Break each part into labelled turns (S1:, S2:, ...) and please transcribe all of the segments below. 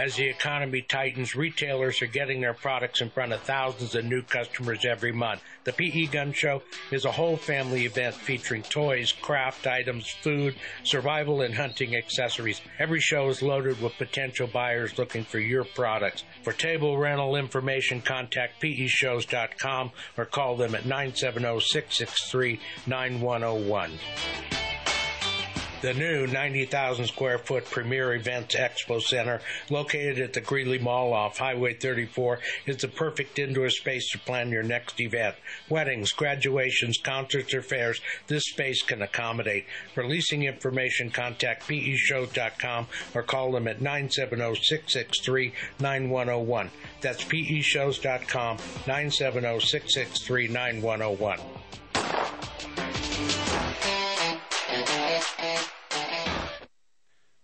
S1: As the economy tightens, retailers are getting their products in front of thousands of new customers every month. The PE Gun Show is a whole family event featuring toys, craft items, food, survival, and hunting accessories. Every show is loaded with potential buyers looking for your products. For table rental information, contact peshows.com or call them at 970 663 9101. The new 90,000 square foot Premier Events Expo Center, located at the Greeley Mall off Highway 34, is the perfect indoor space to plan your next event. Weddings, graduations, concerts, or fairs, this space can accommodate. For leasing information, contact peshows.com or call them at 970 663 9101. That's peshows.com, 970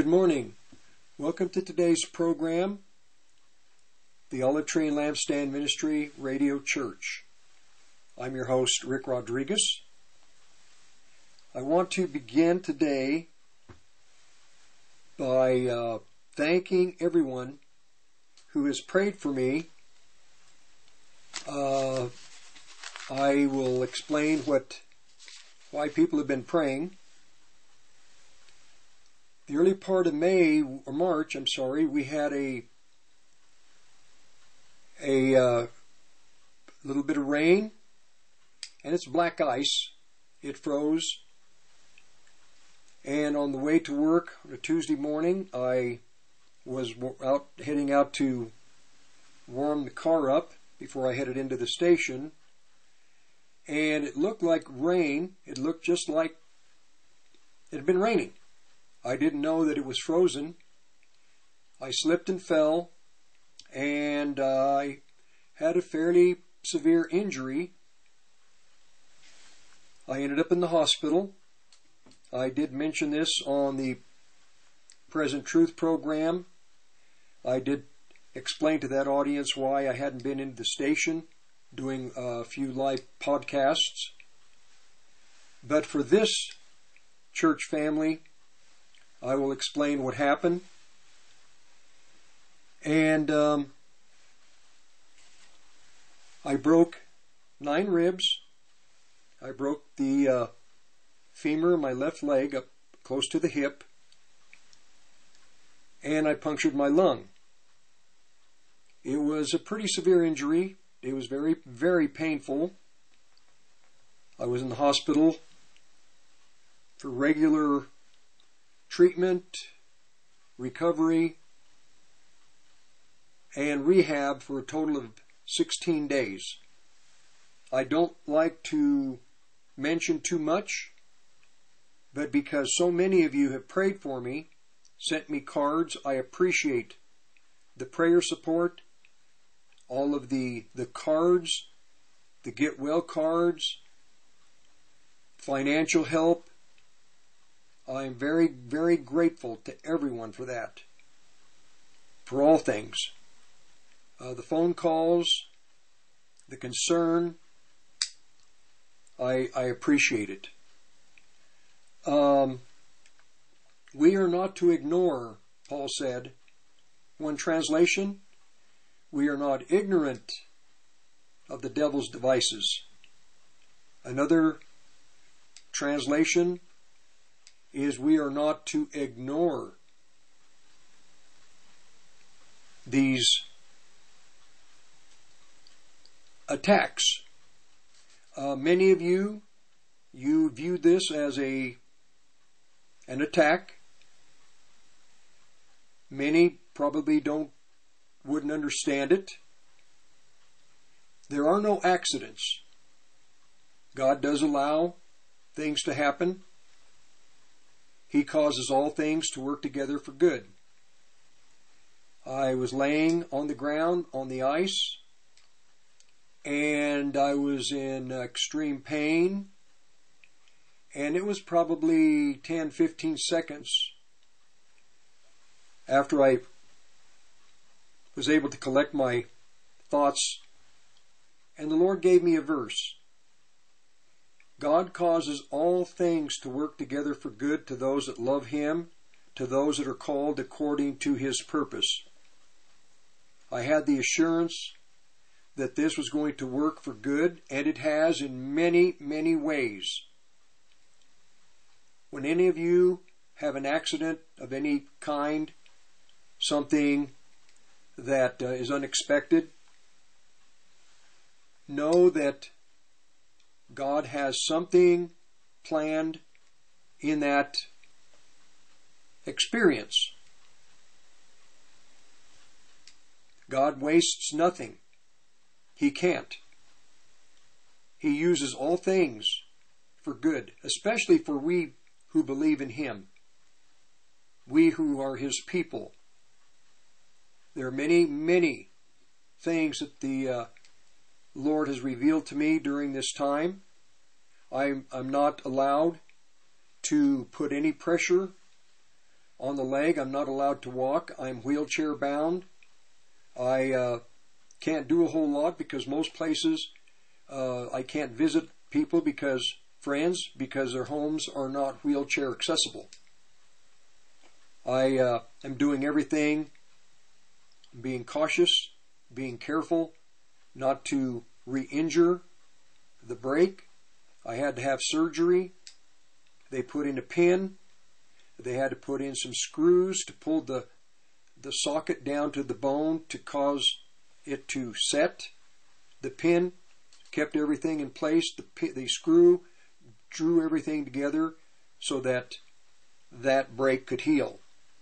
S2: Good morning. Welcome to today's program, the Olive Tree and Lampstand Ministry Radio Church. I'm your host, Rick Rodriguez. I want to begin today by uh, thanking everyone who has prayed for me. Uh, I will explain what why people have been praying. The early part of May or March, I'm sorry, we had a a uh, little bit of rain, and it's black ice. It froze. And on the way to work on a Tuesday morning, I was out heading out to warm the car up before I headed into the station. And it looked like rain. It looked just like it had been raining. I didn't know that it was frozen. I slipped and fell, and I had a fairly severe injury. I ended up in the hospital. I did mention this on the Present Truth program. I did explain to that audience why I hadn't been in the station doing a few live podcasts. But for this church family, I will explain what happened. And um, I broke nine ribs. I broke the uh, femur of my left leg up close to the hip. And I punctured my lung. It was a pretty severe injury. It was very, very painful. I was in the hospital for regular treatment, recovery, and rehab for a total of 16 days. I don't like to mention too much, but because so many of you have prayed for me, sent me cards, I appreciate the prayer support all of the, the cards, the get well cards, financial help. I am very, very grateful to everyone for that, for all things. Uh, the phone calls, the concern, I, I appreciate it. Um, we are not to ignore, Paul said. One translation, we are not ignorant of the devil's devices. Another translation is we are not to ignore these attacks. Uh, many of you, you view this as a an attack. Many probably don't wouldn't understand it. There are no accidents. God does allow things to happen. He causes all things to work together for good. I was laying on the ground on the ice and I was in extreme pain. And it was probably 10 15 seconds after I was able to collect my thoughts, and the Lord gave me a verse. God causes all things to work together for good to those that love Him, to those that are called according to His purpose. I had the assurance that this was going to work for good, and it has in many, many ways. When any of you have an accident of any kind, something that uh, is unexpected. Know that God has something planned in that experience. God wastes nothing. He can't. He uses all things for good, especially for we who believe in Him. We who are His people. There are many, many things that the uh, Lord has revealed to me during this time. I'm, I'm not allowed to put any pressure on the leg. I'm not allowed to walk. I'm wheelchair bound. I uh, can't do a whole lot because most places uh, I can't visit people because friends because their homes are not wheelchair accessible. I uh, am doing everything, being cautious, being careful, not to re-injure the break. I had to have surgery. They put in a pin. They had to put in some screws to pull the the socket down to the bone to cause it to set. The pin kept everything in place. The, the screw drew everything together so that that break could heal.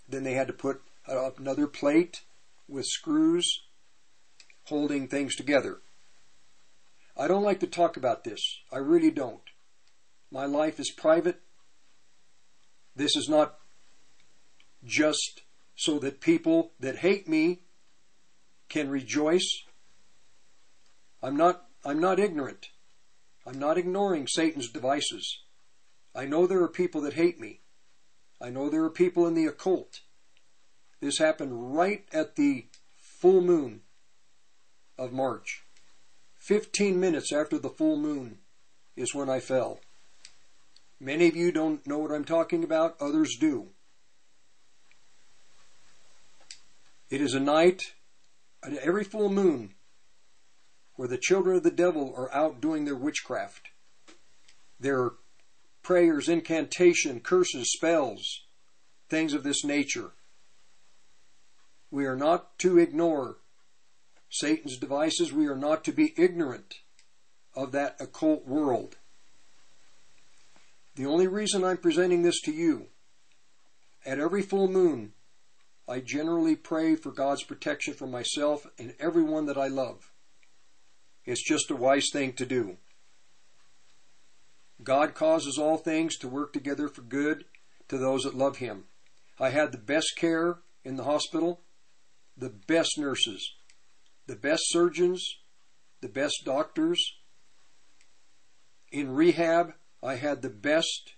S2: Then they had to put another plate with screws holding things together. I don't like to talk about this. I really don't. My life is private. This is not just so that people that hate me can rejoice. I'm not, I'm not ignorant. I'm not ignoring Satan's devices. I know there are people that hate me. I know there are people in the occult. This happened right at the full moon of March. 15 minutes after the full moon is when I fell. Many of you don't know what I'm talking about, others do. It is a night, every full moon, where the children of the devil are out doing their witchcraft. Their prayers, incantation, curses, spells, things of this nature. We are not to ignore Satan's devices. We are not to be ignorant of that occult world. The only reason I'm presenting this to you, at every full moon, I generally pray for God's protection for myself and everyone that I love. It's just a wise thing to do. God causes all things to work together for good to those that love Him. I had the best care in the hospital, the best nurses, the best surgeons, the best doctors. In rehab, I had the best.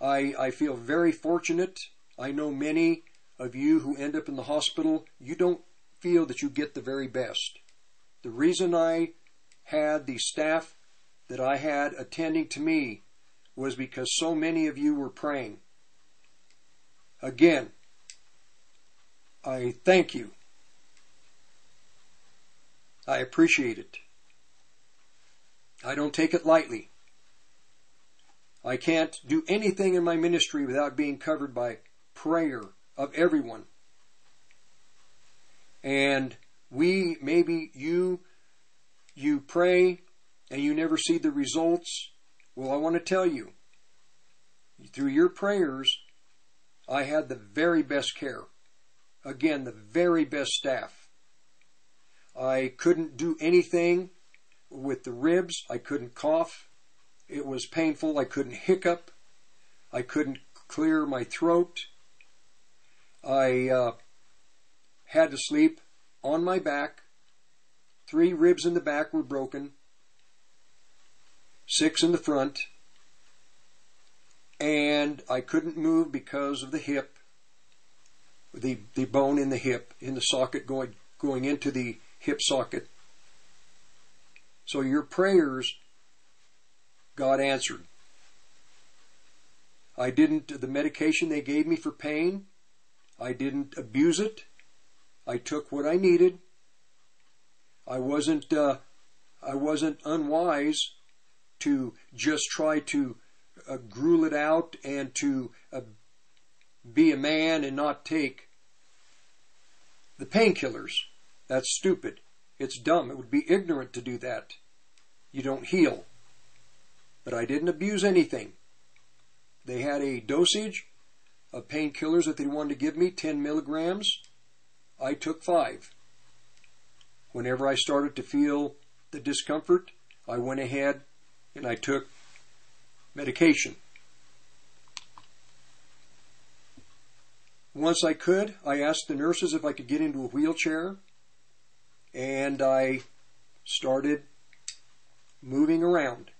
S2: I, I feel very fortunate. I know many of you who end up in the hospital, you don't feel that you get the very best. The reason I had the staff that I had attending to me was because so many of you were praying. Again, I thank you. I appreciate it. I don't take it lightly. I can't do anything in my ministry without being covered by prayer of everyone. And we, maybe you, you pray and you never see the results. Well, I want to tell you, through your prayers, I had the very best care. Again, the very best staff. I couldn't do anything with the ribs. I couldn't cough. It was painful. I couldn't hiccup. I couldn't clear my throat. I uh, had to sleep on my back. Three ribs in the back were broken, six in the front, and I couldn't move because of the hip, the, the bone in the hip, in the socket going, going into the hip socket. So your prayers, God answered. I didn't, the medication they gave me for pain, I didn't abuse it. I took what I needed. I wasn't uh, I wasn't unwise to just try to uh, gruel it out and to uh, be a man and not take the painkillers. That's stupid. It's dumb. It would be ignorant to do that. You don't heal. But I didn't abuse anything. They had a dosage of painkillers that they wanted to give me, 10 milligrams. I took five. Whenever I started to feel the discomfort, I went ahead and I took medication. Once I could, I asked the nurses if I could get into a wheelchair, and I started moving around.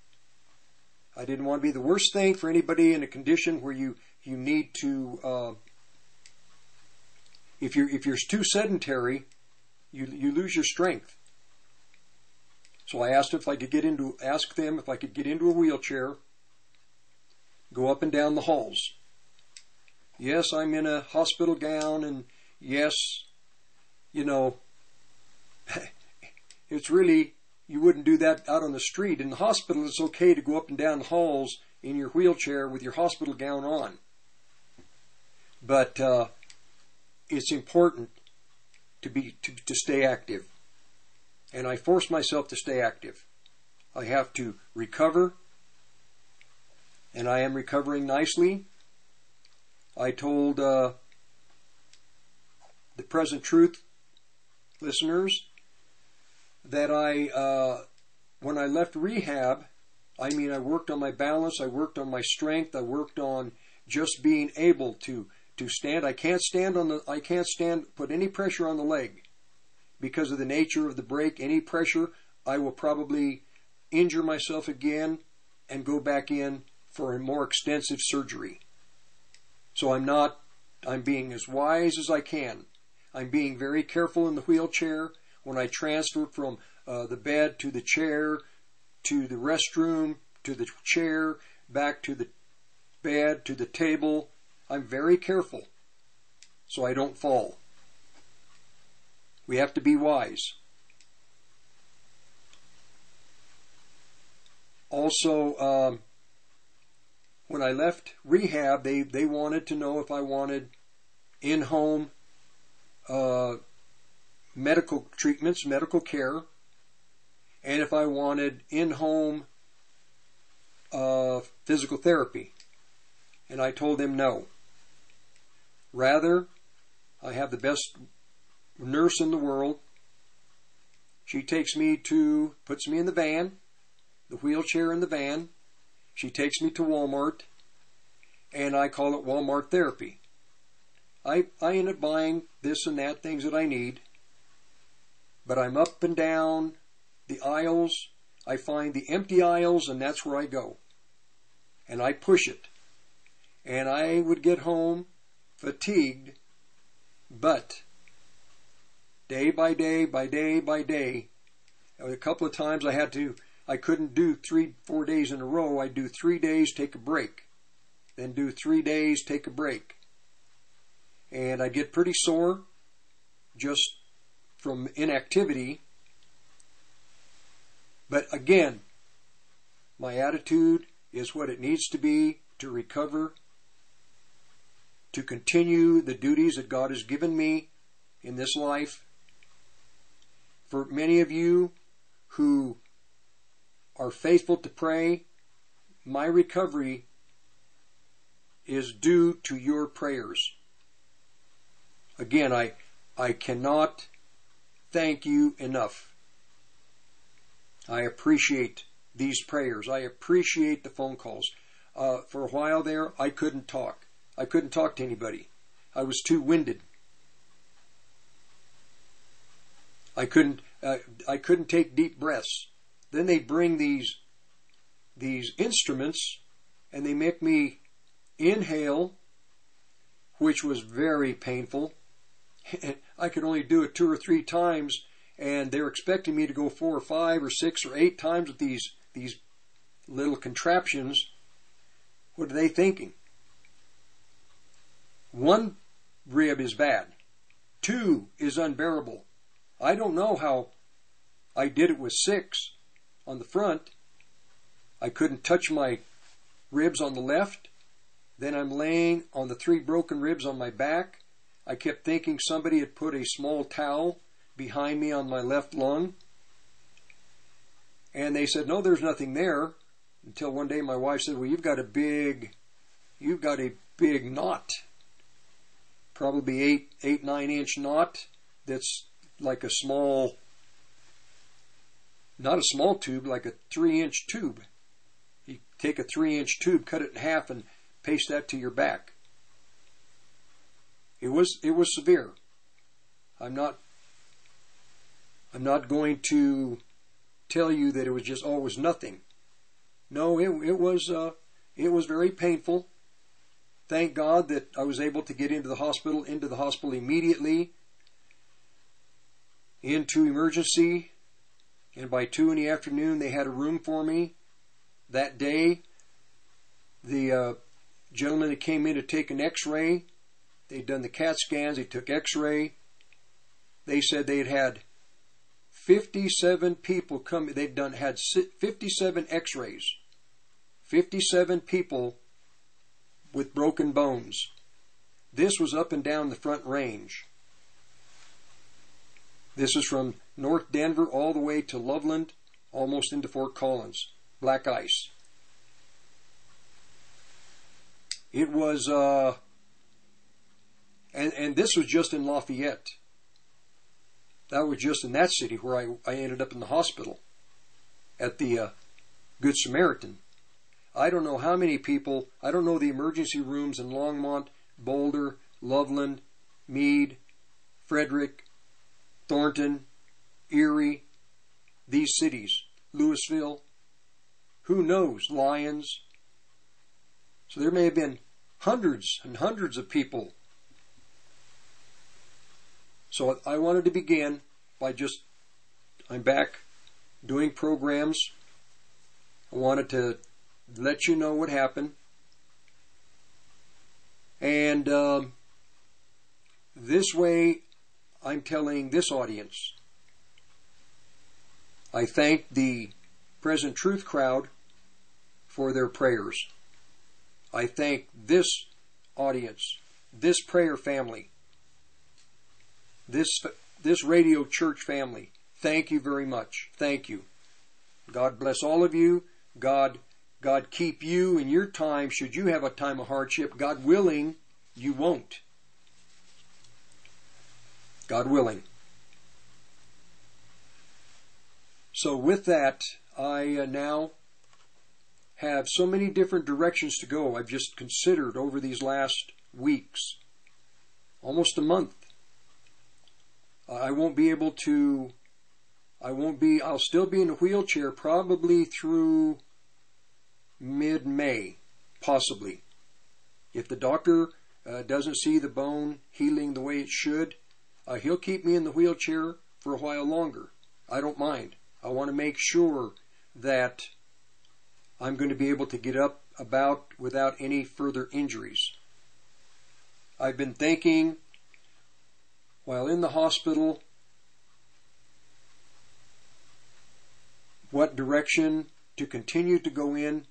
S2: I didn't want to be the worst thing for anybody in a condition where you you need to uh, if you're if you're too sedentary, you you lose your strength. So I asked if I could get into ask them if I could get into a wheelchair, go up and down the halls. Yes, I'm in a hospital gown, and yes, you know, it's really you wouldn't do that out on the street. In the hospital, it's okay to go up and down the halls in your wheelchair with your hospital gown on. But uh, it's important to be to, to stay active. And I force myself to stay active. I have to recover, and I am recovering nicely. I told uh, the present truth listeners that I, uh, when I left rehab, I mean, I worked on my balance, I worked on my strength, I worked on just being able to to stand. I can't stand on the. I can't stand put any pressure on the leg because of the nature of the break. Any pressure, I will probably injure myself again and go back in for a more extensive surgery. So I'm not. I'm being as wise as I can. I'm being very careful in the wheelchair when I transfer from uh, the bed to the chair, to the restroom, to the chair, back to the bed, to the table. I'm very careful so I don't fall. We have to be wise. Also, um, when I left rehab, they, they wanted to know if I wanted in home uh, medical treatments, medical care, and if I wanted in home uh, physical therapy. And I told them no. Rather, I have the best nurse in the world. She takes me to, puts me in the van, the wheelchair in the van. She takes me to Walmart, and I call it Walmart therapy. I, I end up buying this and that, things that I need, but I'm up and down the aisles. I find the empty aisles, and that's where I go. And I push it. And I would get home fatigued, but day by day by day by day, a couple of times I had to, I couldn't do three, four days in a row. I'd do three days, take a break, then do three days, take a break. And I get pretty sore just from inactivity. But again, my attitude is what it needs to be to recover to continue the duties that God has given me in this life. For many of you who are faithful to pray, my recovery is due to your prayers. Again, I, I cannot thank you enough. I appreciate these prayers. I appreciate the phone calls. Uh, for a while there, I couldn't talk. I couldn't talk to anybody. I was too winded. I couldn't. Uh, I couldn't take deep breaths. Then they bring these these instruments, and they make me inhale, which was very painful. I could only do it two or three times, and they're expecting me to go four or five or six or eight times with these these little contraptions. What are they thinking? One rib is bad. Two is unbearable. I don't know how I did it with six on the front. I couldn't touch my ribs on the left. Then I'm laying on the three broken ribs on my back. I kept thinking somebody had put a small towel behind me on my left lung. And they said, no, there's nothing there. Until one day my wife said, well, you've got a big, you've got a big knot probably eight, eight, nine inch knot that's like a small, not a small tube, like a three inch tube. You take a three inch tube, cut it in half, and paste that to your back. It was it was severe. I'm not I'm not going to tell you that it was just always nothing. No, it it was uh, it was very painful. thank God that I was able to get into the hospital, into the hospital immediately, into emergency, and by two in the afternoon they had a room for me. That day, the uh, gentleman that came in to take an X-ray, they'd done the CAT scans, they took X-ray. They said they'd had 57 people come. They'd done had 57 X-rays. 57 people with broken bones. This was up and down the front range. This is from North Denver all the way to Loveland, almost into Fort Collins. Black ice. It was, uh, and, and this was just in Lafayette. That was just in that city where I, I ended up in the hospital at the uh, Good Samaritan. I don't know how many people, I don't know the emergency rooms in Longmont, Boulder, Loveland, Mead, Frederick, Thornton, Erie, these cities, Louisville, who knows, Lyons. So there may have been hundreds and hundreds of people. So I wanted to begin by just, I'm back doing programs. I wanted to let you know what happened. And um, this way, I'm telling this audience. I thank the Present Truth crowd for their prayers. I thank this audience, this prayer family, this this radio church family. Thank you very much. Thank you. God bless all of you. God God keep you in your time should you have a time of hardship. God willing, you won't. God willing. So with that, I uh, now have so many different directions to go. I've just considered over these last weeks, almost a month. I won't be able to, I won't be, I'll still be in a wheelchair probably through mid May, possibly. If the doctor uh, doesn't see the bone healing the way it should, uh, he'll keep me in the wheelchair for a while longer. I don't mind. I want to make sure that I'm going to be able to get up about without any further injuries. I've been thinking while in the hospital what direction to continue to go in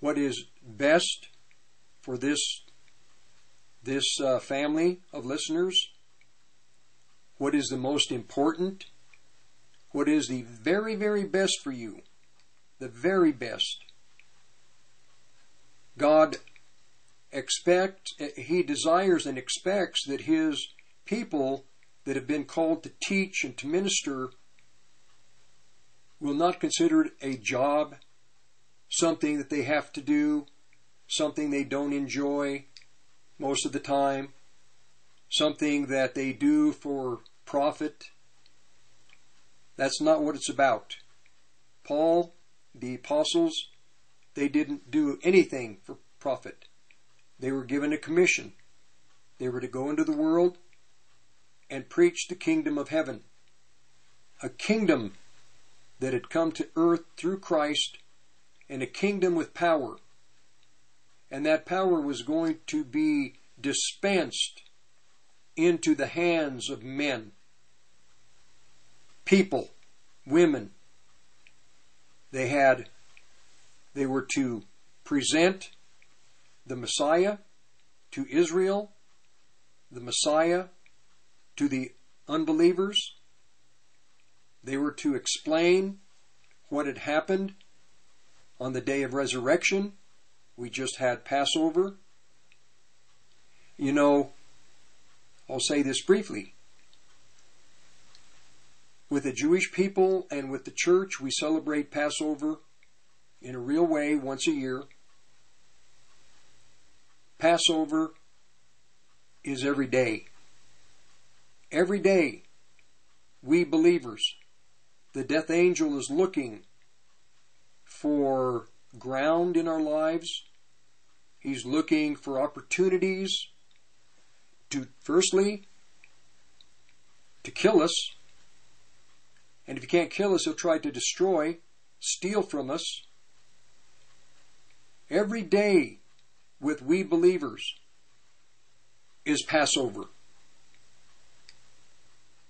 S2: what is best for this this uh, family of listeners, what is the most important, what is the very, very best for you, the very best. God expect he desires and expects that his people that have been called to teach and to minister will not consider it a job something that they have to do, something they don't enjoy most of the time, something that they do for profit. That's not what it's about. Paul, the apostles, they didn't do anything for profit. They were given a commission. They were to go into the world and preach the kingdom of heaven. A kingdom that had come to earth through Christ and a kingdom with power. And that power was going to be dispensed into the hands of men, people, women. They had, they were to present the Messiah to Israel, the Messiah to the unbelievers. They were to explain what had happened on the day of resurrection. We just had Passover. You know, I'll say this briefly. With the Jewish people and with the church, we celebrate Passover in a real way once a year. Passover is every day. Every day, we believers, the death angel is looking for ground in our lives He's looking for opportunities to, firstly, to kill us. And if he can't kill us, he'll try to destroy, steal from us. Every day with we believers is Passover.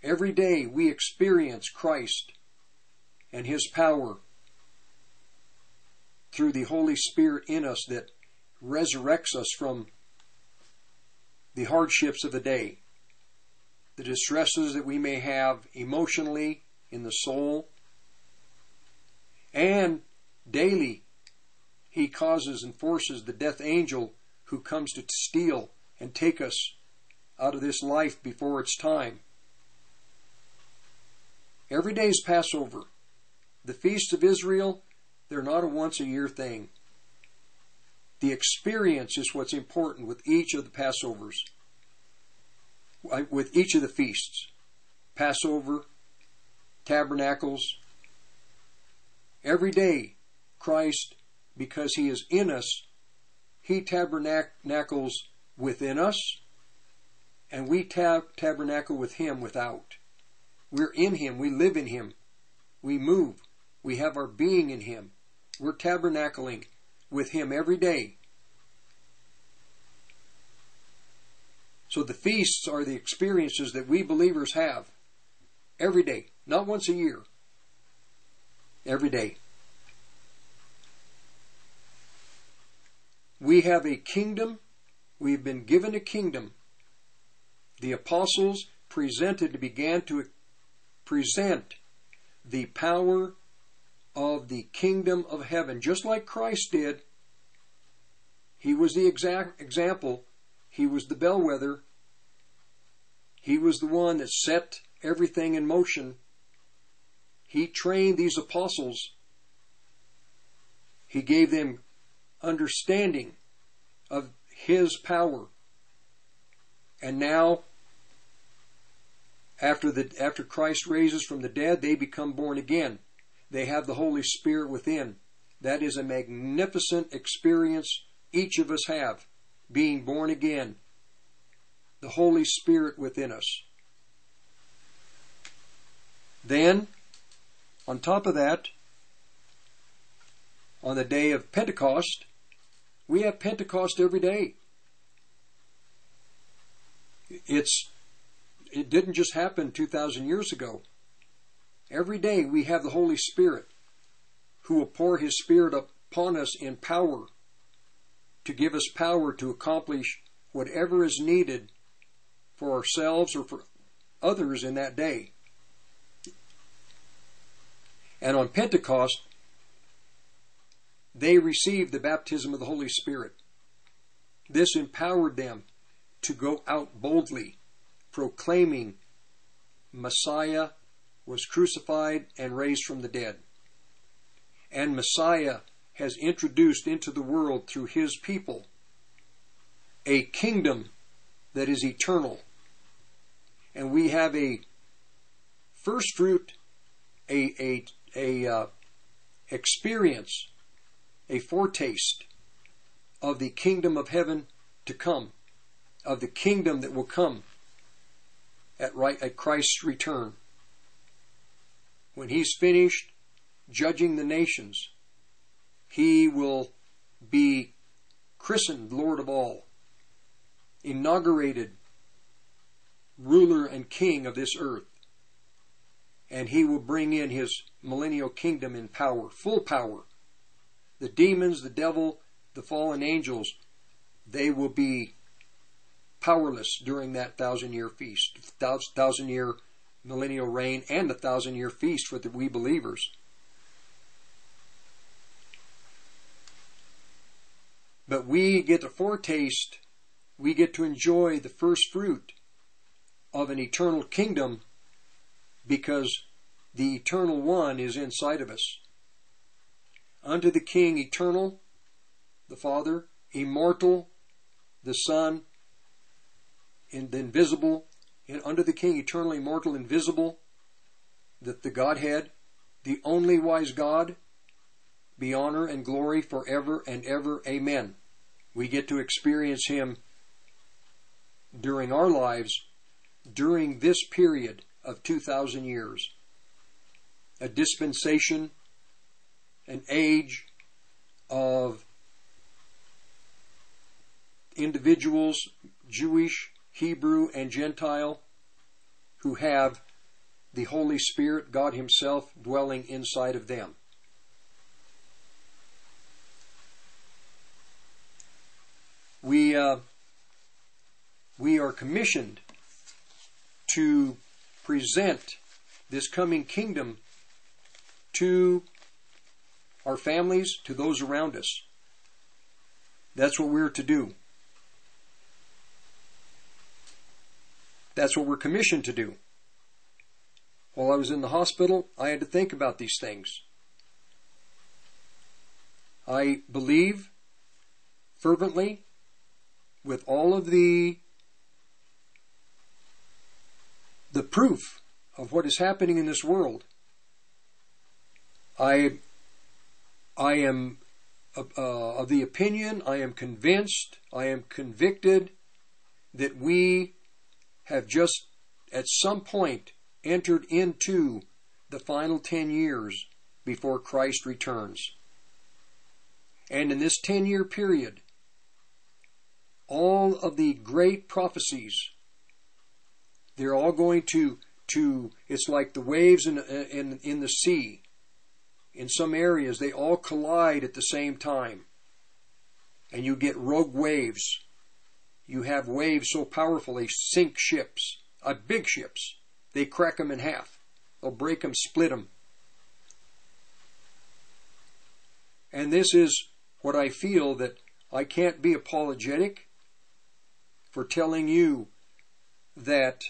S2: Every day we experience Christ and His power through the Holy Spirit in us that resurrects us from the hardships of the day, the distresses that we may have emotionally in the soul, and daily he causes and forces the death angel who comes to steal and take us out of this life before its time. Every day is Passover. The feasts of Israel, they're not a once a year thing. The experience is what's important with each of the Passovers, uh, with each of the feasts. Passover, tabernacles. Every day, Christ, because He is in us, He tabernacles within us, and we tab- tabernacle with Him without. We're in Him. We live in Him. We move. We have our being in Him. We're tabernacling with Him every day. So the feasts are the experiences that we believers have every day, not once a year. Every day. We have a kingdom. We've been given a kingdom. The apostles presented began to present the power of the kingdom of heaven, just like Christ did. He was the exact example. He was the bellwether. He was the one that set everything in motion. He trained these apostles. He gave them understanding of his power. And now after, the, after Christ raises from the dead, they become born again. They have the Holy Spirit within. That is a magnificent experience each of us have, being born again. The Holy Spirit within us. Then, on top of that, on the day of Pentecost, we have Pentecost every day. It's it didn't just happen 2,000 years ago. Every day we have the Holy Spirit who will pour His Spirit upon us in power to give us power to accomplish whatever is needed for ourselves or for others in that day. And on Pentecost, they received the baptism of the Holy Spirit. This empowered them to go out boldly proclaiming Messiah was crucified and raised from the dead. And Messiah has introduced into the world through his people a kingdom that is eternal. And we have a first fruit, a, a, a uh, experience, a foretaste of the kingdom of heaven to come, of the kingdom that will come at, right, at Christ's return. When he's finished judging the nations, he will be christened Lord of all, inaugurated ruler and king of this earth. And he will bring in his millennial kingdom in power, full power. The demons, the devil, the fallen angels, they will be powerless during that thousand year feast, thousand year millennial reign, and the thousand year feast for the we believers. But we get a foretaste, we get to enjoy the first fruit of an eternal kingdom because the eternal one is inside of us. Unto the King eternal, the Father, immortal, the Son, in the invisible, and under the King, eternal, immortal, invisible, that the Godhead, the only wise God, be honor and glory forever and ever. Amen. We get to experience Him during our lives during this period of 2,000 years. A dispensation, an age of individuals, Jewish, Hebrew, and Gentile, who have the Holy Spirit, God Himself, dwelling inside of them. We, uh, we are commissioned to present this coming kingdom to our families, to those around us. That's what we're to do. That's what we're commissioned to do. While I was in the hospital, I had to think about these things. I believe fervently with all of the the proof of what is happening in this world. I I am uh, of the opinion, I am convinced, I am convicted that we have just at some point entered into the final 10 years before Christ returns. And in this 10 year period, all of the great prophecies, they're all going to, to it's like the waves in, in, in the sea. In some areas, they all collide at the same time. And you get rogue waves you have waves so powerful they sink ships, uh, big ships. They crack them in half. They'll break them, split them. And this is what I feel that I can't be apologetic for telling you that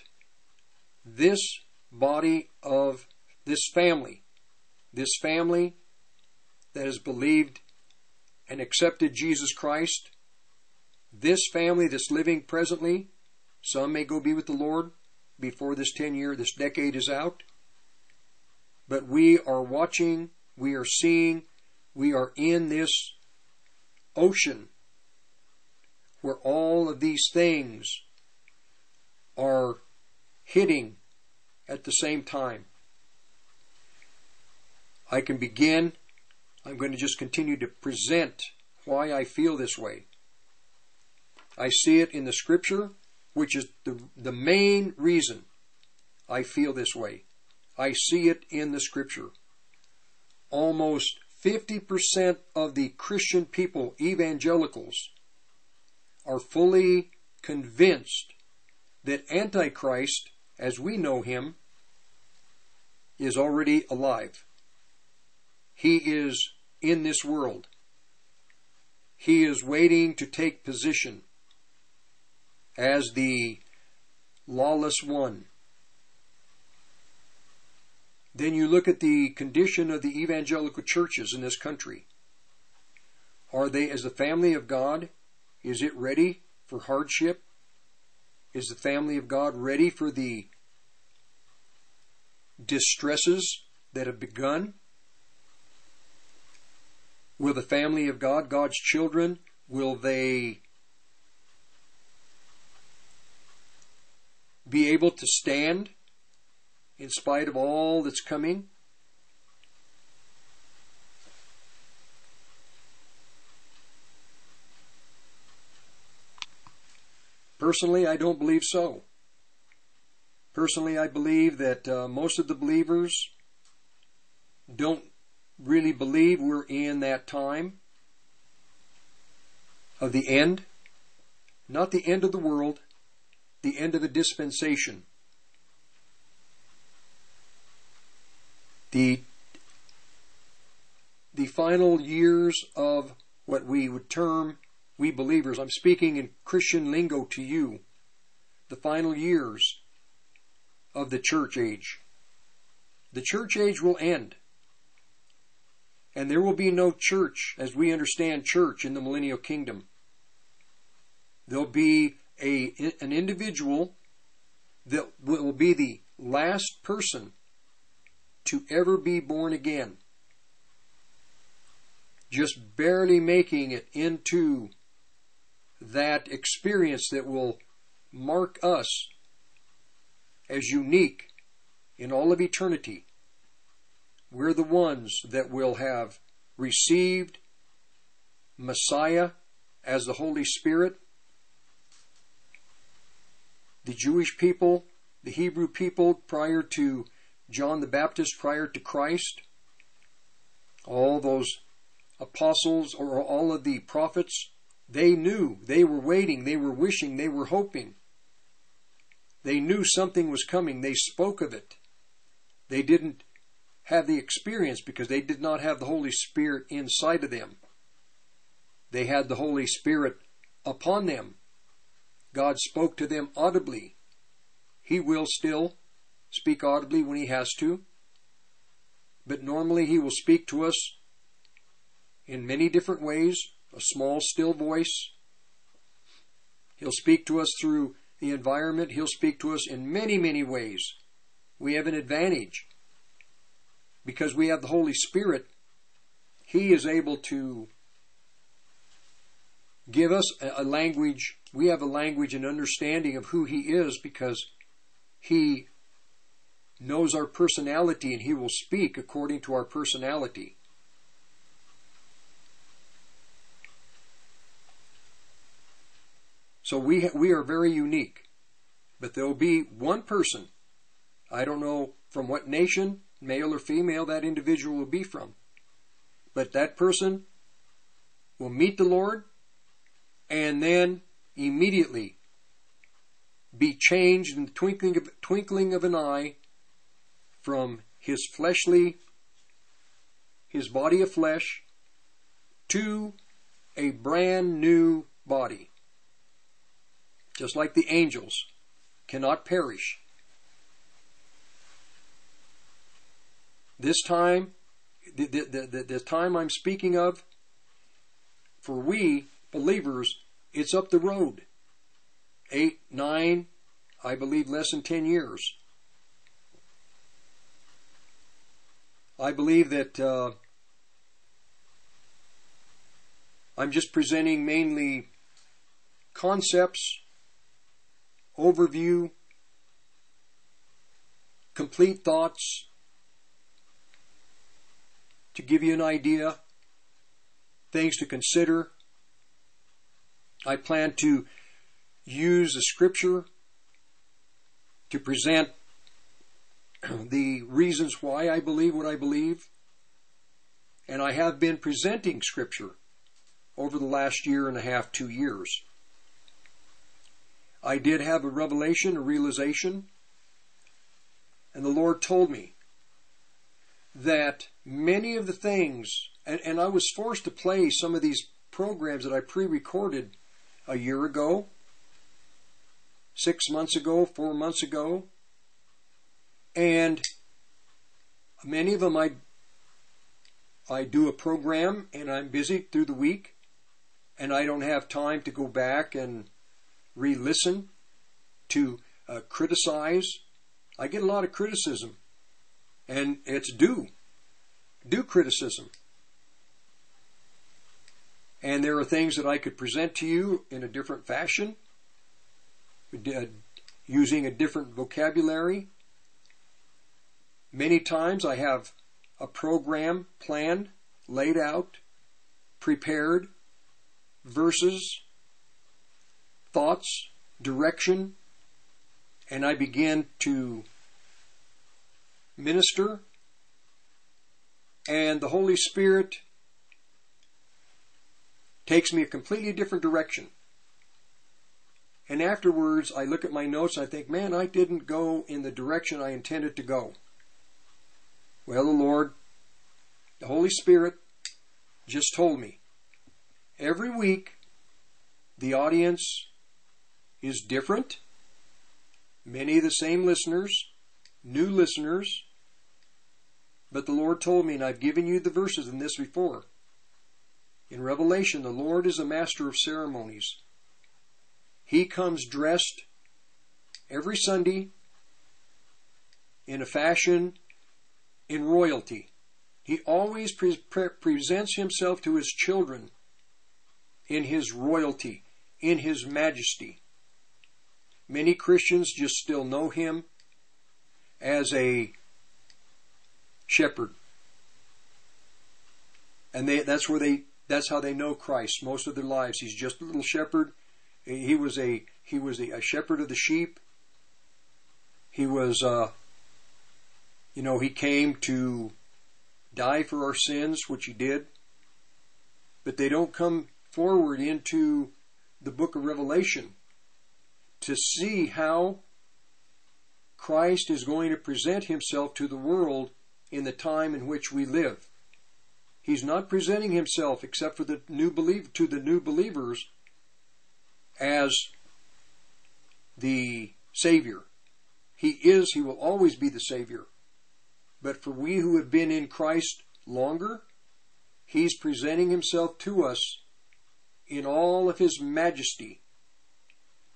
S2: this body of this family, this family that has believed and accepted Jesus Christ this family that's living presently, some may go be with the Lord before this 10 year, this decade is out. But we are watching, we are seeing, we are in this ocean where all of these things are hitting at the same time. I can begin. I'm going to just continue to present why I feel this way. I see it in the scripture, which is the, the main reason I feel this way. I see it in the scripture. Almost 50% of the Christian people, evangelicals, are fully convinced that Antichrist, as we know him, is already alive. He is in this world. He is waiting to take position as the lawless one. Then you look at the condition of the evangelical churches in this country. Are they, as the family of God, is it ready for hardship? Is the family of God ready for the distresses that have begun? Will the family of God, God's children, will they be able to stand in spite of all that's coming? Personally, I don't believe so. Personally, I believe that uh, most of the believers don't really believe we're in that time of the end. Not the end of the world, the end of the dispensation. The, the final years of what we would term, we believers, I'm speaking in Christian lingo to you, the final years of the church age. The church age will end. And there will be no church as we understand church in the millennial kingdom. There'll be a, an individual that will be the last person to ever be born again. Just barely making it into that experience that will mark us as unique in all of eternity. We're the ones that will have received Messiah as the Holy Spirit. The Jewish people, the Hebrew people prior to John the Baptist, prior to Christ, all those apostles or all of the prophets, they knew, they were waiting, they were wishing, they were hoping. They knew something was coming, they spoke of it. They didn't have the experience because they did not have the Holy Spirit inside of them. They had the Holy Spirit upon them. God spoke to them audibly. He will still speak audibly when He has to, but normally He will speak to us in many different ways a small, still voice. He'll speak to us through the environment. He'll speak to us in many, many ways. We have an advantage because we have the Holy Spirit. He is able to give us a language. We have a language and understanding of who He is because He knows our personality and He will speak according to our personality. So we we are very unique, but there will be one person. I don't know from what nation, male or female, that individual will be from, but that person will meet the Lord, and then immediately be changed in the twinkling of, twinkling of an eye from his fleshly, his body of flesh, to a brand new body just like the angels, cannot perish. This time, the, the, the, the time I'm speaking of, for we believers, it's up the road. Eight, nine, I believe less than ten years. I believe that uh, I'm just presenting mainly concepts overview, complete thoughts to give you an idea, things to consider. I plan to use the scripture to present the reasons why I believe what I believe. And I have been presenting scripture over the last year and a half, two years. I did have a revelation, a realization, and the Lord told me that many of the things, and, and I was forced to play some of these programs that I pre recorded a year ago, six months ago, four months ago, and many of them I I do a program and I'm busy through the week and I don't have time to go back and re listen, to uh, criticize. I get a lot of criticism, and it's due, due criticism. And there are things that I could present to you in a different fashion, uh, using a different vocabulary. Many times I have a program planned, laid out, prepared, verses, thoughts, direction, and I begin to minister, and the Holy Spirit takes me a completely different direction. And afterwards, I look at my notes and I think, man, I didn't go in the direction I intended to go. Well, the Lord, the Holy Spirit, just told me. Every week, the audience is different. Many of the same listeners, new listeners. But the Lord told me, and I've given you the verses in this before. In Revelation, the Lord is a master of ceremonies. He comes dressed every Sunday in a fashion in royalty. He always pre- pre- presents himself to his children in his royalty in his majesty. Many Christians just still know him as a shepherd. And they, that's where they, that's how they know Christ most of their lives. He's just a little shepherd. He was a, he was a, a shepherd of the sheep. He was, uh, you know, he came to die for our sins, which he did. But they don't come forward into the book of Revelation to see how Christ is going to present himself to the world in the time in which we live. He's not presenting himself except for the new believer to the new believers as the Savior. He is, he will always be the Savior. But for we who have been in Christ longer, he's presenting himself to us in all of his majesty,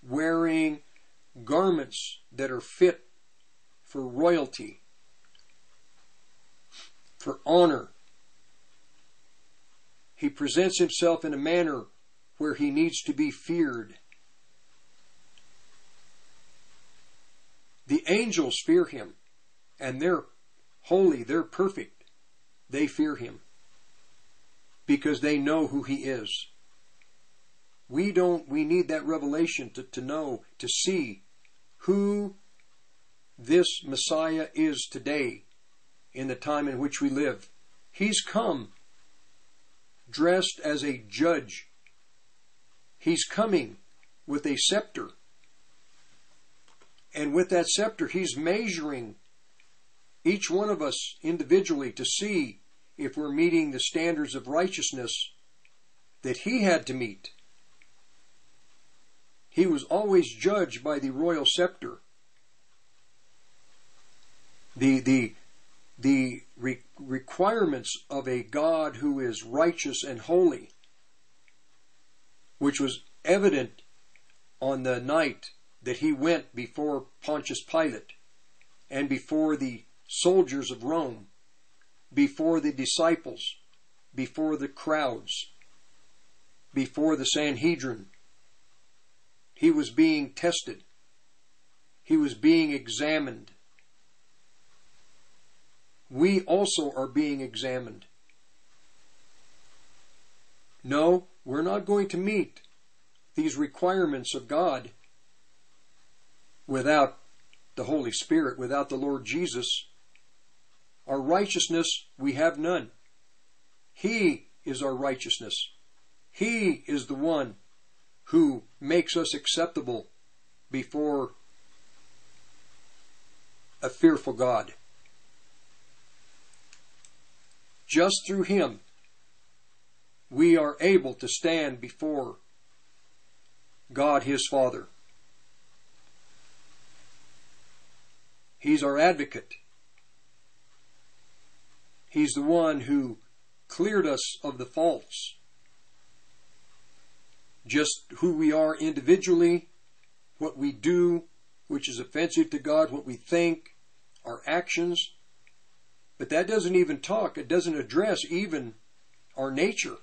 S2: wearing garments that are fit for royalty, for honor. He presents himself in a manner where he needs to be feared. The angels fear him, and they're holy, they're perfect. They fear him because they know who he is. We don't, we need that revelation to, to know, to see who this Messiah is today in the time in which we live. He's come dressed as a judge. He's coming with a scepter. And with that scepter, he's measuring each one of us individually to see if we're meeting the standards of righteousness that he had to meet. He was always judged by the royal scepter. The, the, the re- requirements of a God who is righteous and holy, which was evident on the night that he went before Pontius Pilate and before the soldiers of Rome, before the disciples, before the crowds, before the Sanhedrin. He was being tested. He was being examined. We also are being examined. No, we're not going to meet these requirements of God without the Holy Spirit, without the Lord Jesus our righteousness we have none. He is our righteousness. He is the one who makes us acceptable before a fearful God. Just through Him, we are able to stand before God His Father. He's our advocate. He's the one who cleared us of the faults. Just who we are individually, what we do, which is offensive to God, what we think, our actions. But that doesn't even talk, it doesn't address even our nature.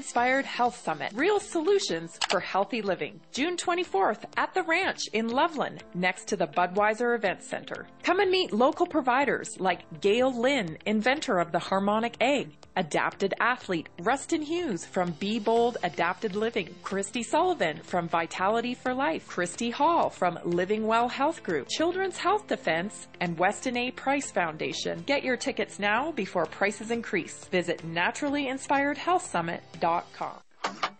S3: Inspired Health Summit. Real solutions for healthy living. June 24th at the ranch in Loveland, next to the Budweiser Event Center. Come and meet local providers like Gail Lynn, inventor of the harmonic egg, adapted athlete Rustin Hughes from Be Bold Adapted Living, Christy Sullivan from Vitality for Life, Christy Hall from Living Well Health Group, Children's Health Defense, and Weston A. Price Foundation. Get your tickets now before prices increase. Visit naturallyinspiredhealthsummit.com.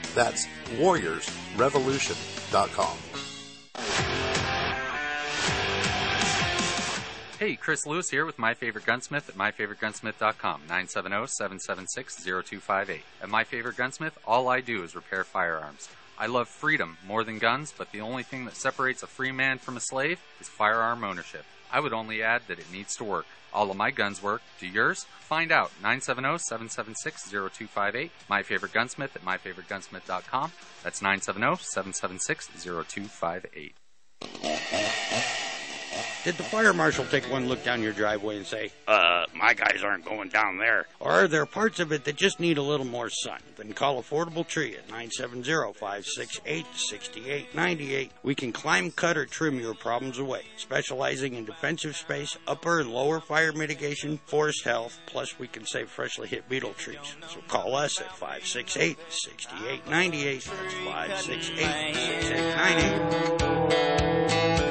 S4: That's warriorsrevolution.com.
S5: Hey, Chris Lewis here with My Favorite Gunsmith at MyFavoriteGunsmith.com, 970-776-0258. At My Favorite Gunsmith, all I do is repair firearms. I love freedom more than guns, but the only thing that separates a free man from a slave is firearm ownership. I would only add that it needs to work. All of my guns work. Do yours? Find out. 970-776-0258. My Favorite Gunsmith at MyFavoriteGunsmith.com. That's 970-776-0258.
S6: Did the fire marshal take one look down your driveway and say,
S7: Uh, my guys aren't going down there.
S6: or are there parts of it that just need a little more sun? Then call Affordable Tree at 970-568-6898. We can climb, cut, or trim your problems away, specializing in defensive space, upper and lower fire mitigation, forest health, plus we can save freshly hit beetle trees. So call us at 568-6898. That's 568-6898.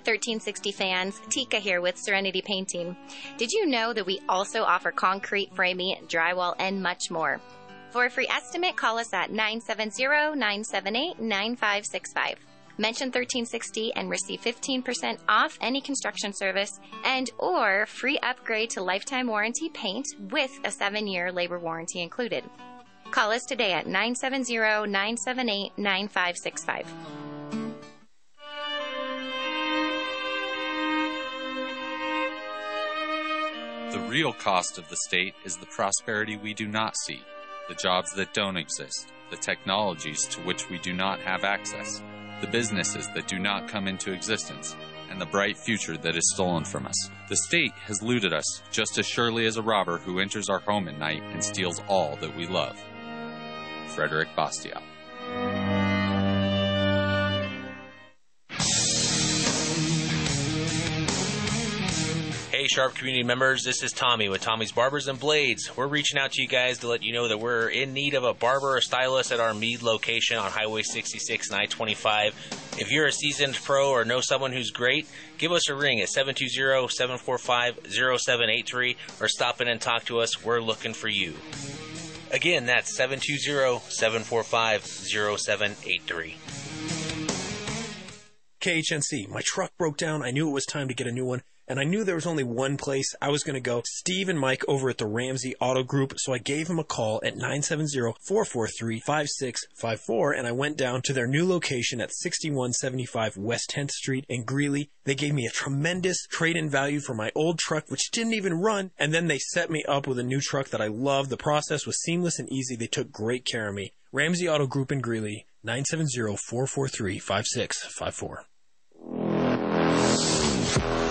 S8: 1360 fans, Tika here with Serenity Painting. Did you know that we also offer concrete framing, drywall, and much more? For a free estimate, call us at 970-978-9565. Mention 1360 and receive 15% off any construction service and or free upgrade to lifetime warranty paint with a 7-year labor warranty included. Call us today at 970-978-9565.
S5: The real cost of the state is the prosperity we do not see, the jobs that don't exist, the technologies to which we do not have access, the businesses that do not come into existence, and the bright future that is stolen from us. The state has looted us just as surely as a robber who enters our home at night and steals all that we love. Frederick Bastiat.
S9: Sharp community members, this is Tommy with Tommy's Barbers and Blades. We're reaching out to you guys to let you know that we're in need of a barber or stylist at our Mead location on Highway 66 and I 25. If you're a seasoned pro or know someone who's great, give us a ring at 720 745 0783 or stop in and talk to us. We're looking for you. Again, that's 720 745 0783.
S10: KHNC, my truck broke down. I knew it was time to get a new one, and I knew there was only one place I was going to go. Steve and Mike over at the Ramsey Auto Group. So I gave him a call at 970-443-5654, and I went down to their new location at 6175 West 10th Street in Greeley. They gave me a tremendous trade-in value for my old truck, which didn't even run, and then they set me up with a new truck that I love. The process was seamless and easy. They took great care of me. Ramsey Auto Group in Greeley, 970-443-5654.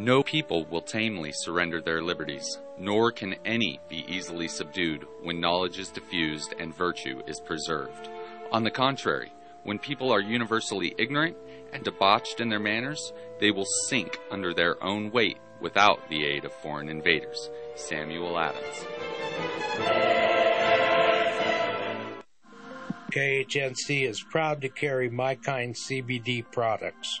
S5: No people will tamely surrender their liberties, nor can any be easily subdued when knowledge is diffused and virtue is preserved. On the contrary, when people are universally ignorant and debauched in their manners, they will sink under their own weight without the aid of foreign invaders. Samuel Adams.
S1: KHNC is proud to carry my kind CBD products.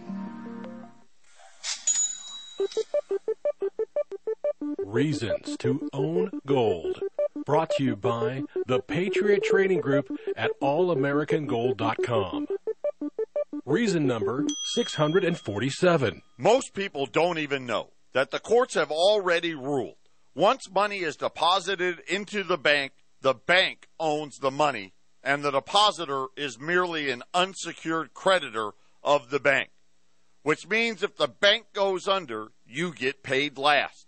S11: Reasons to Own Gold. Brought to you by the Patriot Trading Group at allamericangold.com. Reason number 647.
S12: Most people don't even know that the courts have already ruled. Once money is deposited into the bank, the bank owns the money, and the depositor is merely an unsecured creditor of the bank. Which means if the bank goes under, you get paid last.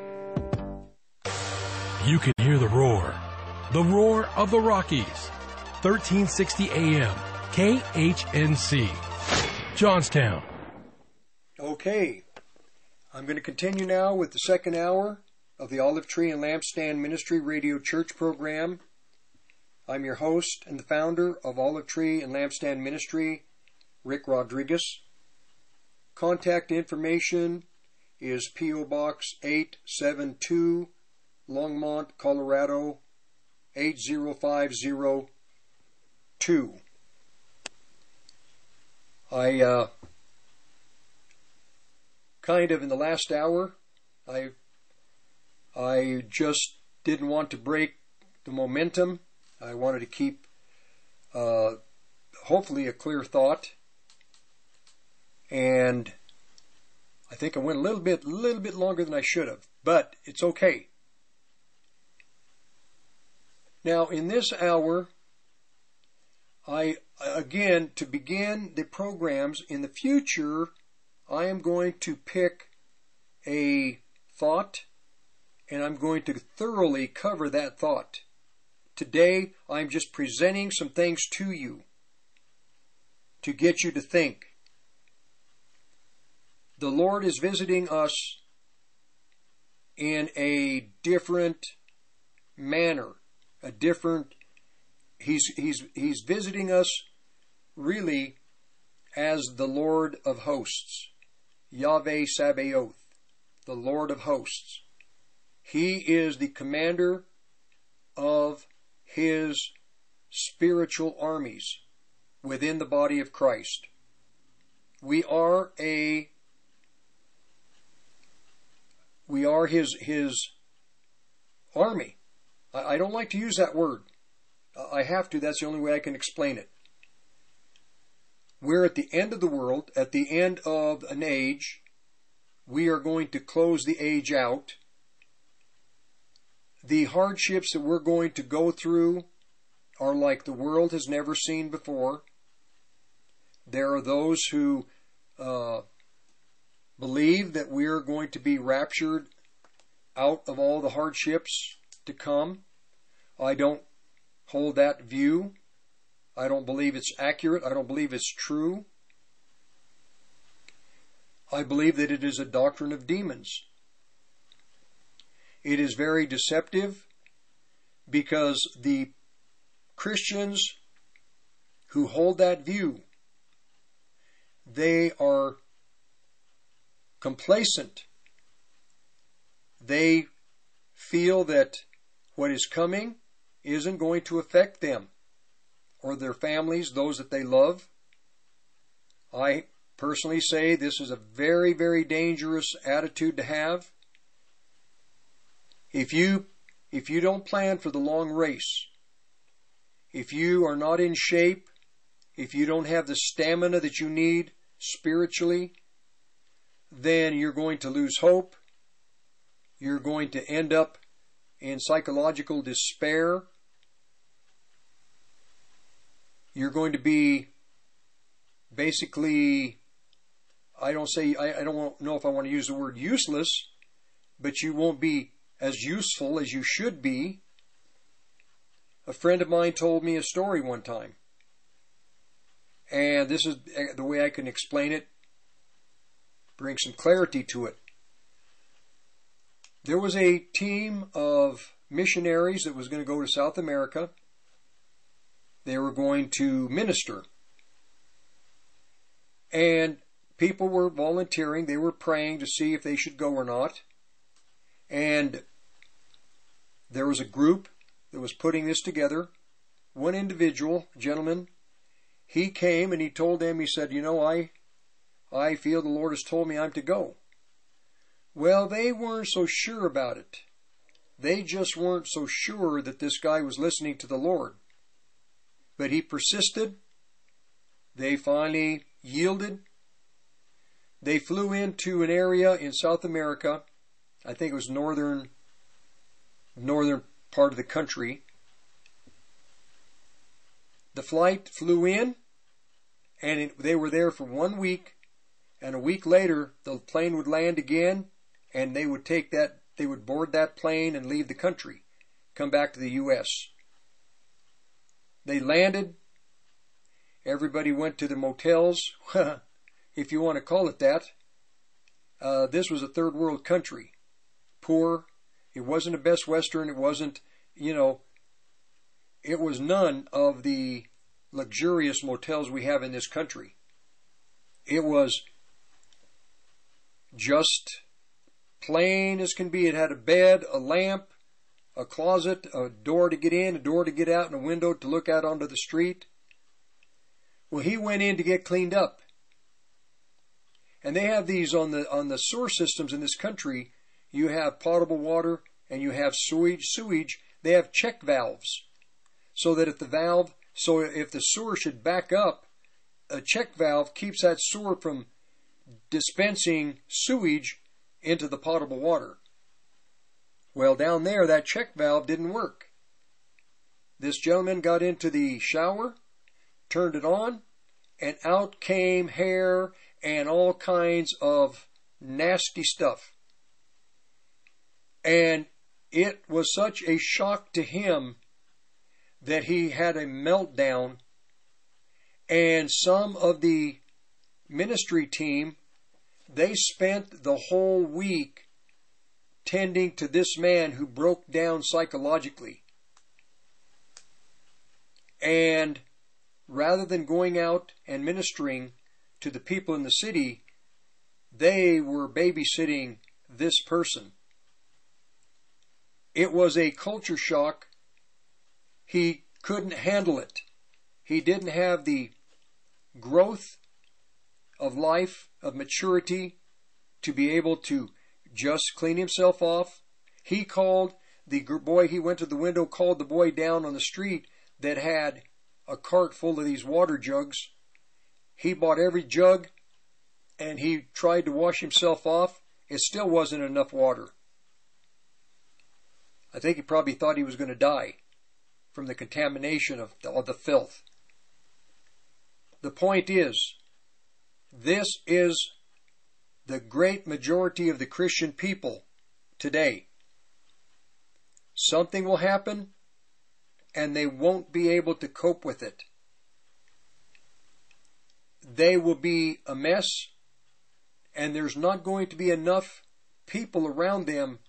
S11: You can hear the roar. The roar of the Rockies. 1360 AM. KHNC. Johnstown.
S2: Okay. I'm going to continue now with the second hour of the Olive Tree and Lampstand Ministry Radio Church program. I'm your host and the founder of Olive Tree and Lampstand Ministry, Rick Rodriguez. Contact information is P.O. Box 872 Longmont, Colorado 80502. I uh, kind of in the last hour, I I just didn't want to break the momentum. I wanted to keep uh, hopefully a clear thought, and I think I went a little bit, a little bit longer than I should have, but it's okay. Now, in this hour, I, again, to begin the programs in the future, I am going to pick a thought and I'm going to thoroughly cover that thought. Today, I'm just presenting some things to you to get you to think. The Lord is visiting us in a different manner a different he's he's he's visiting us really as the Lord of hosts, Yahweh Sabaoth, the Lord of hosts. He is the commander of his spiritual armies within the body of Christ. We are a we are his his army. I, don't like to use that word. I have to. That's the only way I can explain it. We're at the end of the world, at the end of an age. We are going to close the age out. The hardships that we're going to go through are like the world has never seen before. There are those who uh, believe that we are going to be raptured out of all the hardships to come. I don't hold that view. I don't believe it's accurate. I don't believe it's true. I believe that it is a doctrine of demons. It is very deceptive because the Christians who hold that view, they are complacent. They feel that what is coming isn't going to affect them or their families, those that they love. I personally say this is a very, very dangerous attitude to have. If you if you don't plan for the long race, if you are not in shape, if you don't have the stamina that you need spiritually, then you're going to lose hope. You're going to end up in psychological despair. You're going to be basically, I don't say, I, I don't know if I want to use the word useless, but you won't be as useful as you should be a friend of mine told me a story one time. And this is eh, the way I can explain it, bring some clarity to it. There was a team of missionaries that was going to go to South America. They were going to minister. And people were volunteering. They were praying to see if they should go or not. And there was a group that was putting this together. One individual, gentleman, he came and he told them, he said, You know, I, I feel the Lord has told me I'm to go. Well, they weren't so sure about it. They just weren't so sure that this guy was listening to the Lord. But he persisted. They finally yielded. They flew into an area in South America. I think it was northern northern part of the country. The flight flew in, and it, they were there for one week, and a week later the plane would land again, and they would take that, they would board that plane and leave the country, come back to the U.S. They landed. Everybody went to the motels, if you want to call it that. Uh, this was a third world country, poor. It wasn't a Best Western. It wasn't, you know, it was none of the luxurious motels we have in this country. It was just plain as can be. It had a bed, a lamp, a closet, a door to get in, a door to get out, and a window to look out onto the street. Well, he went in to get cleaned up. And they have these on the on the sewer systems in this country. You have potable water and you have sewage. Sewage. They have check valves, so that if the valve, so if the sewer should back up, a check valve keeps that sewer from dispensing sewage into the potable water. Well, down there, that check valve didn't work. This gentleman got into the shower, turned it on, and out came hair and all kinds of nasty stuff. And it was such a shock to him that he had a meltdown, and some of the ministry team they spent the whole week tending to this man who broke down psychologically. And rather than going out and ministering to the people in the city, they were babysitting this person. It was a culture shock. He couldn't handle it. He didn't have the growth of life, of maturity, to be able to just clean himself off. He called the boy, he went to the window, called the boy down on the street that had a cart full of these water jugs. He bought every jug and he tried to wash himself off. It still wasn't enough water. I think he probably thought he was going to die from the contamination of the, of the filth. The point is, this is the great majority of the Christian people today. Something will happen and they won't be able to cope with it. They will be a mess and there's not going to be enough people around them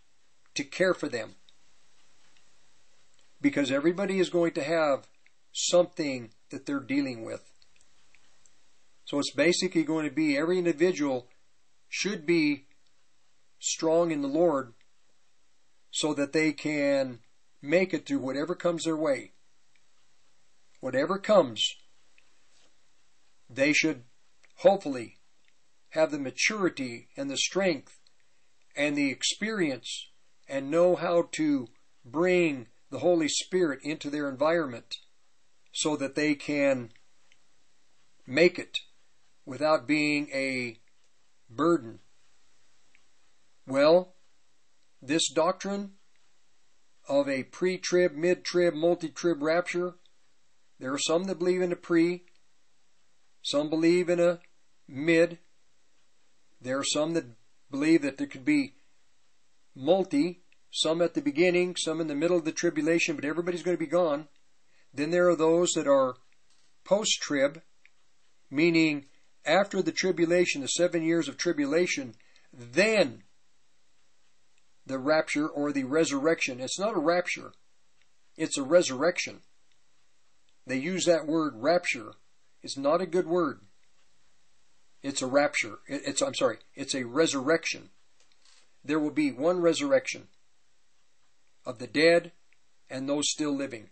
S2: to care for them. Because everybody is going to have something that they're dealing with. So it's basically going to be every individual should be strong in the Lord so that they can make it through whatever comes their way. Whatever comes, they should hopefully have the maturity and the strength and the experience and know how to bring the Holy Spirit into their environment so that they can make it without being a burden. Well, this doctrine of a pre trib, mid trib, multi trib rapture, there are some that believe in a pre, some believe in a mid, there are some that believe that there could be multi, some at the beginning, some in the middle of the tribulation, but everybody's going to be gone. Then there are those that are post trib, meaning after the tribulation, the seven years of tribulation, then the rapture or the resurrection. It's not a rapture, it's a resurrection. They use that word rapture. It's not a good word. It's a rapture. It's, I'm sorry, it's a resurrection. There will be one resurrection of the dead and those still living.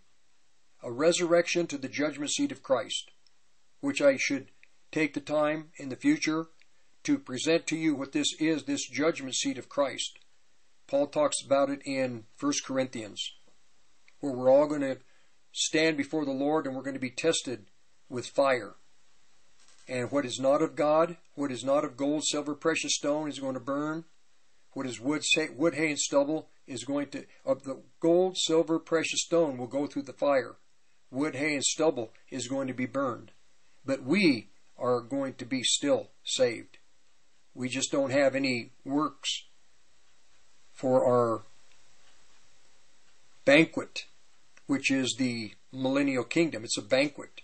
S2: A resurrection to the judgment seat of Christ, which I should take the time in the future to present to you what this is, this judgment seat of Christ. Paul talks about it in 1 Corinthians, where we're all going to stand before the Lord and we're going to be tested with fire. And what is not of God, what is not of gold, silver, precious stone is going to burn. What is wood, wood, hay, and stubble is going to, of the gold, silver, precious stone will go through the fire. Wood, hay, and stubble is going to be burned. But we are going to be still saved. We just don't have any works for our banquet, which is the millennial kingdom. It's a banquet.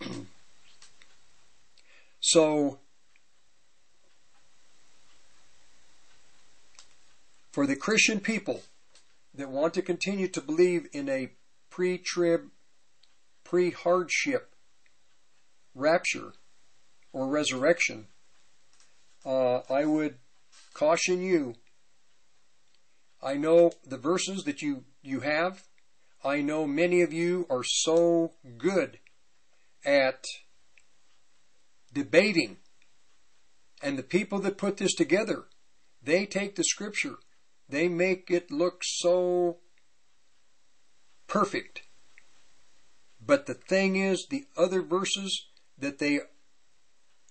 S2: so, for the Christian people that want to continue to believe in a pre trib, pre hardship rapture or resurrection, uh, I would caution you. I know the verses that you, you have. I know many of you are so good at debating. And the people that put this together, they take the scripture they make it look so perfect. But the thing is, the other verses that they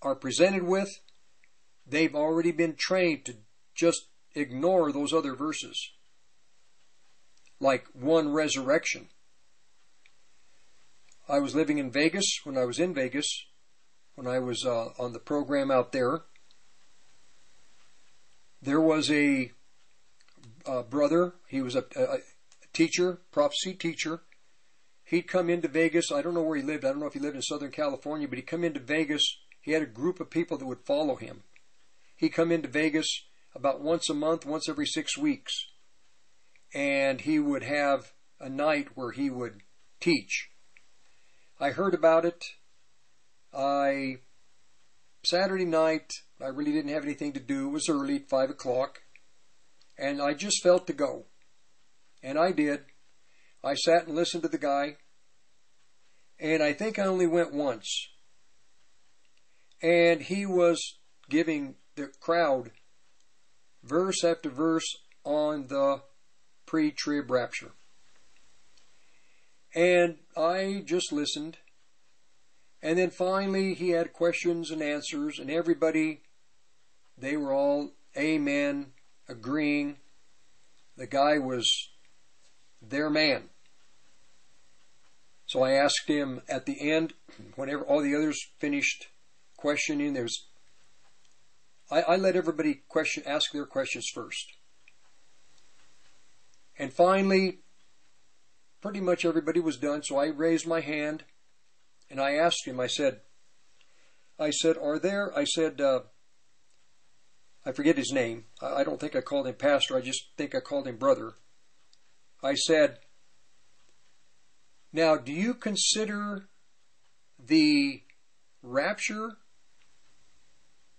S2: are presented with, they've already been trained to just ignore those other verses. Like one resurrection. I was living in Vegas when I was in Vegas, when I was uh, on the program out there. There was a uh, brother. He was a, a, teacher, prophecy teacher. He'd come into Vegas. I don't know where he lived. I don't know if he lived in Southern California, but he'd come into Vegas. He had a group of people that would follow him. He'd come into Vegas about once a month, once every six weeks. And he would have a night where he would teach. I heard about it. I Saturday night, I really didn't have anything to do. It was early, five o'clock and I just felt to go. And I did. I sat and listened to the guy, and I think I only went once. And he was giving the crowd verse after verse on the pre trib rapture. And I just listened. And then finally, he had questions and answers, and everybody, they were all amen, agreeing the guy was their man. So I asked him at the end, whenever all the others finished questioning, there was I, I let everybody question ask their questions first. And finally, pretty much everybody was done, so I raised my hand and I asked him, I said, I said, are there, I said, uh, I forget his name. I don't think I called him pastor. I just think I called him brother. I said, Now, do you consider the rapture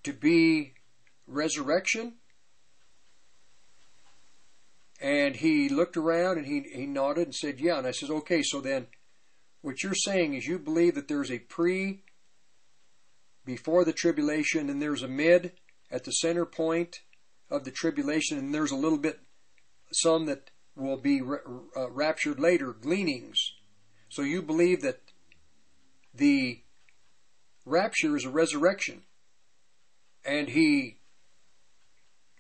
S2: to be resurrection? And he looked around and he, he nodded and said, Yeah. And I said, Okay, so then what you're saying is you believe that there's a pre before the tribulation and there's a mid at the center point of the tribulation, and there's a little bit, some that will be uh, raptured later, gleanings. So you believe that the rapture is a resurrection, and he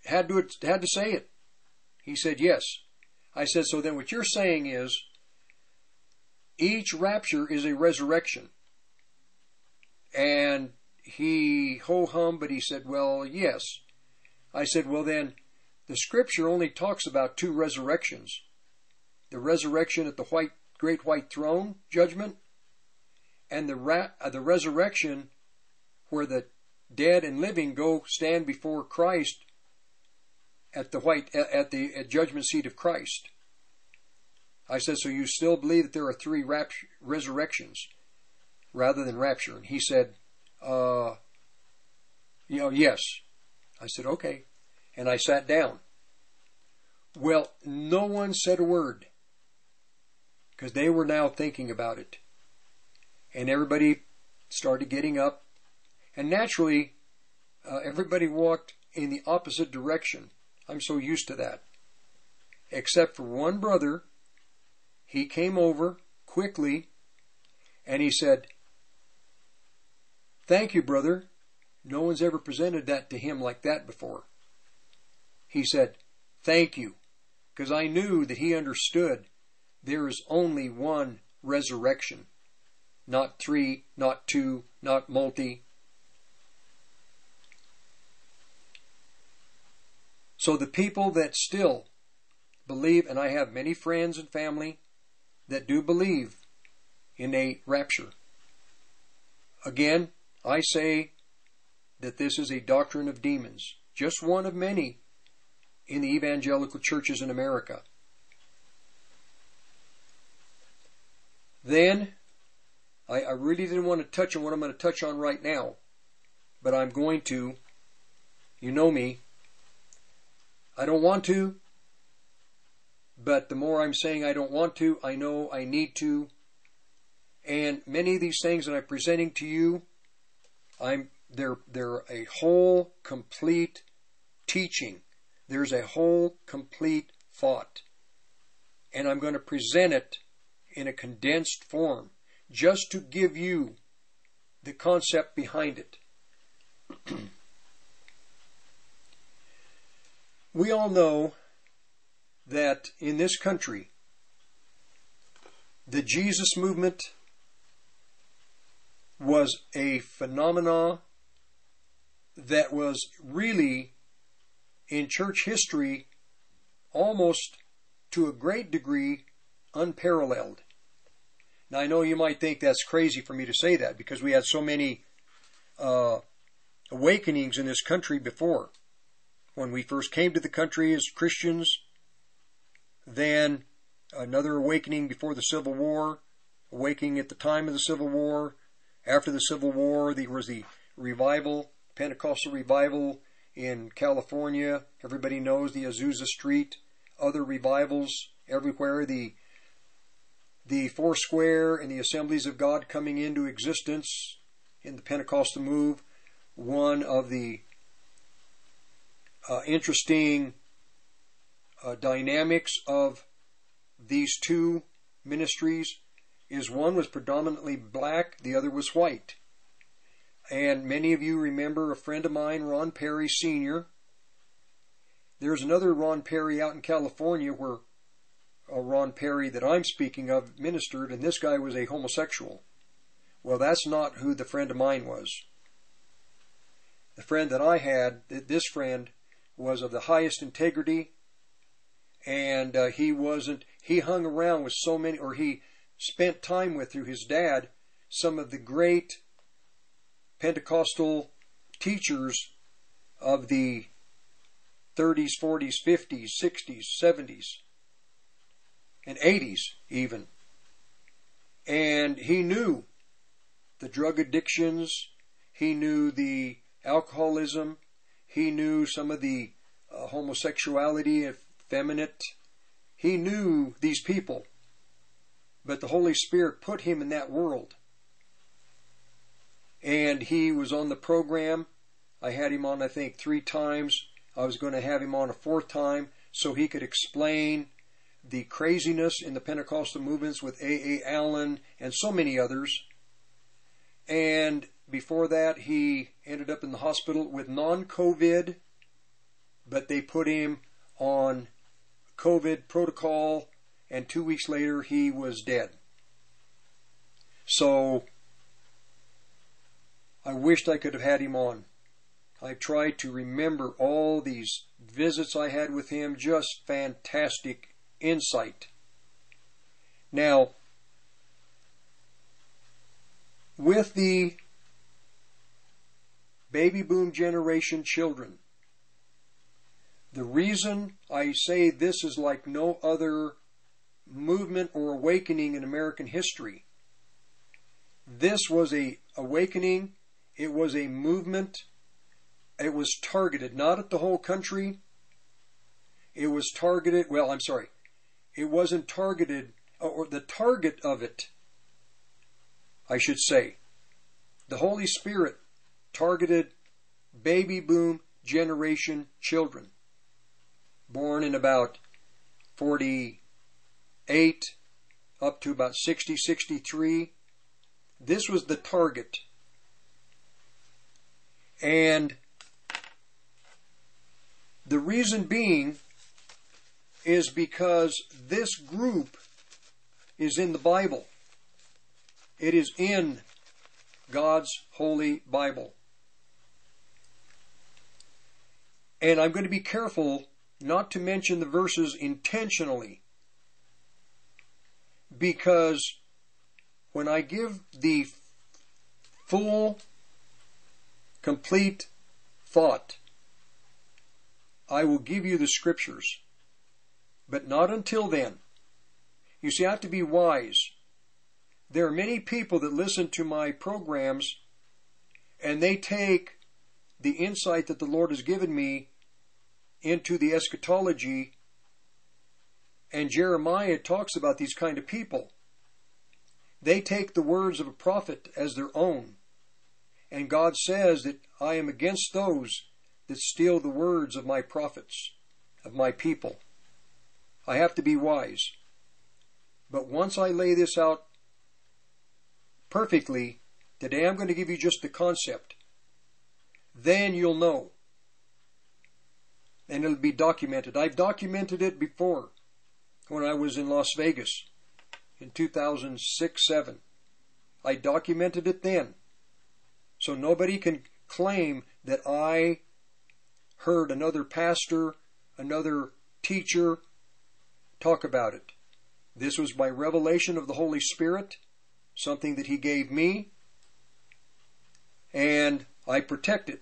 S2: had to had to say it. He said yes. I said so. Then what you're saying is each rapture is a resurrection, and he ho hum, but he said, Well, yes. I said, Well, then, the scripture only talks about two resurrections the resurrection at the white great white throne judgment and the ra- uh, the resurrection where the dead and living go stand before Christ at the white at the at judgment seat of Christ. I said, so you still believe that there are three rapture, resurrections rather than rapture? And he said, uh, you know, yes. I said, okay. And I sat down. Well, no one said a word because they were now thinking about it. And everybody started getting up. And naturally, uh, everybody walked in the opposite direction. I'm so used to that. Except for one brother. He came over quickly and he said, Thank you, brother. No one's ever presented that to him like that before. He said, Thank you, because I knew that he understood there is only one resurrection, not three, not two, not multi. So the people that still believe, and I have many friends and family that do believe in a rapture. Again, I say that this is a doctrine of demons, just one of many in the evangelical churches in America. Then, I, I, really didn't want to touch on what I'm going to touch on right now, but I'm going to. You know me. I don't want to, but the more I'm saying I don't want to, I know I need to. And many of these things that I'm presenting to you, I'm they're they're a whole complete teaching. There's a whole complete thought. And I'm going to present it in a condensed form just to give you the concept behind it. we all know that in this country, the Jesus movement was a phenomenon that was really in church history almost to a great degree unparalleled. Now I know you might think that's crazy for me to say that because we had so many uh, awakenings in this country before. When we first came to the country as Christians, then another awakening before the Civil War, awakening at the time of the Civil War. After the Civil War, there was the revival, Pentecostal revival in California. Everybody knows the Azusa Street. Other revivals everywhere. The the Foursquare and the Assemblies of God coming into existence in the Pentecostal move. One of the uh, interesting uh, dynamics of these two ministries is one was predominantly black, the other was white. And many of you remember a friend of mine, Ron Perry Sr. There's another Ron Perry out in California where a Ron Perry that I'm speaking of ministered, and this guy was a homosexual. Well, that's not who the friend of mine was. The friend that I had, this friend, was of the highest integrity, and uh, he wasn't, he hung around with so many, or he spent time with through his dad, some of the great Pentecostal teachers of the 30s, 40s, 50s, 60s, 70s, and 80s even. And he knew the drug addictions, he knew the alcoholism, he knew some of the uh, homosexuality, effeminate. He knew these people. But the Holy Spirit put him in that world and he was on the program. I had him on, I think, three times. I was going to have him on a fourth time so he could explain the craziness in the Pentecostal movements with A. A. Allen and so many others. And before that, he ended up in the hospital with non COVID, but they put him on COVID protocol, and two weeks later, he was dead. So I wished I could have had him on. I tried to remember all these visits I had with him, just fantastic insight. Now, with the baby boom generation children. The reason I say this is like no other movement or awakening in American history. This was a awakening, it was a movement, it was targeted not at the whole country. It was targeted, well, I'm sorry. It wasn't targeted uh, or the target of it I should say. The Holy Spirit targeted baby boom generation children born in about 48 up to about 60, 63. This was the target. And the reason being is because this group is in the Bible. It is in God's holy Bible. And I'm going to be careful not to mention the verses intentionally because when I give the full, complete thought, I will give you the scriptures. But not until then. You see, I have to be wise. There are many people that listen to my programs and they take the insight that the Lord has given me into the eschatology and Jeremiah talks about these kind of people. They take the words of a prophet as their own. And God says that I am against those that steal the words of my prophets, of my people. I have to be wise. But once I lay this out perfectly, today I'm going to give you just the concept. Then you'll know. And it'll be documented. I've documented it before when I was in Las Vegas in 2006 7. I documented it then. So nobody can claim that I heard another pastor, another teacher talk about it. This was by revelation of the Holy Spirit something that He gave me, and I protect it.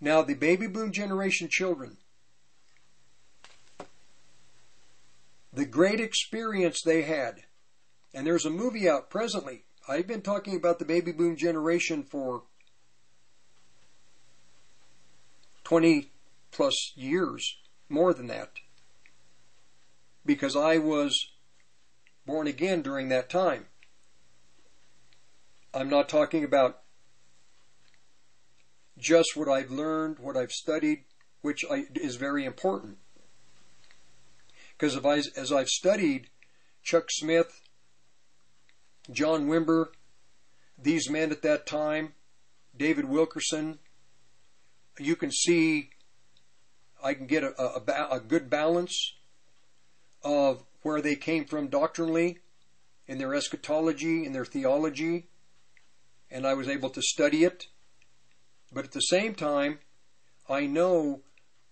S2: Now, the baby boom generation children, the great experience they had, and there's a movie out presently. I've been talking about the baby boom generation for 20 plus years, more than that, because I was born again during that time. I'm not talking about just what I've learned, what I've studied, which I, is very important. Because if I, as I've studied Chuck Smith, John Wimber, these men at that time, David Wilkerson, you can see I can get a, a, a good balance of where they came from doctrinally, in their eschatology, in their theology, and I was able to study it. But at the same time, I know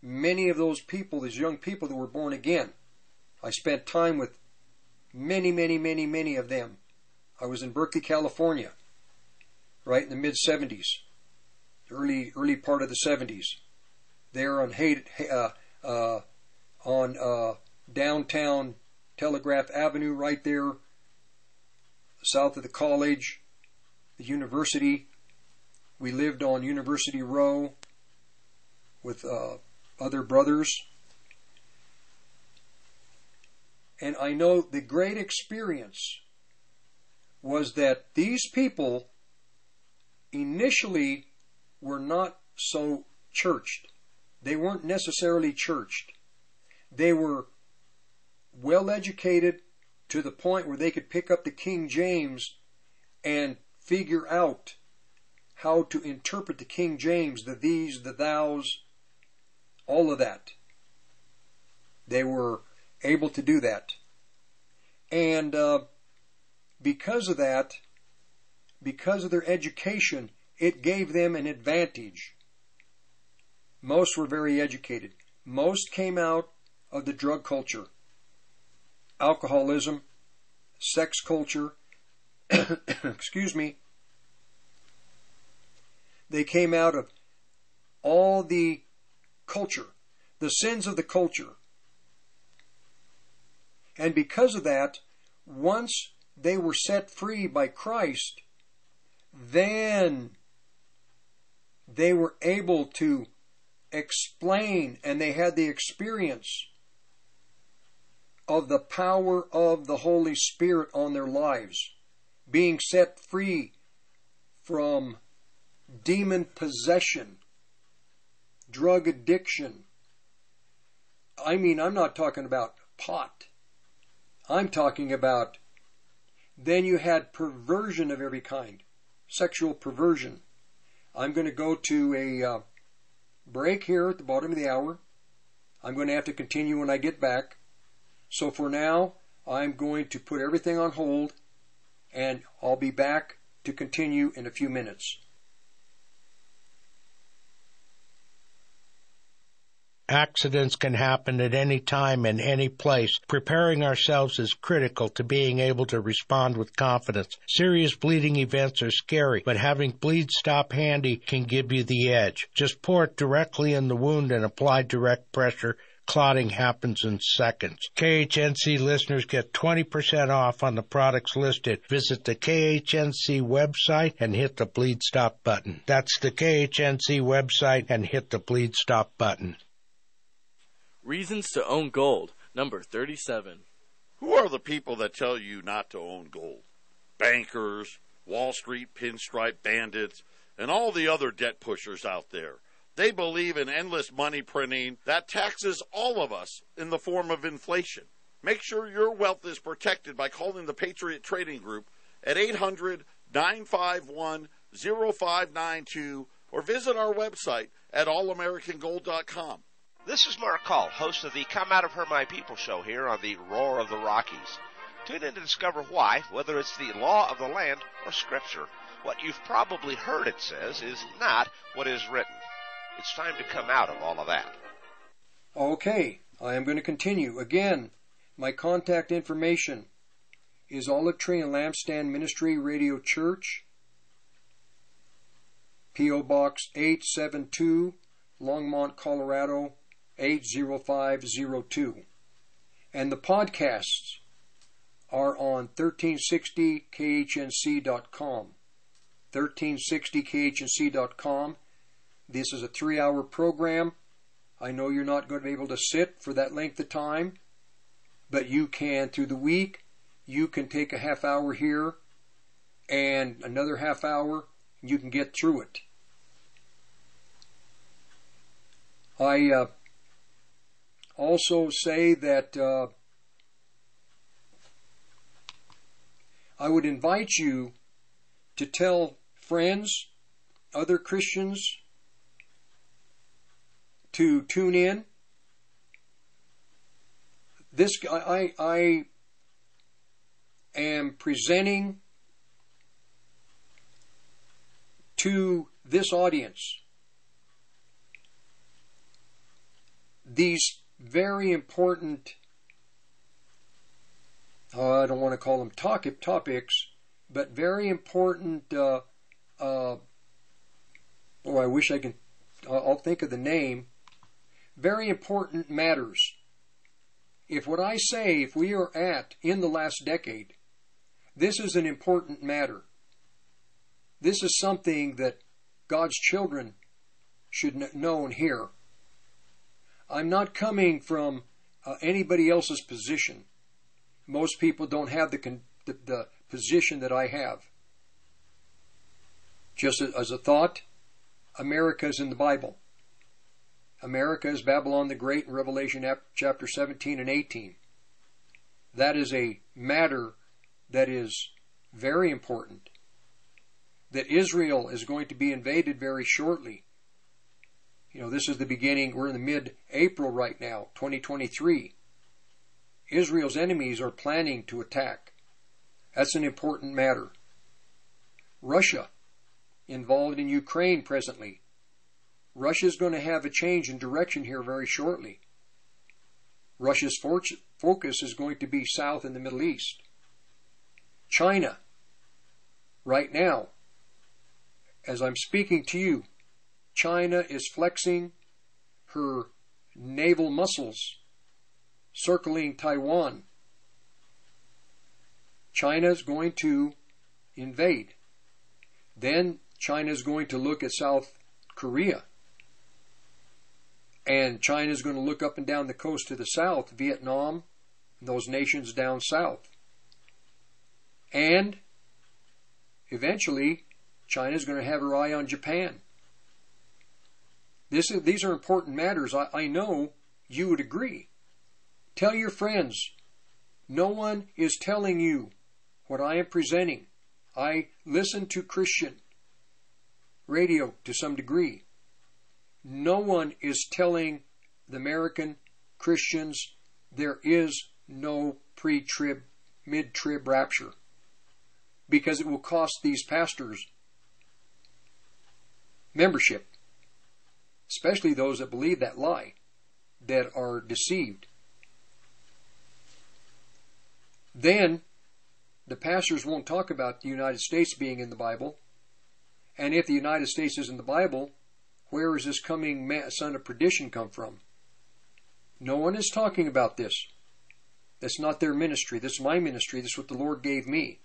S2: many of those people, these young people that were born again. I spent time with many, many, many, many of them. I was in Berkeley, California, right in the mid 70s, early early part of the 70s. There on uh, uh, on uh, downtown Telegraph Avenue right there, south of the college, the university. We lived on University Row with uh, other brothers. And I know the great experience was that these people initially were not so churched. They weren't necessarily churched. They were well educated to the point where they could pick up the King James and figure out how to interpret the King James, the these, the thous, all of that. They were able to do that. And uh, because of that, because of their education, it gave them an advantage. Most were very educated. Most came out of the drug culture alcoholism, sex culture, excuse me, they came out of all the culture, the sins of the culture. And because of that, once they were set free by Christ, then they were able to explain and they had the experience of the power of the Holy Spirit on their lives, being set free from demon possession, drug addiction. I mean, I'm not talking about pot. I'm talking about then you had perversion of every kind, sexual perversion. I'm going to go to a uh, break here at the bottom of the hour. I'm going to have to continue when I get back. So for now, I'm going to put everything on hold and I'll be back to continue in a few minutes.
S1: Accidents can happen at any time and any place. Preparing ourselves is critical to being able to respond with confidence. Serious bleeding events are scary, but having Bleed Stop handy can give you the edge. Just pour it directly in the wound and apply direct pressure clotting happens in seconds. KHNC listeners get 20% off on the products listed. Visit the KHNC website and hit the Bleed Stop button. That's the KHNC website and hit the Bleed Stop button.
S13: Reasons to Own Gold, number 37.
S12: Who are the people that tell you not to own gold? Bankers, Wall Street pinstripe bandits, and all the other debt pushers out there. They believe in endless money printing that taxes all of us in the form of inflation. Make sure your wealth is protected by calling the Patriot Trading Group at 800 951 0592 or visit our website at allamericangold.com.
S14: This is Mark Call, host of the Come Out of Her My People show here on the Roar of the Rockies. Tune in to discover why, whether it's the law of the land or scripture, what you've probably heard it says is not what is written. It's time to come out of all of that.
S2: Okay, I am going to continue. Again, my contact information is Olive Tree and Lampstand Ministry Radio Church, P.O. Box 872, Longmont, Colorado 80502. And the podcasts are on 1360khnc.com. 1360khnc.com. This is a three hour program. I know you're not going to be able to sit for that length of time, but you can through the week. You can take a half hour here and another half hour. You can get through it. I uh, also say that uh, I would invite you to tell friends, other Christians, to tune in. This I I am presenting to this audience these very important uh, I don't want to call them topic topics, but very important. Uh, uh, oh, I wish I can. I'll think of the name very important matters. If what I say, if we are at in the last decade, this is an important matter. This is something that God's children should know and hear. I'm not coming from uh, anybody else's position. Most people don't have the, con- the, the position that I have. Just as a thought, America is in the Bible. America is Babylon the Great in Revelation chapter 17 and 18. That is a matter that is very important. That Israel is going to be invaded very shortly. You know, this is the beginning, we're in the mid April right now, 2023. Israel's enemies are planning to attack. That's an important matter. Russia, involved in Ukraine presently, Russia's going to have a change in direction here very shortly. Russia's for- focus is going to be south in the Middle East. China right now, as I'm speaking to you, China is flexing her naval muscles circling Taiwan. China is going to invade. Then China is going to look at South Korea. And China is going to look up and down the coast to the south, Vietnam, those nations down south. And eventually, China is going to have her eye on Japan. Is, these are important matters. I, I know you would agree. Tell your friends. No one is telling you what I am presenting. I listen to Christian radio to some degree. No one is telling the American Christians there is no pre trib, mid trib rapture because it will cost these pastors membership, especially those that believe that lie, that are deceived. Then the pastors won't talk about the United States being in the Bible. And if the United States is in the Bible, where is this coming son of perdition come from? No one is talking about this. That's not their ministry. This is my ministry. This is what the Lord gave me.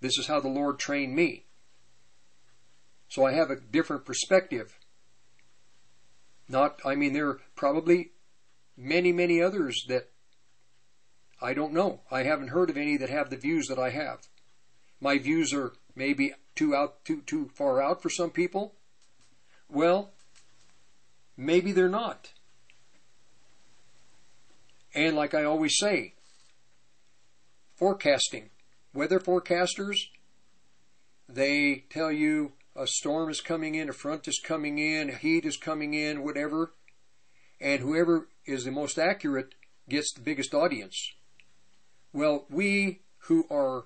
S2: This is how the Lord trained me. So I have a different perspective. Not, I mean, there are probably many, many others that I don't know. I haven't heard of any that have the views that I have. My views are maybe too out, too, too far out for some people. Well, maybe they're not. And like I always say, forecasting. Weather forecasters, they tell you a storm is coming in, a front is coming in, heat is coming in, whatever. And whoever is the most accurate gets the biggest audience. Well, we who are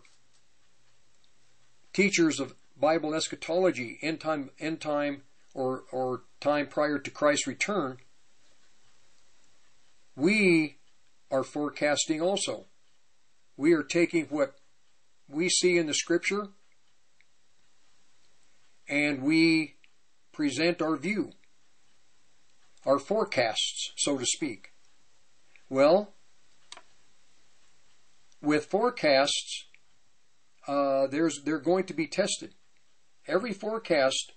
S2: teachers of Bible eschatology, end time, end time, or, or time prior to Christ's return, we are forecasting also. We are taking what we see in the scripture and we present our view, our forecasts, so to speak. Well, with forecasts, uh, there's they're going to be tested. Every forecast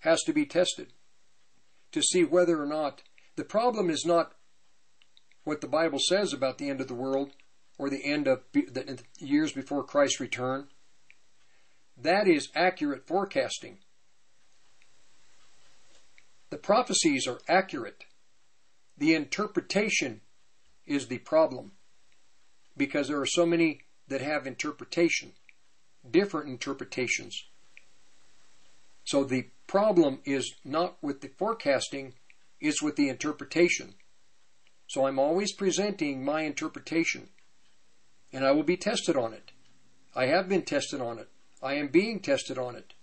S2: has to be tested to see whether or not the problem is not what the Bible says about the end of the world or the end of the years before Christ's return. That is accurate forecasting. The prophecies are accurate. The interpretation is the problem because there are so many that have interpretation, different interpretations. So the problem is not with the forecasting, it's with the interpretation. So I'm always presenting my interpretation, and I will be tested on it. I have been tested on it. I am being tested on it.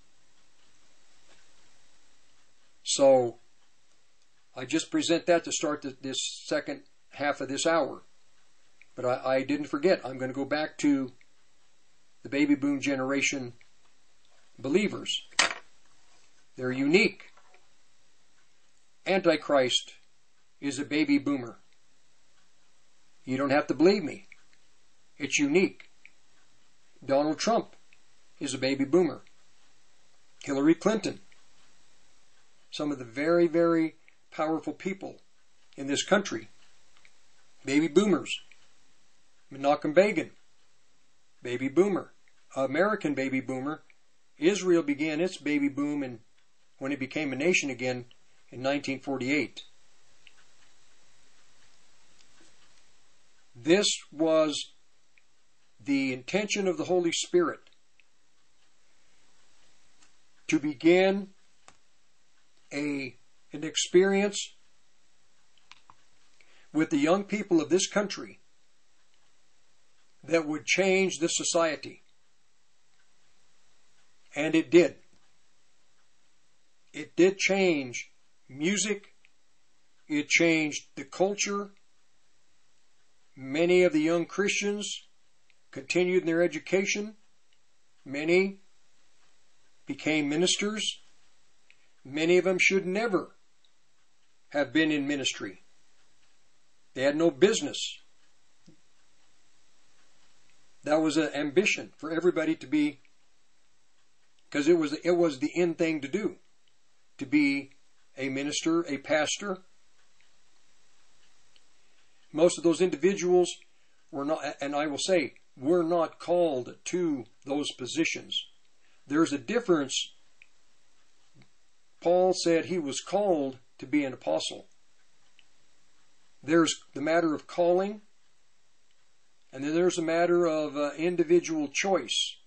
S2: So I just present that to start the, this second half of this hour. But I, I didn't forget, I'm going to go back to the baby boom generation believers. They're unique. Antichrist is a baby boomer. You don't have to believe me. It's unique. Donald Trump is a baby boomer. Hillary Clinton. Some of the very, very powerful people in this country. Baby boomers. Menachem Begin, baby boomer, American baby boomer. Israel began its baby boom in, when it became a nation again in 1948. This was the intention of the Holy Spirit to begin a, an experience with the young people of this country that would change this society. And it did. It did change music. It changed the culture. Many of the young Christians continued in their education. Many became ministers, many of them should never have been in ministry. They had no business. That was an ambition for everybody to be, because it was it was the end thing to do, to be a minister, a pastor. Most of those individuals were not, and I will say, were not called to those positions. There's a difference. Paul said he was called to be an apostle. There's the matter of calling, and then there's a matter of uh, individual choice.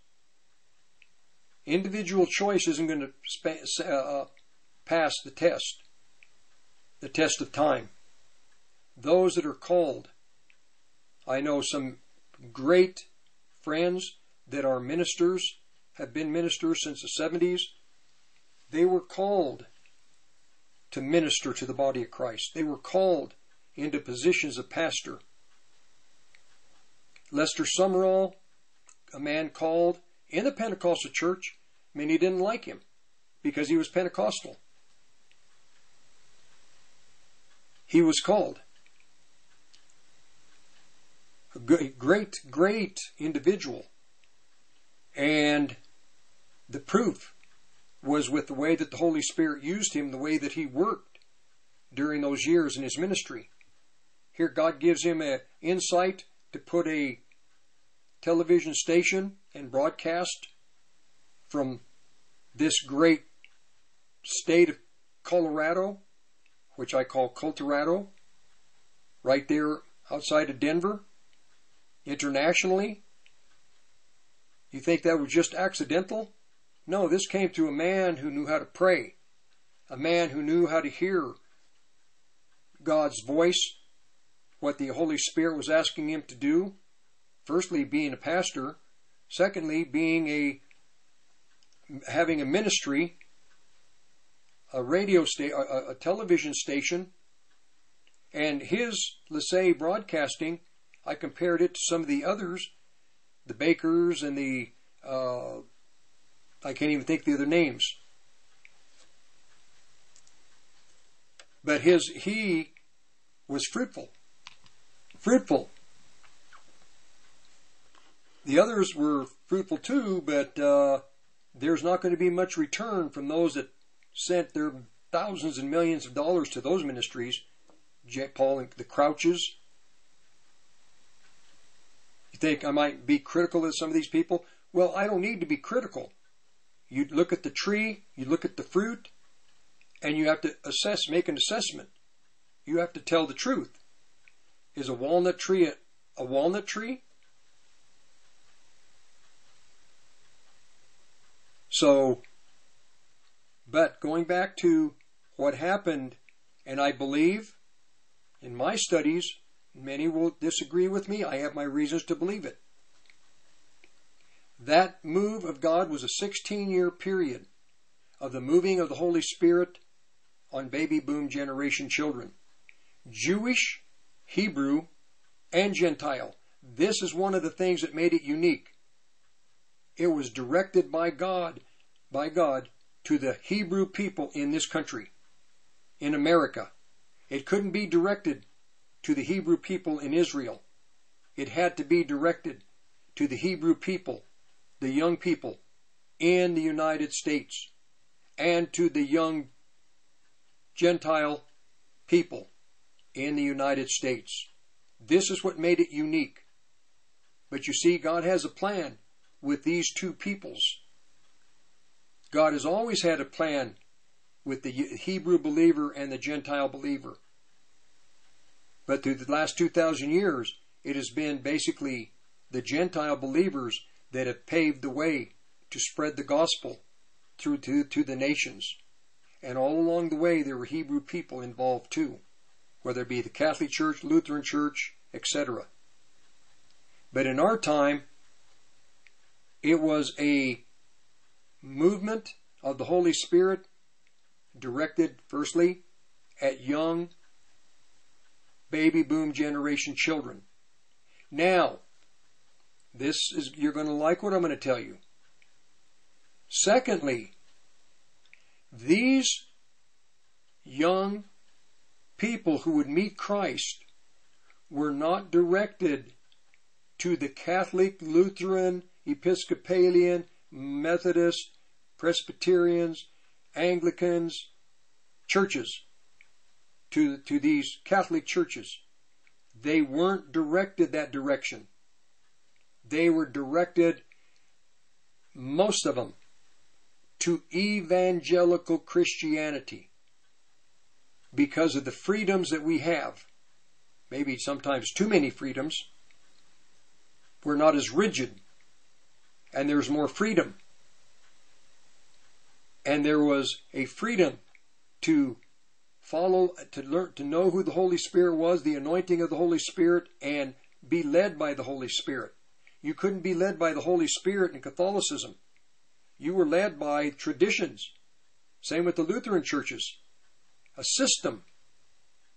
S2: Individual choice isn't going to sp- uh, pass the test, the test of time. Those that are called, I know some great friends that are ministers, have been ministers since the 70s. They were called to minister to the body of Christ. They were called into positions of pastor. Lester Sumrall, a man called in the Pentecostal church, many didn't like him because he was Pentecostal. He was called. A great, great individual. And the proof was with the way that the Holy Spirit used him, the way that he worked during those years in his ministry. Here, God gives him an insight to put a television station and broadcast from this great state of Colorado which I call Culturado, right there outside of Denver, internationally. You think that was just accidental? No, this came through a man who knew how to pray, a man who knew how to hear God's voice, what the Holy Spirit was asking him to do. Firstly, being a pastor. Secondly, being a having a ministry a radio station, a, a, television station, and his LeSEA broadcasting, I compared it to some of the others, the Bakkers and the, uh, I can't even think the other names. But his, he was fruitful. Fruitful. The others were fruitful too, but uh, there's not going to be much return from those that sent their thousands and millions of dollars to those ministries, Paul and the Crouches. You think I might be critical of some of these people? Well, I don't need to be critical. You look at the tree, you look at the fruit, and you have to assess, make an assessment. You have to tell the truth. Is a walnut tree a, a walnut tree? So but going back to what happened, and I believe in my studies, many will disagree with me. I have my reasons to believe it. That move of God was a 16 year period of the moving of the Holy Spirit on baby boom generation children. Jewish, Hebrew, and Gentile. This is one of the things that made it unique. It was directed by God, by God to the Hebrew people in this country, in America. It couldn't be directed to the Hebrew people in Israel. It had to be directed to the Hebrew people, the young people in the United States, and to the young Gentile people in the United States. This is what made it unique. But you see, God has a plan with these two peoples. God has always had a plan with the Hebrew believer and the Gentile believer. But through the last 2,000 years, it has been basically the Gentile believers that have paved the way to spread the gospel through to, to the nations. And all along the way, there were Hebrew people involved too, whether it be the Catholic Church, Lutheran Church, etc. But in our time, it was a movement of the Holy Spirit directed, firstly, at young baby boom generation children. Now, this is, you're going to like what I'm going to tell you. Secondly, these young people who would meet Christ were not directed to the Catholic, Lutheran, Episcopalian, Methodist, Presbyterians, Anglicans, churches, to, to these Catholic churches. They weren't directed that direction. They were directed, most of them, to evangelical Christianity because of the freedoms that we have. Maybe sometimes too many freedoms. We're not as rigid, and there's more freedom. And there was a freedom to follow, to learn, to know who the Holy Spirit was, the anointing of the Holy Spirit, and be led by the Holy Spirit. You couldn't be led by the Holy Spirit in Catholicism. You were led by traditions. Same with the Lutheran churches. A system.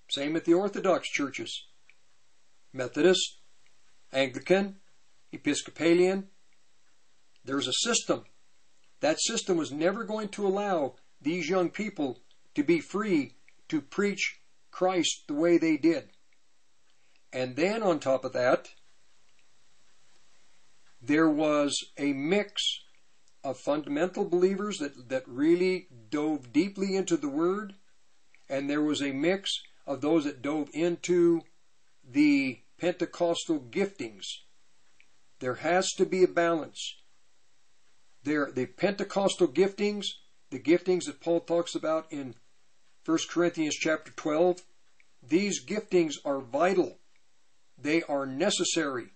S2: Same with the Orthodox churches. Methodist, Anglican, Episcopalian. There's a system. That system was never going to allow these young people to be free to preach Christ the way they did. And then on top of that, there was a mix of fundamental believers that, that really dove deeply into the Word, and there was a mix of those that dove into the Pentecostal giftings. There has to be a balance. There, the Pentecostal giftings, the giftings that Paul talks about in 1 Corinthians chapter 12, these giftings are vital. They are necessary.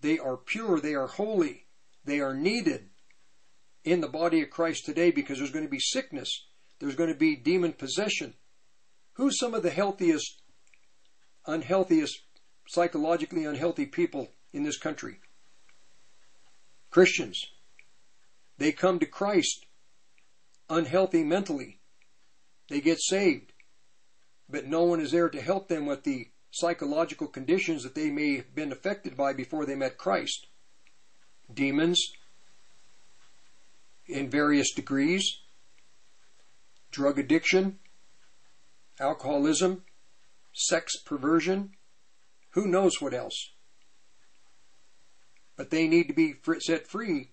S2: They are pure. They are holy. They are needed in the body of Christ today because there's going to be sickness. There's going to be demon possession. Who's some of the healthiest, unhealthiest, psychologically unhealthy people in this country? Christians. They come to Christ unhealthy mentally. They get saved. But no one is there to help them with the psychological conditions that they may have been affected by before they met Christ. Demons, in various degrees, drug addiction, alcoholism, sex perversion, who knows what else. But they need to be set free,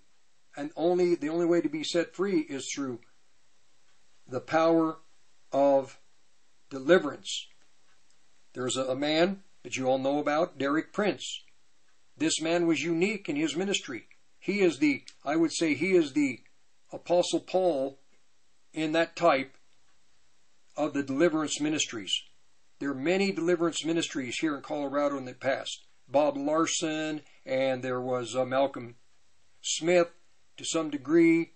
S2: and only the only way to be set free is through the power of deliverance. There's a, a man that you all know about, Derek Prince. This man was unique in his ministry. He is the, I would say, he is the Apostle Paul in that type of the deliverance ministries. There are many deliverance ministries here in Colorado in the past. Bob Larson, and there was uh, Malcolm Smith to some degree,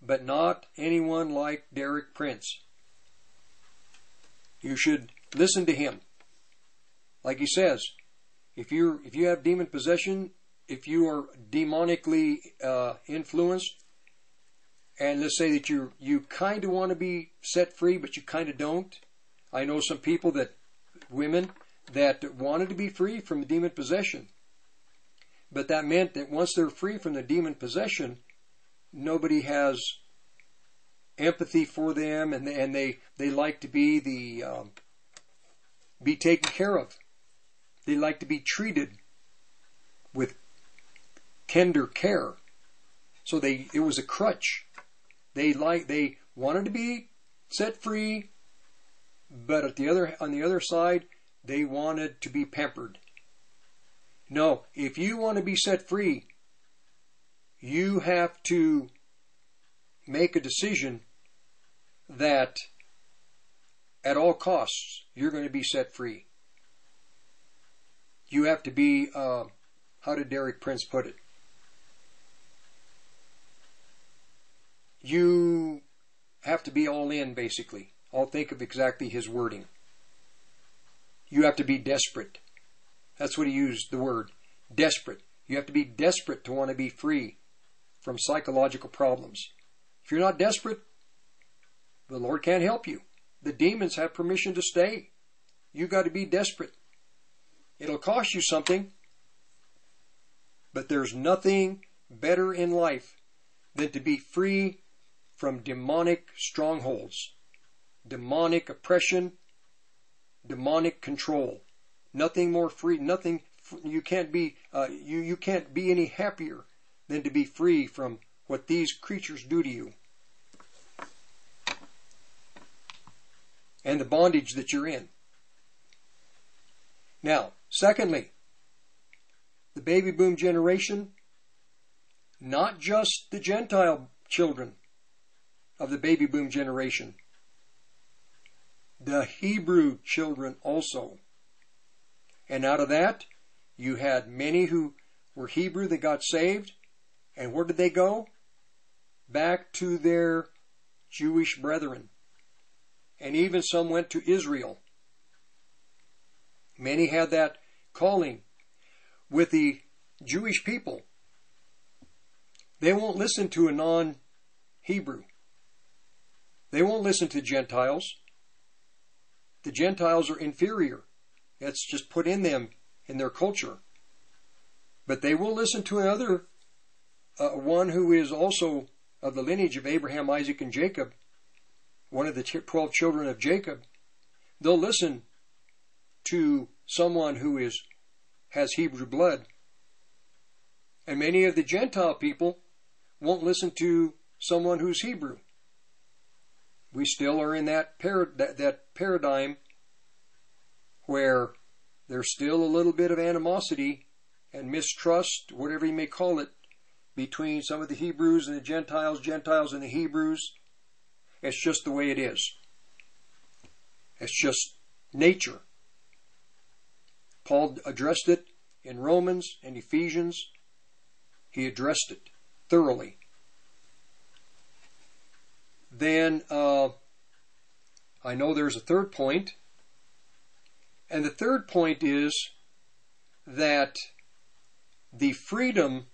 S2: but not anyone like Derek Prince. You should listen to him. Like he says, if you if you have demon possession, if you are demonically uh, influenced, and let's say that you you kind of want to be set free, but you kind of don't. I know some people that women that wanted to be free from demon possession, but that meant that once they're free from the demon possession, nobody has empathy for them, and and they they like to be the um, be taken care of. They like to be treated with tender care. So they it was a crutch they like they wanted to be set free, but at the other on the other side, they wanted to be pampered. No, if you want to be set free, you have to make a decision that at all costs you're going to be set free. You have to be, uh, how did Derek Prince put it? you have to be all in, basically. I'll think of exactly his wording. You have to be desperate. That's what he used the word. Desperate. You have to be desperate to want to be free from psychological problems. If you're not desperate, the Lord can't help you. The demons have permission to stay. You got to be desperate. It'll cost you something, but there's nothing better in life than to be free from demonic strongholds, demonic oppression, demonic control. Nothing more free, nothing, you can't be, uh, you, you can't be any happier than to be free from what these creatures do to you. And the bondage that you're in. Now, secondly, the baby boom generation, not just the Gentile children of the baby boom generation, the Hebrew children also. And out of that, you had many who were Hebrew that got saved. And where did they go? Back to their Jewish brethren. And even some went to Israel. Many had that calling with the Jewish people. They won't listen to a non Hebrew. They won't listen to Gentiles. The Gentiles are inferior. That's just put in them in their culture. But they will listen to another, uh, one who is also of the lineage of Abraham, Isaac, and Jacob, one of the twelve children of Jacob. They'll listen to someone who is has Hebrew blood. And many of the Gentile people won't listen to someone who's Hebrew. We still are in that, that, that paradigm where there's still a little bit of animosity and mistrust, whatever you may call it, between some of the Hebrews and the Gentiles, Gentiles and the Hebrews. It's just the way it is. It's just nature. Paul addressed it in Romans and Ephesians. He addressed it thoroughly. Then uh, I know there's a third point, and the third point is that the freedom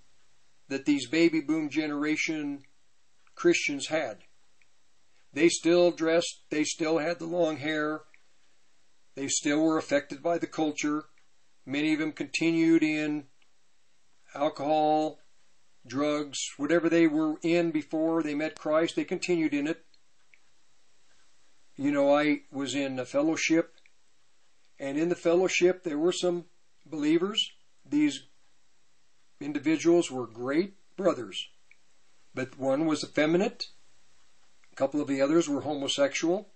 S2: that these baby boom generation Christians had. They still dressed, they still had the long hair, they still were affected by the culture. Many of them continued in alcohol, drugs, whatever they were in before they met Christ, they continued in it. You know, I was in a fellowship, and in the fellowship there were some believers. These individuals were great brothers, but one was effeminate, a couple of the others were homosexual.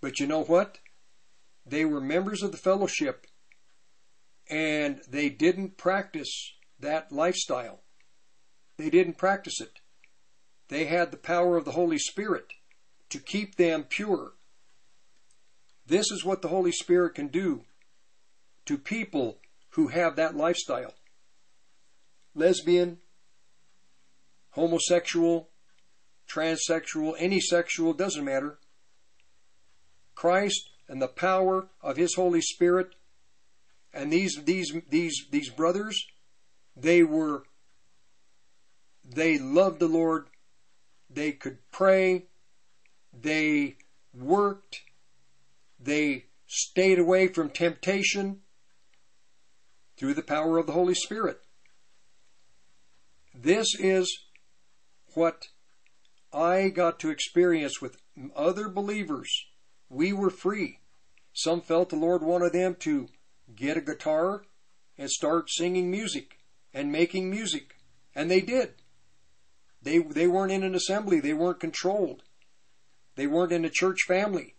S2: But you know what? They were members of the fellowship and they didn't practice that lifestyle. They didn't practice it. They had the power of the Holy Spirit to keep them pure. This is what the Holy Spirit can do to people who have that lifestyle. Lesbian, homosexual, transsexual, any sexual, doesn't matter. Christ and the power of His Holy Spirit and these these these these brothers, they were they loved the Lord. They could pray. They worked. They stayed away from temptation through the power of the Holy Spirit. This is what I got to experience with other believers. We were free. Some felt the Lord wanted them to get a guitar and start singing music and making music. And they did. They, they weren't in an assembly. They weren't controlled. They weren't in a church family.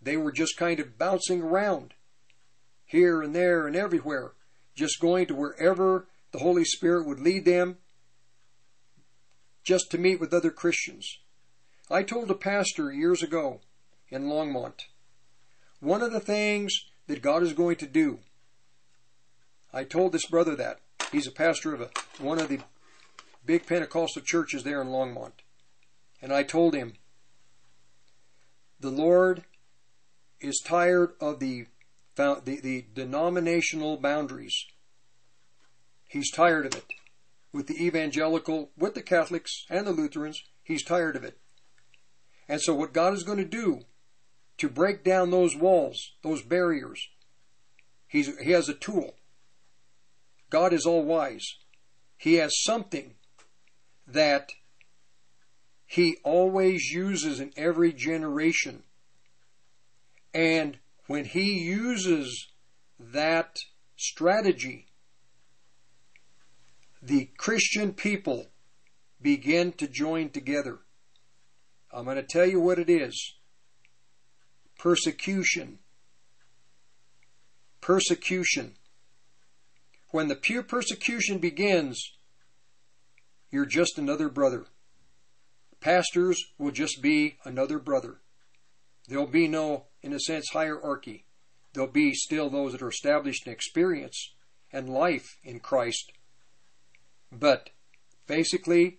S2: They were just kind of bouncing around here and there and everywhere, just going to wherever the Holy Spirit would lead them just to meet with other Christians. I told a pastor years ago in Longmont, one of the things that God is going to do, I told this brother that. He's a pastor of a, one of the big Pentecostal churches there in Longmont. And I told him, the Lord is tired of the, the, the denominational boundaries. He's tired of it. With the evangelical, with the Catholics and the Lutherans, he's tired of it. And so what God is going to do to break down those walls, those barriers, he's, he has a tool. God is all wise. He has something that He always uses in every generation. And when He uses that strategy, the Christian people begin to join together. I'm going to tell you what it is persecution. Persecution. When the pure persecution begins, you're just another brother. Pastors will just be another brother. There'll be no, in a sense, hierarchy. There'll be still those that are established in experience and life in Christ. But basically,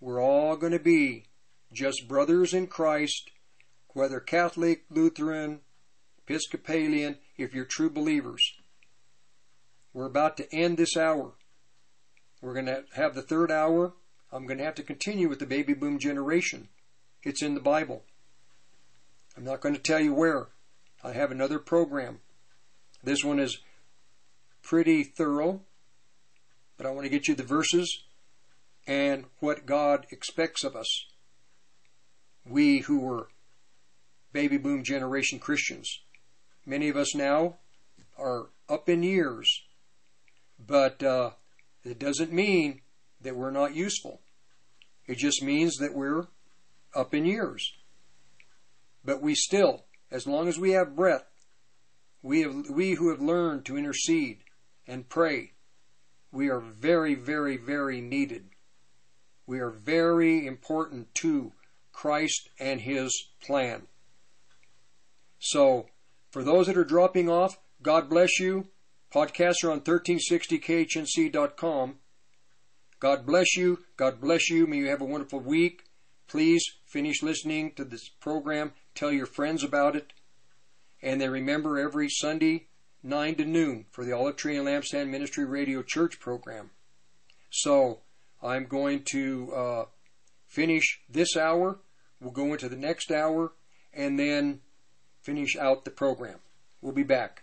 S2: we're all going to be just brothers in Christ, whether Catholic, Lutheran, Episcopalian, if you're true believers. We're about to end this hour. We're going to have the third hour. I'm going to have to continue with the baby boom generation. It's in the Bible. I'm not going to tell you where. I have another program. This one is pretty thorough, but I want to get you the verses and what God expects of us. We who were baby boom generation Christians. Many of us now are up in years, but uh, it doesn't mean that we're not useful. It just means that we're up in years. But we still, as long as we have breath, we, have, we who have learned to intercede and pray, we are very, very, very needed. We are very important to Christ and His plan. So, for those that are dropping off, God bless you. Podcasts are on 1360khnc.com. God bless you. God bless you. May you have a wonderful week. Please finish listening to this program. Tell your friends about it. And then remember every Sunday, 9 to noon, for the Olive Tree and Lampstand Ministry Radio Church program. So, I'm going to uh, finish this hour. We'll go into the next hour and then finish out the program. We'll be back.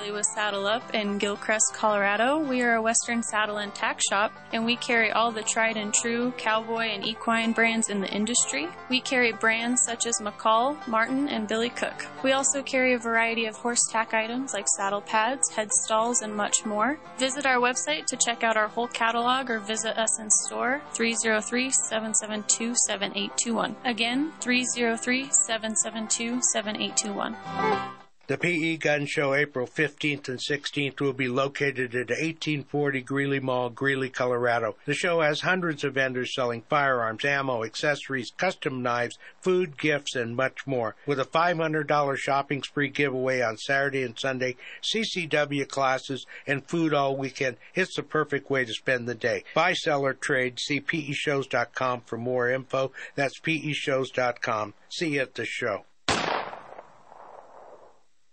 S15: Riley with Saddle Up in Gilcrest, Colorado. We are a Western saddle and tack shop, and we carry all the tried and true cowboy and equine brands in the industry. We carry brands such as McCall, Martin, and Billy Cook. We also carry a variety of horse tack items like saddle pads, head stalls, and much more. Visit our website to check out our whole catalog or visit us in store 303 772 7821. Again, 303 772 7821.
S1: The PE Gun Show, April 15th and 16th, will be located at 1840 Greeley Mall, Greeley, Colorado. The show has hundreds of vendors selling firearms, ammo, accessories, custom knives, food, gifts, and much more. With a $500 shopping spree giveaway on Saturday and Sunday, CCW classes, and food all weekend, it's the perfect way to spend the day. Buy, sell, or trade. See PEShows.com for more info. That's PEShows.com. See you at the show.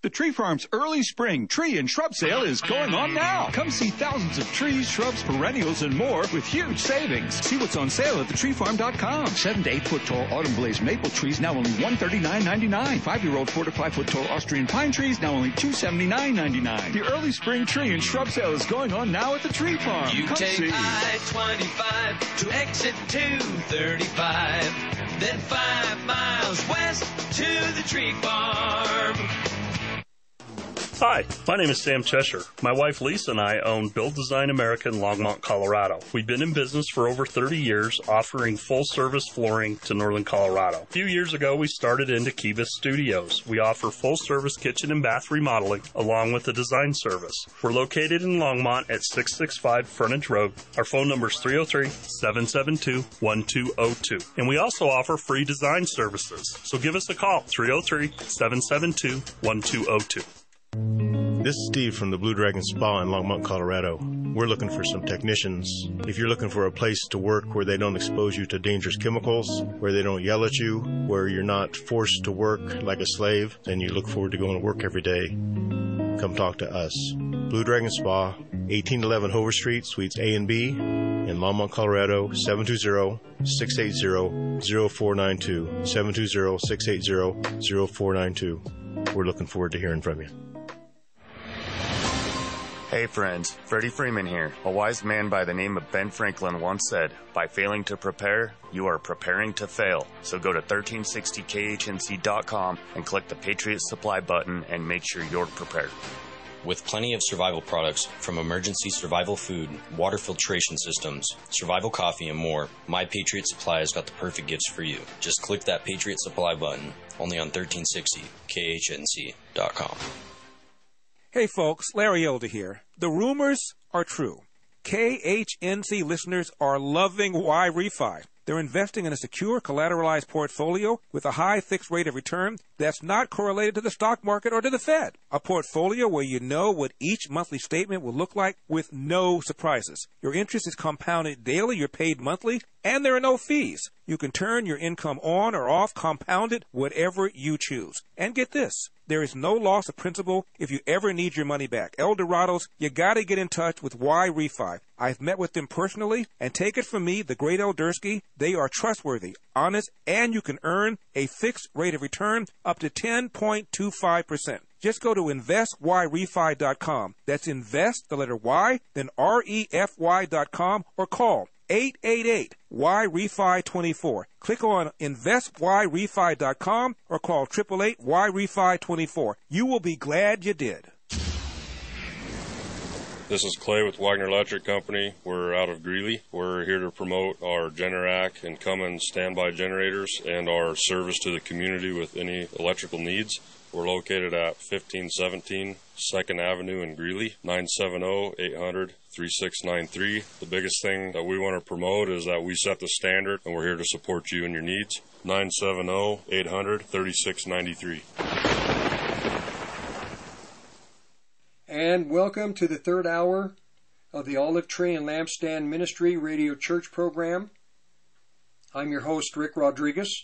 S16: The Tree Farm's early spring tree and shrub sale is going on now. Come see thousands of trees, shrubs, perennials, and more with huge savings. See what's on sale at thetreefarm.com. Seven to eight foot tall autumn blaze maple trees now only $139.99. Five year old four to five foot tall Austrian pine trees now only $279.99. The early spring tree and shrub sale is going on now at the Tree Farm.
S17: You
S16: Come
S17: take
S16: see.
S17: I-25 to exit 235, then five miles west to the tree farm.
S18: Hi, my name is Sam Cheshire. My wife Lisa and I own Build Design America in Longmont, Colorado. We've been in business for over 30 years, offering full service flooring to Northern Colorado. A few years ago, we started into Kivas Studios. We offer full service kitchen and bath remodeling along with a design service. We're located in Longmont at 665 Frontage Road. Our phone number is 303 772 1202. And we also offer free design services. So give us a call 303 772 1202.
S19: This is Steve from the Blue Dragon Spa in Longmont, Colorado. We're looking for some technicians. If you're looking for a place to work where they don't expose you to dangerous chemicals, where they don't yell at you, where you're not forced to work like a slave, and you look forward to going to work every day, come talk to us. Blue Dragon Spa, 1811 Hover Street, Suites A and B, in Longmont, Colorado, 720-680-0492. 720-680-0492. We're looking forward to hearing from you.
S20: Hey friends, Freddie Freeman here. A wise man by the name of Ben Franklin once said, By failing to prepare, you are preparing to fail. So go to 1360khnc.com and click the Patriot Supply button and make sure you're prepared.
S21: With plenty of survival products from emergency survival food, water filtration systems, survival coffee, and more, My Patriot Supply has got the perfect gifts for you. Just click that Patriot Supply button only on 1360khnc.com.
S22: Hey folks, Larry Elder here. The rumors are true. KHNC listeners are loving Yrefy. They're investing in a secure collateralized portfolio with a high fixed rate of return that's not correlated to the stock market or to the Fed. A portfolio where you know what each monthly statement will look like with no surprises. Your interest is compounded daily, you're paid monthly, and there are no fees. You can turn your income on or off, compounded, whatever you choose. And get this. There is no loss of principal if you ever need your money back. Elderados, you gotta get in touch with Yrefy. I've met with them personally, and take it from me, the great Eldersky, They are trustworthy, honest, and you can earn a fixed rate of return up to 10.25%. Just go to investyrefy.com. That's invest, the letter Y, then R-E-F-Y.com or call 888-Y-REFI24. Click on investyrefy.com or call 888-Y-REFI24. You will be glad you did.
S23: This is Clay with Wagner Electric Company. We're out of Greeley. We're here to promote our Generac and Cummins standby generators and our service to the community with any electrical needs. We're located at 1517 2nd Avenue in Greeley, 970-800-3693. The biggest thing that we want to promote is that we set the standard and we're here to support you and your needs. 970-800-3693.
S2: And welcome to the third hour of the Olive Tree and Lampstand Ministry Radio Church program. I'm your host, Rick Rodriguez.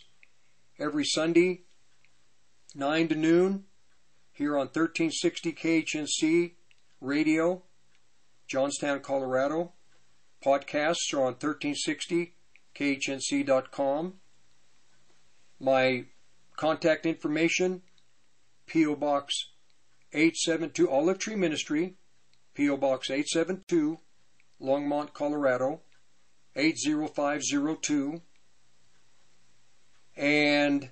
S2: Every Sunday, 9 to noon, here on 1360 KHNC Radio, Johnstown, Colorado. Podcasts are on 1360khnc.com. My contact information, P.O. Box 872 Olive Tree Ministry, P.O. Box 872, Longmont, Colorado 80502. And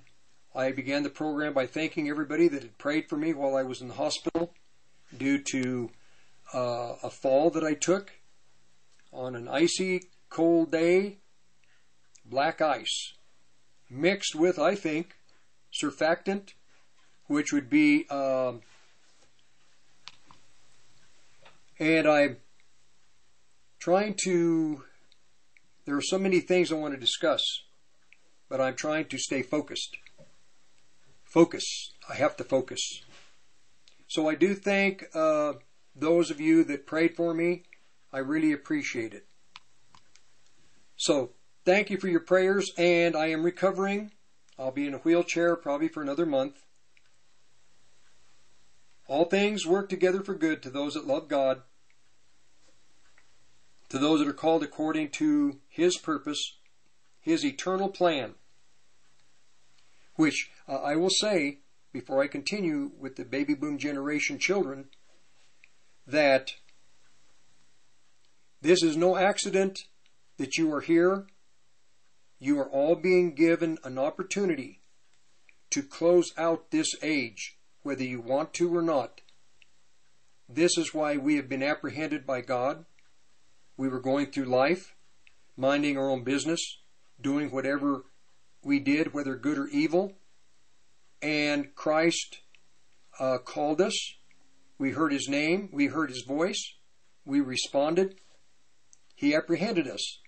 S2: I began the program by thanking everybody that had prayed for me while I was in the hospital due to uh, a fall that I took on an icy, cold day, black ice, mixed with, I think, surfactant, which would be. Uh, and I'm trying to. There are so many things I want to discuss, but I'm trying to stay focused. Focus. I have to focus. So I do thank uh, those of you that prayed for me. I really appreciate it. So thank you for your prayers, and I am recovering. I'll be in a wheelchair probably for another month. All things work together for good to those that love God, to those that are called according to His purpose, His eternal plan. Which uh, I will say, before I continue with the baby boom generation children, that this is no accident that you are here. You are all being given an opportunity to close out this age, whether you want to or not. This is why we have been apprehended by God. We were going through life, minding our own business, doing whatever we did, whether good or evil. And Christ uh, called us. We heard his name. We heard his voice. We responded. He apprehended us.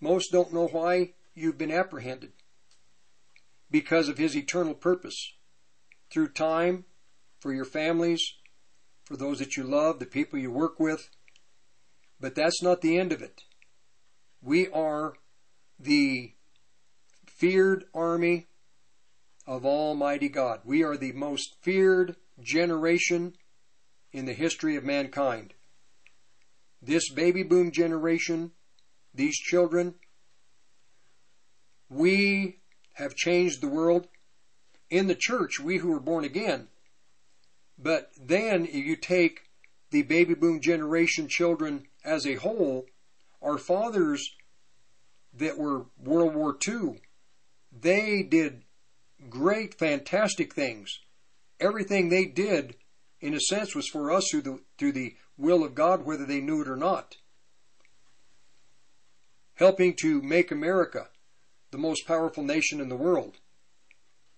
S2: Most don't know why you've been apprehended. Because of his eternal purpose. Through time, for your families, for those that you love, the people you work with. But that's not the end of it. We are the feared army of Almighty God. We are the most feared generation in the history of mankind. This baby boom generation, these children, we have changed the world. In the church, we who were born again. But then if you take the baby boom generation children as a whole, our fathers that were World War II, they did great, fantastic things. Everything they did, in a sense, was for us through the, through the will of God, whether they knew it or not. Helping to make America the most powerful nation in the world.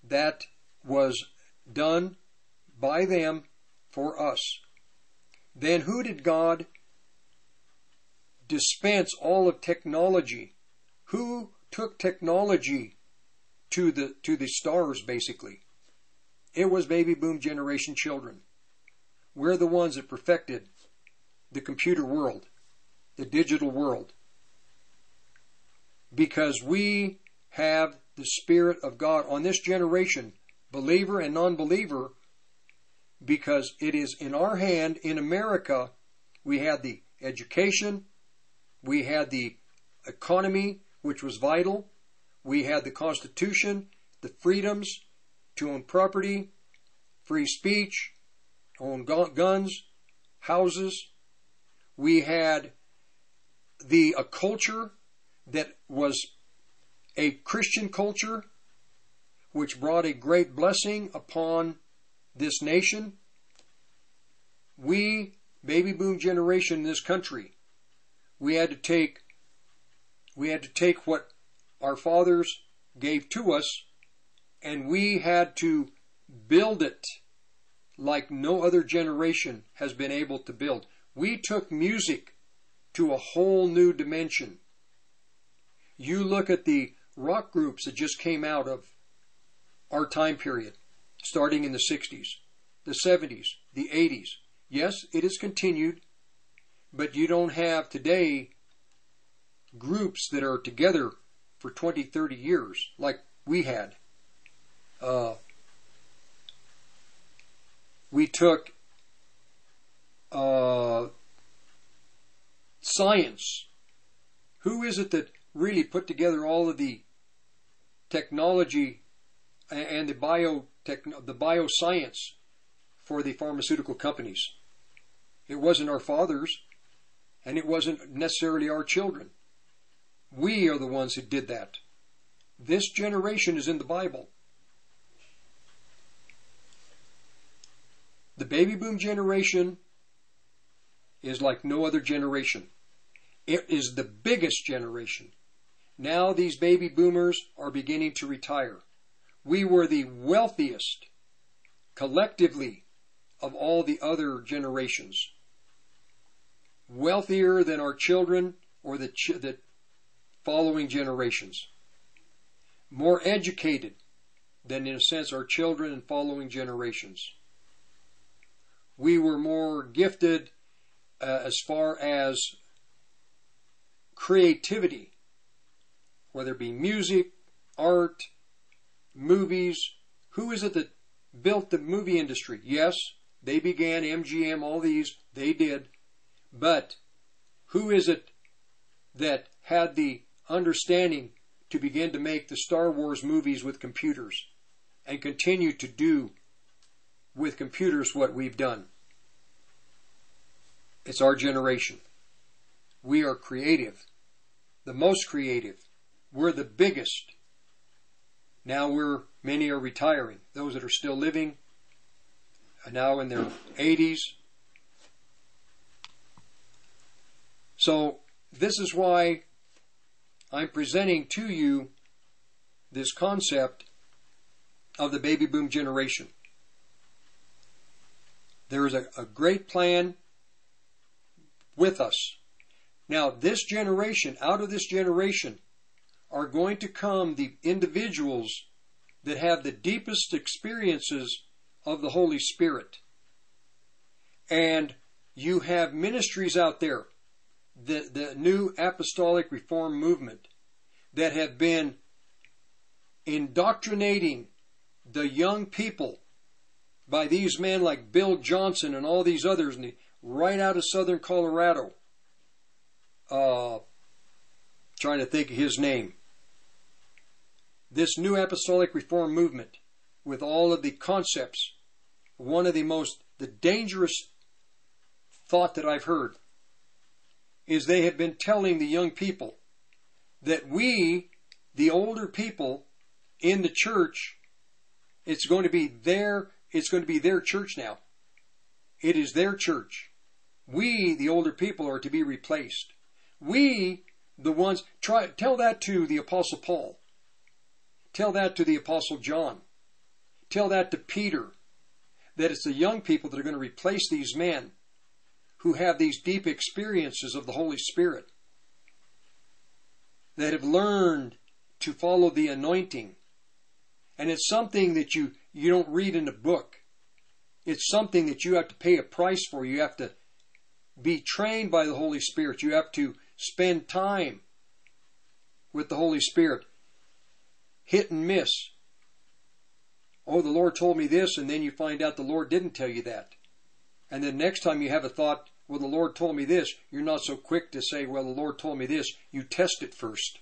S2: That was done by them for us. Then who did God dispense all of technology? Who took technology to the to the stars basically? It was baby boom generation children. We're the ones that perfected the computer world, the digital world. Because we have the Spirit of God on this generation, believer and non believer, because it is in our hand in America. We had the education, we had the economy, which was vital. We had the Constitution, the freedoms to own property, free speech, own guns, houses. We had the a culture that was a Christian culture, which brought a great blessing upon this nation. We, baby boom generation in this country, we had to take we had to take what our fathers gave to us and we had to build it like no other generation has been able to build. We took music to a whole new dimension. You look at the rock groups that just came out of our time period, starting in the 60s, the 70s, the 80s. Yes, it has continued, but you don't have today groups that are together for 20, 30 years like we had. Uh, we took uh, science. Who is it that really put together all of the technology and the biotech, the bioscience for the pharmaceutical companies? It wasn't our fathers, and it wasn't necessarily our children. We are the ones who did that. This generation is in the Bible. The baby boom generation is like no other generation. It is the biggest generation. Now these baby boomers are beginning to retire. We were the wealthiest collectively of all the other generations. Wealthier than our children or the, ch- the following generations. More educated than, in a sense, our children and following generations. We were more gifted uh, as far as creativity, whether it be music, art, movies. Who is it that built the movie industry? Yes, they began MGM, all these, they did. But who is it that had the understanding to begin to make the Star Wars movies with computers and continue to do with computers what we've done? It's our generation. We are creative, the most creative. We're the biggest. Now we're, many are retiring. Those that are still living are now in their 80s. So this is why I'm presenting to you this concept of the baby boom generation. There is a, a great plan with us. Now, this generation, out of this generation, are going to come the individuals that have the deepest experiences of the Holy Spirit. And you have ministries out there, the, the new apostolic reform movement, that have been indoctrinating the young people by these men like Bill Johnson and all these others right out of southern Colorado. Uh, trying to think of his name this new apostolic reform movement with all of the concepts, one of the most, the dangerous thought that I've heard is they have been telling the young people that we, the older people in the church, it's going to be their, it's going to be their church now. It is their church. We, the older people, are to be replaced. We, the ones, try, tell that to the apostle Paul. Tell that to the Apostle John. Tell that to Peter. That it's the young people that are going to replace these men who have these deep experiences of the Holy Spirit, that have learned to follow the anointing. And it's something that you, you don't read in a book. It's something that you have to pay a price for. You have to be trained by the Holy Spirit. You have to spend time with the Holy Spirit hit and miss. Oh, the Lord told me this, and then you find out the Lord didn't tell you that. And then next time you have a thought, well, the Lord told me this, you're not so quick to say, well, the Lord told me this. You test it first.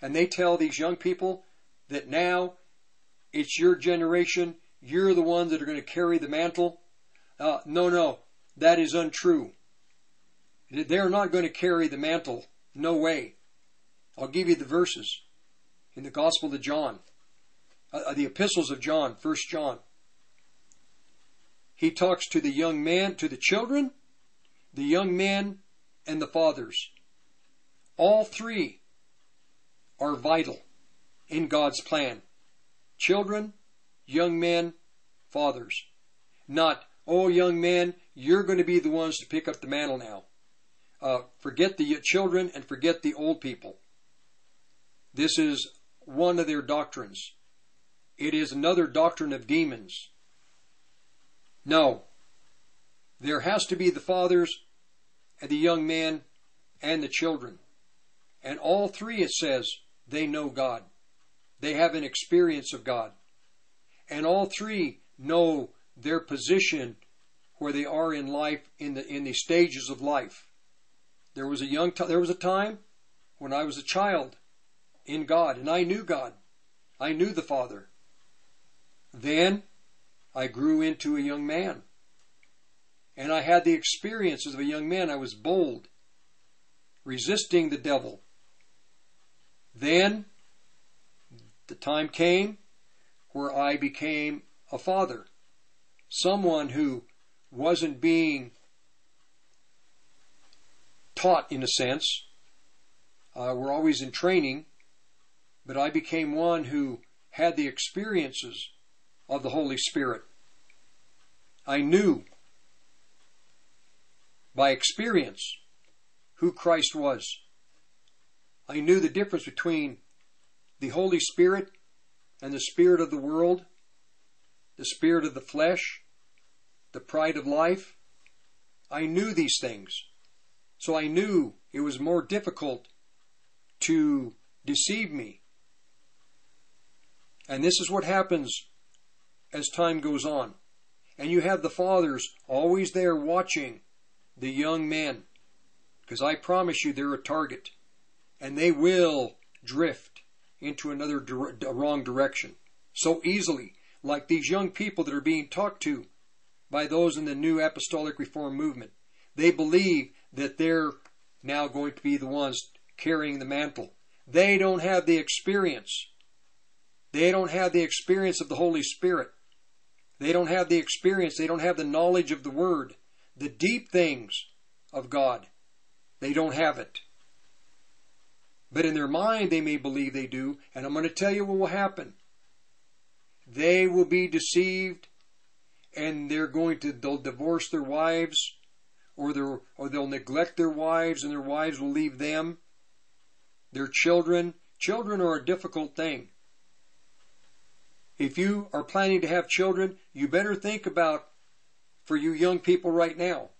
S2: and they tell these young people that now it's your generation, you're the ones that are going to carry the mantle. Uh, no, no, that is untrue. They're not going to carry the mantle. No way. I'll give you the verses in the Gospel of John, uh, uh the epistles of John, First John. He talks to the young man, to the children, the young men, and the fathers. All three are vital in God's plan. Children, young men, fathers. Not, oh, young men, you're going to be the ones to pick up the mantle now. Uh, forget the children and forget the old people. This is one of their doctrines. It is another doctrine of demons. No. There has to be the fathers and the young men and the children. And all three, it says, they know God. They have an experience of God. And all three know their position where they are in life, in the, in the stages of life. There was a young, t- there was a time when I was a child in God and I knew God. I knew the Father. Then I grew into a young man. And I had the experiences of a young man. I was bold, resisting the devil. Then the time came where I became a father, someone who wasn't being taught in a sense. Uh, we're always in training, but I became one who had the experiences of the Holy Spirit. I knew by experience who Christ was. I knew the difference between the Holy Spirit and the spirit of the world, the spirit of the flesh, the pride of life. I knew these things. So I knew it was more difficult to deceive me. And this is what happens as time goes on. And you have the fathers always there watching the young men. Because I promise you they're a target. And they will drift into another wrong direction so easily, like these young people that are being talked to by those in the new apostolic reform movement. They believe that they're now going to be the ones carrying the mantle. They don't have the experience. They don't have the experience of the Holy Spirit. They don't have the experience. They don't have the knowledge of the Word, the deep things of God. They don't have it. But in their mind, they may believe they do, and I'm going to tell you what will happen. They will be deceived, and they're going to they'll divorce their wives, or they or they'll neglect their wives, and their wives will leave them. Their children, children are a difficult thing. If you are planning to have children, you better think about for you young people right now.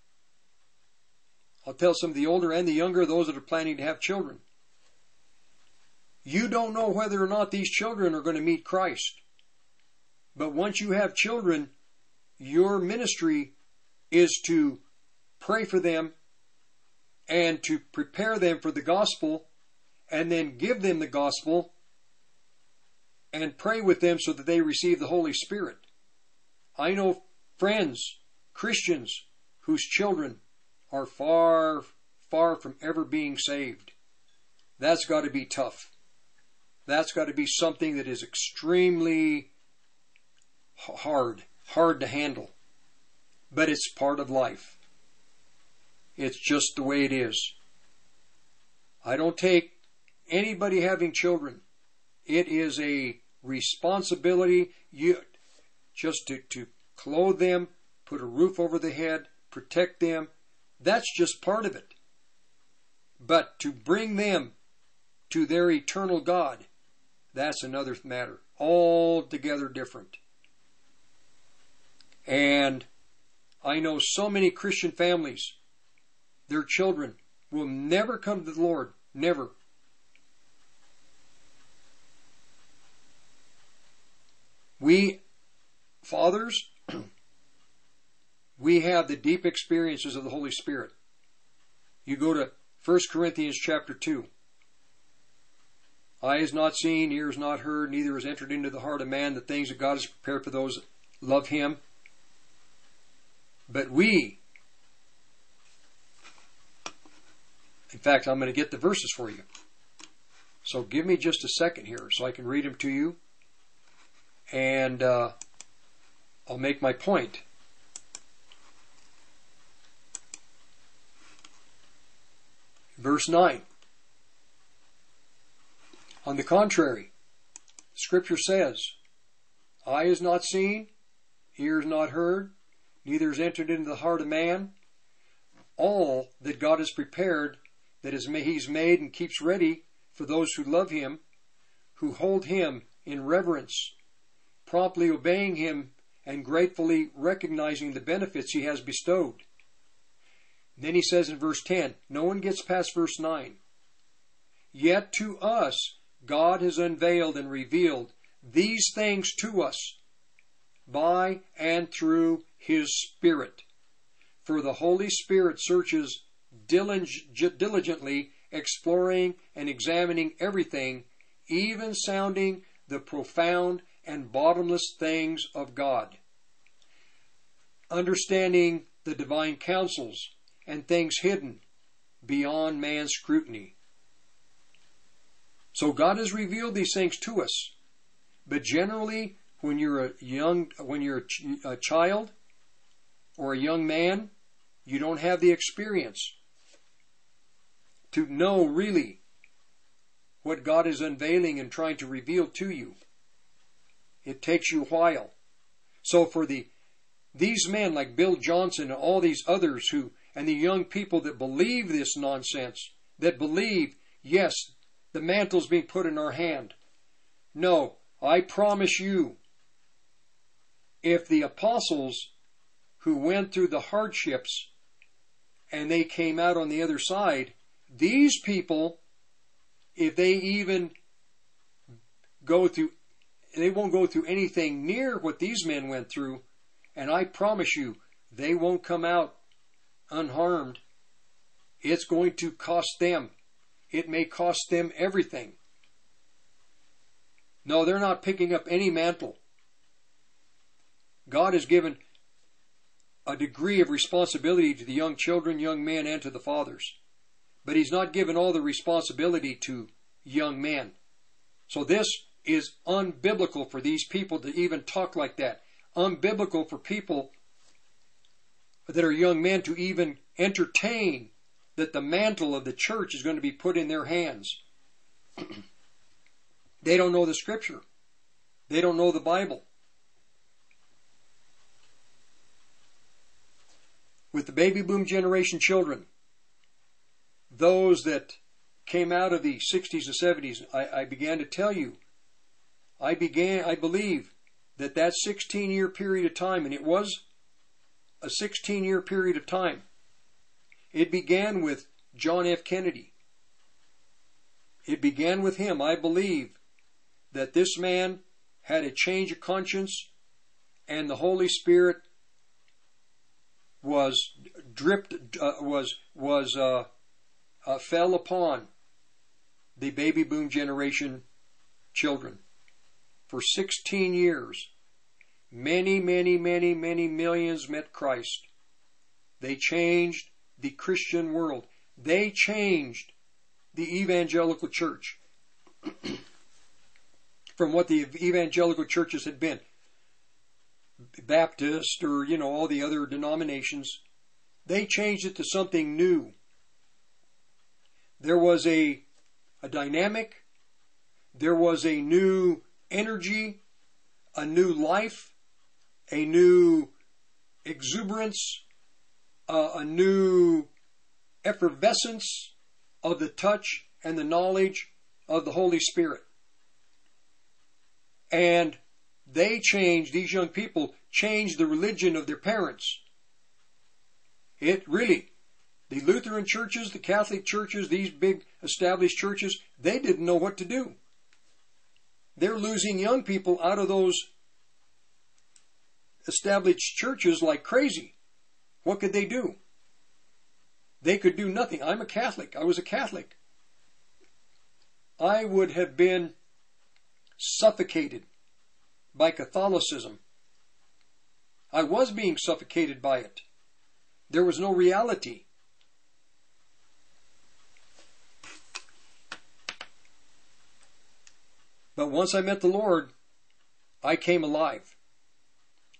S2: I'll tell some of the older and the younger, those that are planning to have children. You don't know whether or not these children are going to meet Christ. But once you have children, your ministry is to pray for them and to prepare them for the gospel and then give them the gospel and pray with them so that they receive the Holy Spirit. I know friends, Christians, whose children are far, far from ever being saved. That's got to be tough. That's got to be something that is extremely hard, hard to handle. But it's part of life. It's just the way it is. I don't take anybody having children. It is a responsibility you just to, to clothe them, put a roof over the head, protect them. That's just part of it. But to bring them to their eternal God, that's another matter. Altogether different. And I know so many Christian families, their children will never come to the Lord. Never. We, fathers, we have the deep experiences of the Holy Spirit. You go to 1 Corinthians chapter 2. Eye is not seen, ear is not heard, neither is entered into the heart of man the things that God has prepared for those that love him. But we, in fact, I'm going to get the verses for you. So give me just a second here so I can read them to you. And uh, I'll make my point. Verse 9. On the contrary, Scripture says, Eye is not seen, ear is not heard, neither is entered into the heart of man all that God has prepared, that is, He's made and keeps ready for those who love Him, who hold Him in reverence, promptly obeying Him and gratefully recognizing the benefits He has bestowed. Then he says in verse 10, no one gets past verse 9. Yet to us God has unveiled and revealed these things to us by and through His Spirit. For the Holy Spirit searches diligently, exploring and examining everything, even sounding the profound and bottomless things of God. Understanding the divine counsels and things hidden beyond man's scrutiny. So God has revealed these things to us. But generally, when you're a young, when you're a, ch- a child or a young man, you don't have the experience to know really what God is unveiling and trying to reveal to you. It takes you a while. So for the these men like Bill Johnson and all these others who and the young people that believe this nonsense, that believe, yes, the mantle's being put in our hand. No, I promise you, if the apostles who went through the hardships and they came out on the other side, these people, if they even go through, they won't go through anything near what these men went through, and I promise you, they won't come out unharmed. It's going to cost them. It may cost them everything. No, they're not picking up any mantle. God has given a degree of responsibility to the young children, young men, and to the fathers. But He's not given all the responsibility to young men. So this is unbiblical for these people to even talk like that. Unbiblical for people that are young men to even entertain that the mantle of the church is going to be put in their hands. they don't know the scripture. They don't know the Bible. With the baby boom generation children, those that came out of the 60s and 70s, I, I began to tell you, I began, I believe that that 16 year period of time, and it was a 16 year period of time. It began with John F. Kennedy. It began with him. I believe that this man had a change of conscience and the Holy Spirit was dripped, uh, was, was, uh, uh, fell upon the baby boom generation children for 16 years. Many, many, many, many millions met Christ. They changed the Christian world. They changed the evangelical church from what the evangelical churches had been. Baptist or, you know, all the other denominations. They changed it to something new. There was a, a dynamic, there was a new energy, a new life, a new exuberance, uh, a new effervescence of the touch and the knowledge of the Holy Spirit. And they changed, these young people changed the religion of their parents. It really, the Lutheran churches, the Catholic churches, these big established churches, they didn't know what to do. They're losing young people out of those established churches like crazy. What could they do? They could do nothing. I'm a Catholic. I was a Catholic. I would have been suffocated by Catholicism. I was being suffocated by it. There was no reality. But once I met the Lord, I came alive.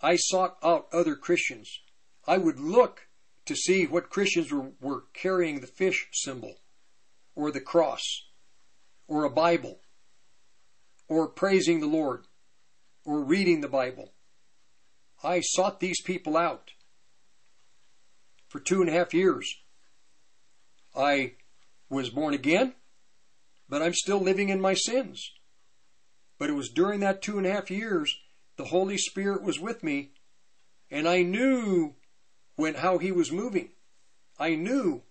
S2: I sought out other Christians. I would look to see what Christians were, were carrying the fish symbol, or the cross, or a Bible, or praising the Lord, or reading the Bible. I sought these people out for two and a half years. I was born again, but I'm still living in my sins. But it was during that two and a half years the Holy Spirit was with me, and I knew when how He was moving. I knew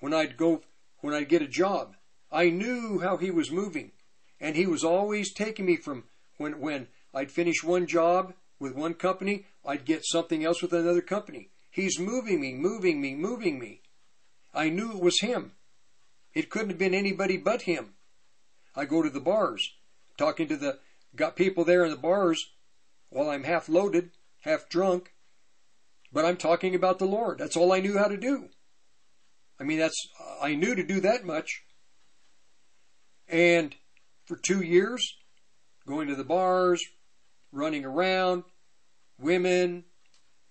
S2: when I'd go when I'd get a job. I knew how He was moving, and He was always taking me from when when I'd finish one job with one company, I'd get something else with another company. He's moving me, moving me, moving me. I knew it was Him. It couldn't have been anybody but Him. I go to the bars, talking to the got people there in the bars while I'm half loaded, half drunk, but I'm talking about the Lord. That's all I knew how to do. I mean, that's, I knew to do that much. And for two years, going to the bars, running around, women,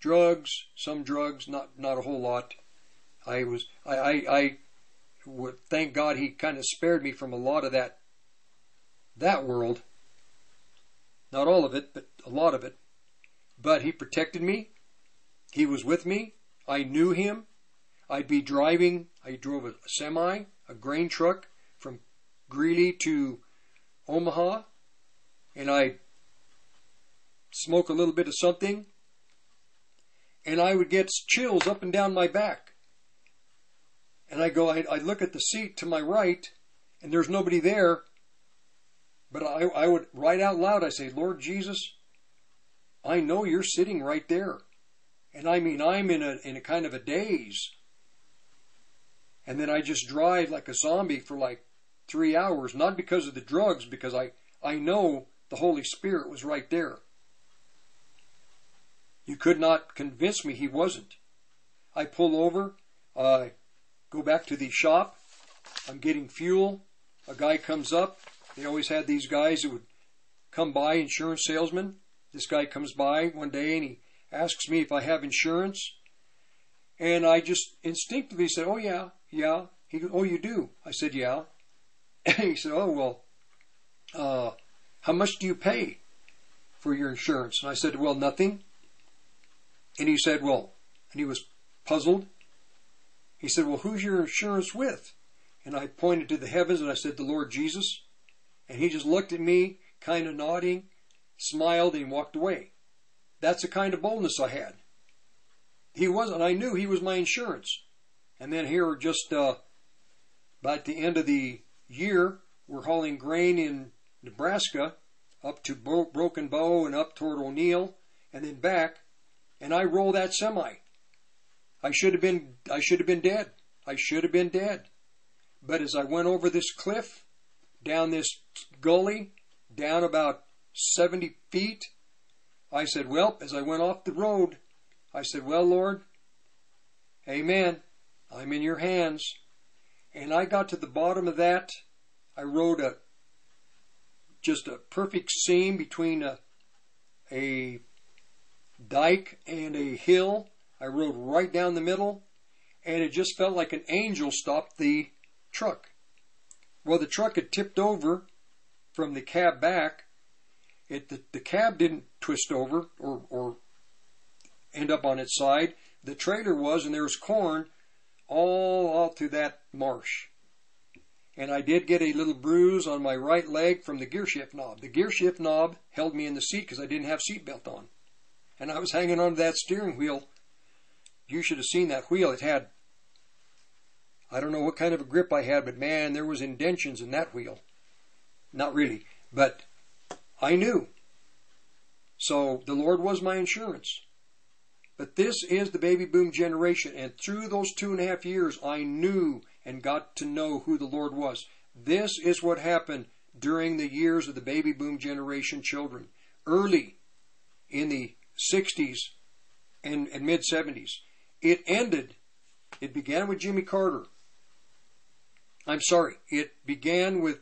S2: drugs, some drugs, not, not a whole lot. I was, I, I, I would thank God he kind of spared me from a lot of that, that world. Not all of it, but a lot of it. But he protected me. He was with me. I knew him. I'd be driving, I drove a semi, a grain truck from Greeley to Omaha, and I'd smoke a little bit of something, and I would get chills up and down my back. And I go, I, I look at the seat to my right, and there's nobody there, but I, I would write out loud, I say, Lord Jesus, I know you're sitting right there. And I mean, I'm in a, in a kind of a daze. And then I just drive like a zombie for like three hours, not because of the drugs, because I, I know the Holy Spirit was right there. You could not convince me he wasn't. I pull over, I go back to the shop, I'm getting fuel, a guy comes up, they always had these guys that would come by, insurance salesmen. This guy comes by one day and he asks me if I have insurance. And I just instinctively said, Oh, yeah, yeah. He goes, Oh, you do? I said, Yeah. He said, Oh, well, uh, how much do you pay for your insurance? And I said, Well, nothing. And he said, Well, and he was puzzled. He said, Well, who's your insurance with? And I pointed to the heavens and I said, The Lord Jesus. And he just looked at me, kind of nodding, smiled, and walked away. That's the kind of boldness I had. He wasn't, I knew he was my insurance. And then here, just uh, about the end of the year, we're hauling grain in Nebraska up to Bo- Broken Bow and up toward O'Neill and then back. And I roll that semi. I should have been, I should have been dead. I should have been dead. But as I went over this cliff, down this gully, down about 70 feet. I said, Well, as I went off the road, I said, Well, Lord, Amen. I'm in your hands. And I got to the bottom of that. I rode a just a perfect seam between a, a dike and a hill. I rode right down the middle, and it just felt like an angel stopped the truck. Well, the truck had tipped over from the cab back. It the, the cab didn't twist over or, or end up on its side. The trailer was, and there was corn all out through that marsh. And I did get a little bruise on my right leg from the gear shift knob. The gear shift knob held me in the seat because I didn't have seat seatbelt on. And I was hanging onto that steering wheel. You should have seen that wheel. It had I don't know what kind of a grip I had, but man, there was indentions in that wheel. Not really, but I knew. So the Lord was my insurance. But this is the baby boom generation, and through those two and a half years, I knew and got to know who the Lord was. This is what happened during the years of the baby boom generation children. Early in the 60s and, and mid 70s. It ended, it began with Jimmy Carter. I'm sorry, it began with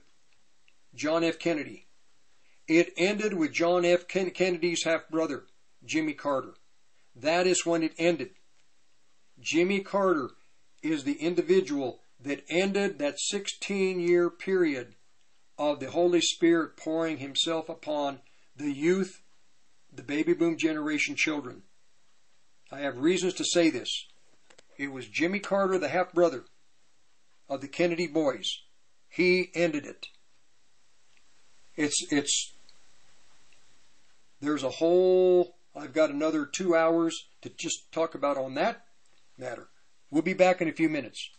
S2: John F. Kennedy. It ended with John F. Kennedy's half brother, Jimmy Carter. That is when it ended. Jimmy Carter is the individual that ended that 16 year period of the Holy Spirit pouring himself upon the youth, the baby boom generation children. I have reasons to say this. It was Jimmy Carter, the half brother of the Kennedy boys. He ended it. It's, it's, there's a whole, I've got another two hours to just talk about on that matter. We'll be back in a few minutes.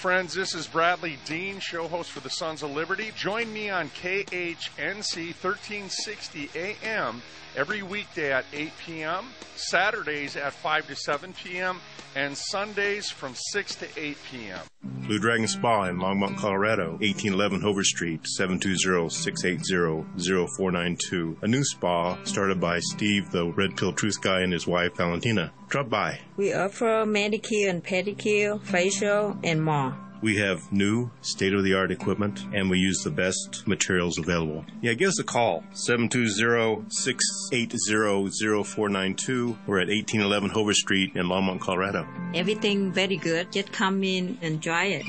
S24: Friends. This is Bradley Dean, show host for the Sons of Liberty. Join me on KHNC 1360 AM every weekday at 8 p.m., Saturdays at 5 to 7 p.m., and Sundays from 6 to 8 p.m.
S19: Blue Dragon Spa in Longmont, Colorado, 1811 Hover Street, 720-680-0492. A new spa started by Steve, the Red Pill Truth guy, and his wife Valentina. Drop by.
S25: We offer manicure and pedicure, facial, and more.
S19: We have new state of the art equipment and we use the best materials available. Yeah, give us a call 720 680 0492. We're at 1811 Hover Street in Longmont, Colorado.
S25: Everything very good. Just come in and try it.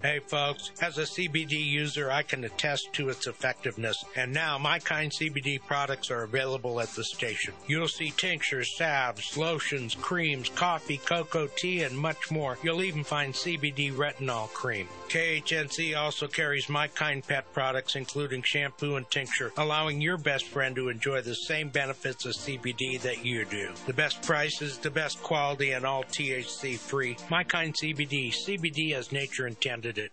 S1: Hey folks, as a CBD user, I can attest to its effectiveness, and now my kind CBD products are available at the station. You'll see tinctures, salves, lotions, creams, coffee, cocoa, tea, and much more. You'll even find CBD retinol cream. KHNC also carries my kind pet products, including shampoo and tincture, allowing your best friend to enjoy the same benefits of CBD that you do. The best prices, the best quality, and all THC free. My kind CBD, CBD as nature intended it.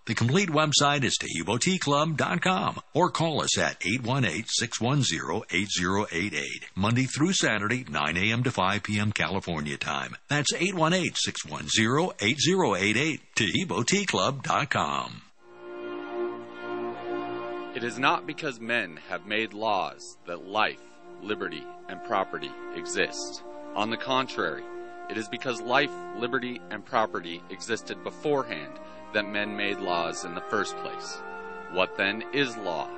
S4: The complete website is TaheeboTeaClub.com or call us at 818-610-8088. Monday through Saturday, 9 a.m. to 5 p.m. California time. That's 818-610-8088. TaheeboTeaClub.com.
S5: It is not because men have made laws that life, liberty, and property exist. On the contrary, it is because life, liberty, and property existed beforehand that men made laws in the first place. What then is law?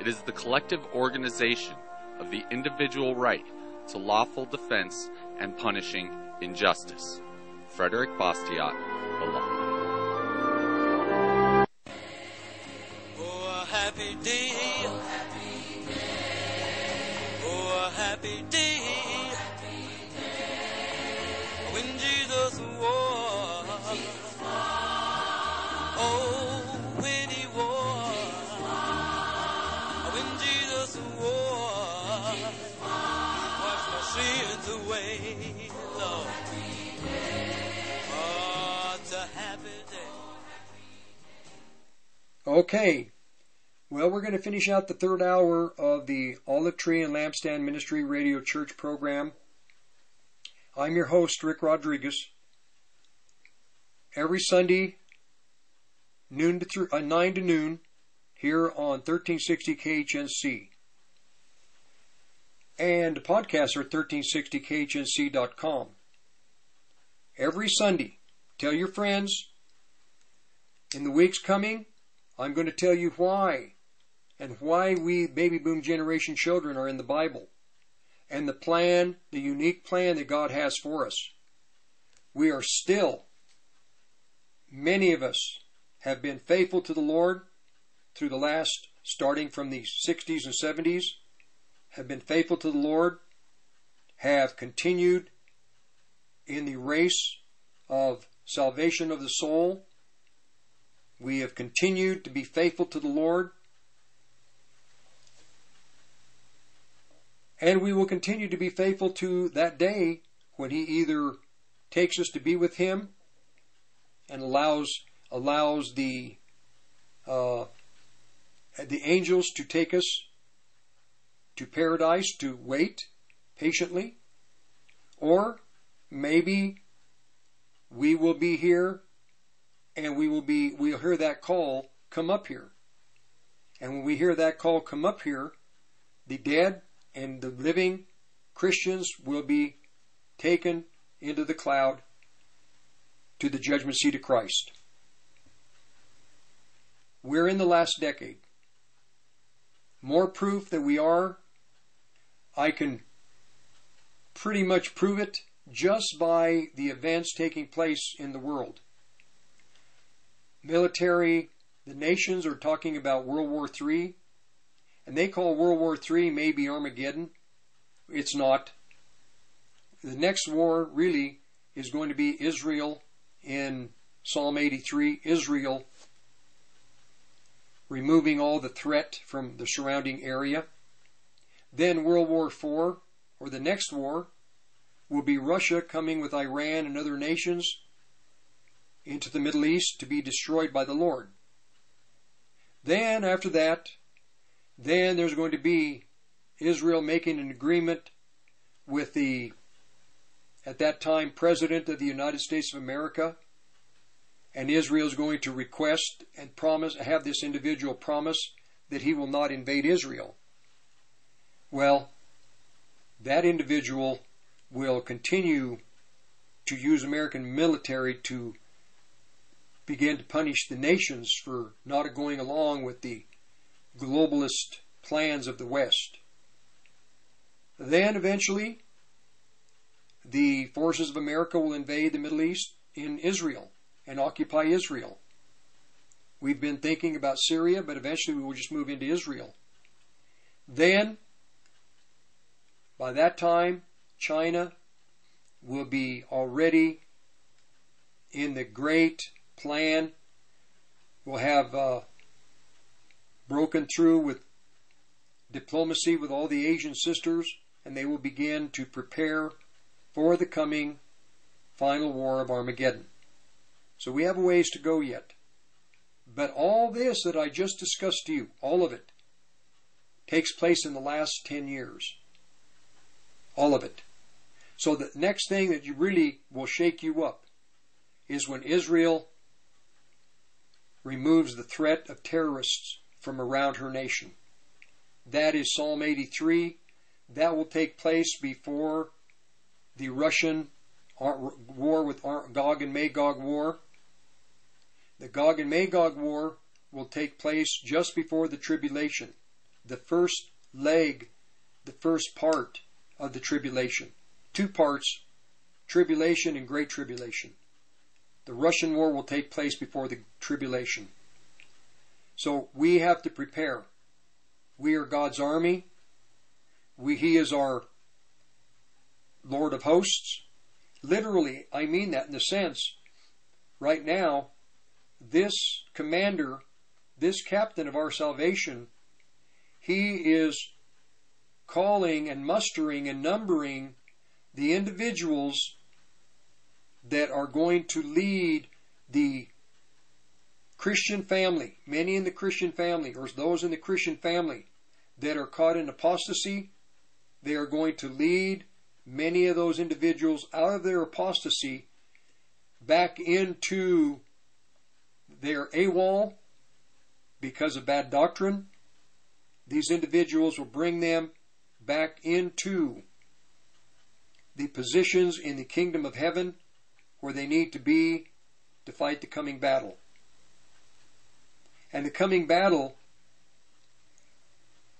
S5: It is the collective organization of the individual right to lawful defense and punishing injustice. Frederick Bastiat, The Law.
S17: Oh, happy day. Oh, happy day. Oh, happy day.
S2: Okay. Well, we're going to finish out the third hour of the Olive Tree and Lampstand Ministry Radio Church program. I'm your host, Rick Rodriguez. Every Sunday noon to th- uh, 9 to noon here on 1360 KHNC. And the podcasts are 1360khnc.com. Every Sunday, tell your friends. In the weeks coming, I'm going to tell you why and why we baby boom generation children are in the Bible and the plan, the unique plan that God has for us. We are still, many of us have been faithful to the Lord through the last, starting from the 60s and 70s, have been faithful to the Lord, have continued in the race of salvation of the soul. We have continued to be faithful to the Lord. And we will continue to be faithful to that day when He either takes us to be with Him and allows allows the uh, the angels to take us to paradise to wait patiently, or maybe we will be here and we will be we'll hear that call come up here. And when we hear that call come up here, the dead and the living Christians will be taken into the cloud to the judgment seat of Christ. We're in the last decade. More proof that we are, I can pretty much prove it just by the events taking place in the world. Military, the nations are talking about World War III, and they call World War III maybe Armageddon. It's not. The next war really is going to be Israel in Psalm 83, Israel removing all the threat from the surrounding area. Then World War IV, or the next war, will be Russia coming with Iran and other nations into the Middle East to be destroyed by the Lord. Then, after that, then there's going to be Israel making an agreement with the, at that time, President of the United States of America. And Israel is going to request and promise, have this individual promise that he will not invade Israel. Well, that individual will continue to use American military to begin to punish the nations for not going along with the globalist plans of the West. Then eventually, the forces of America will invade the Middle East in Israel and occupy Israel. We've been thinking about Syria, but eventually we will just move into Israel. Then, by that time, China will be already in the great plan. We'll have uh, broken through with diplomacy with all the Asian sisters, and they will begin to prepare for the coming final war of Armageddon. So we have a ways to go yet. But all this that I just discussed to you, all of it, takes place in the last 10 years. All of it. So the next thing that you really will shake you up is when Israel removes the threat of terrorists from around her nation. That is Psalm 83. That will take place before the Russian war with Gog and Magog war. The Gog and Magog war will take place just before the tribulation, the first leg, the first part of the tribulation two parts tribulation and great tribulation. The Russian war will take place before the tribulation. So we have to prepare. We are God's army. We, he is our Lord of hosts. Literally, I mean that in the sense, right now, this commander, this captain of our salvation, he is calling and mustering and numbering the individuals that are going to lead the Christian family, many in the Christian family, or those in the Christian family that are caught in apostasy, they are going to lead many of those individuals out of their apostasy back into their AWOL because of bad doctrine, these individuals will bring them back into the positions in the kingdom of heaven where they need to be to fight the coming battle. And the coming battle,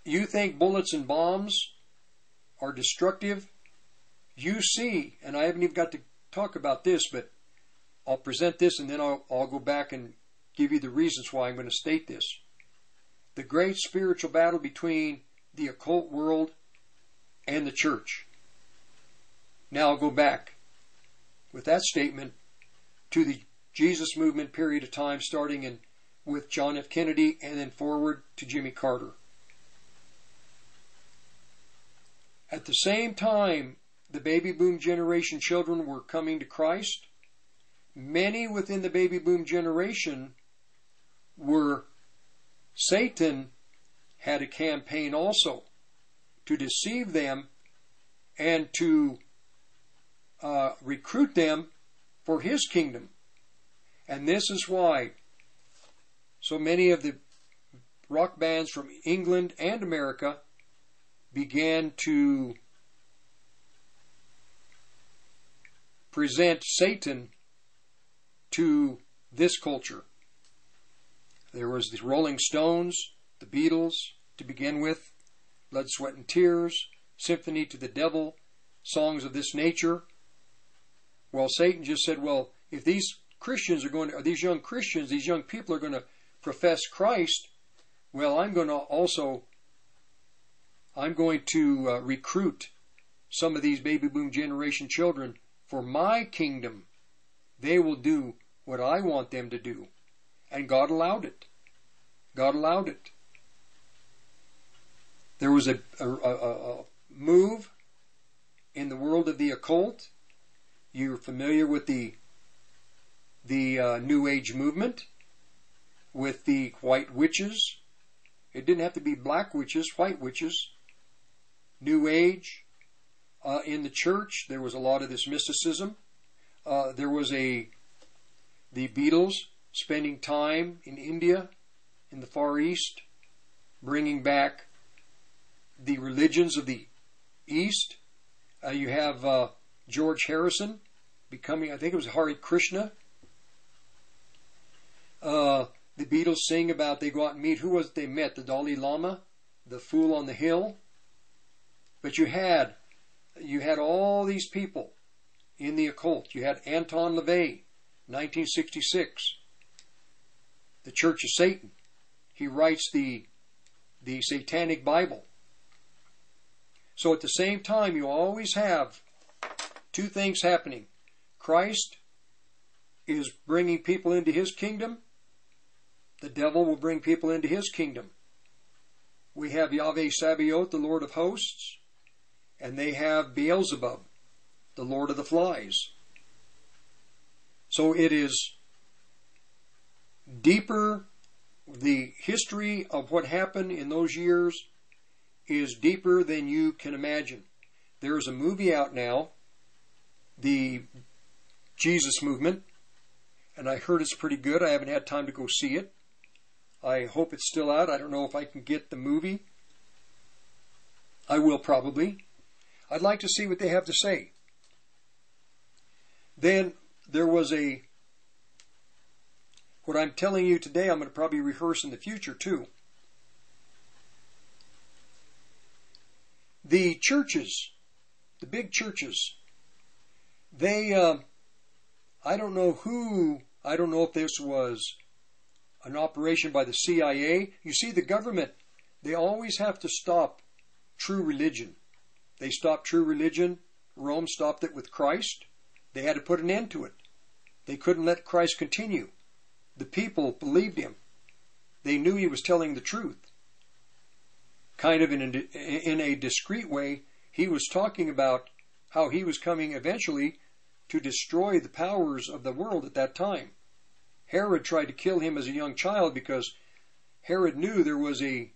S2: you think bullets and bombs are destructive? You see, and I haven't even got to talk about this, but I'll present this and then I'll, I'll go back and give you the reasons why I'm going to state this. The great spiritual battle between the occult world and the church. Now I'll go back with that statement to the Jesus movement period of time starting in with John F. Kennedy and then forward to Jimmy Carter. At the same time the baby boom generation children were coming to Christ, many within the baby boom generation were Satan had a campaign also to deceive them and to uh, recruit them for his kingdom. And this is why so many of the rock bands from England and America began to present Satan to this culture. There was the Rolling Stones, the Beatles to begin with, Blood, Sweat, and Tears, Symphony to the Devil, songs of this nature. Well, Satan just said, well, if these Christians are going to, these young Christians, these young people are going to profess Christ, well, I'm going to also, I'm going to uh, recruit some of these baby boom generation children for my kingdom. They will do what I want them to do. And God allowed it. God allowed it. There was a, a, a, a move in the world of the occult. You're familiar with the the uh, New Age movement with the white witches. It didn't have to be black witches, white witches. New Age. Uh, in the church, there was a lot of this mysticism. Uh, there was a the Beatles spending time in India, in the Far East, bringing back the religions of the East. Uh, you have uh, George Harrison becoming, I think it was Hare Krishna. Uh, the Beatles sing about they go out and meet. Who was it they met? The Dalai Lama, the Fool on the Hill. But you had, you had all these people in the occult. You had Anton LaVey, 1966, the Church of Satan. He writes the the Satanic Bible. So at the same time, you always have two things happening. Christ is bringing people into his kingdom. The devil will bring people into his kingdom. We have Yahweh Sabaoth, the Lord of hosts, and they have Beelzebub, the Lord of the flies. So it is deeper, the history of what happened in those years is deeper than you can imagine. There is a movie out now, the Jesus Movement, and I heard it's pretty good. I haven't had time to go see it. I hope it's still out. I don't know if I can get the movie. I will probably. I'd like to see what they have to say. Then there was a, what I'm telling you today, I'm going to probably rehearse in the future too. the churches, the big churches, they, uh, I don't know who, I don't know if this was an operation by the CIA. You see, the government, they always have to stop true religion. They stopped true religion. Rome stopped it with Christ. They had to put an end to it. They couldn't let Christ continue. The people believed him. They knew he was telling the truth kind of in a, in a discreet way, he was talking about how he was coming eventually to destroy the powers of the world at that time. Herod tried to kill him as a young child because Herod knew there was a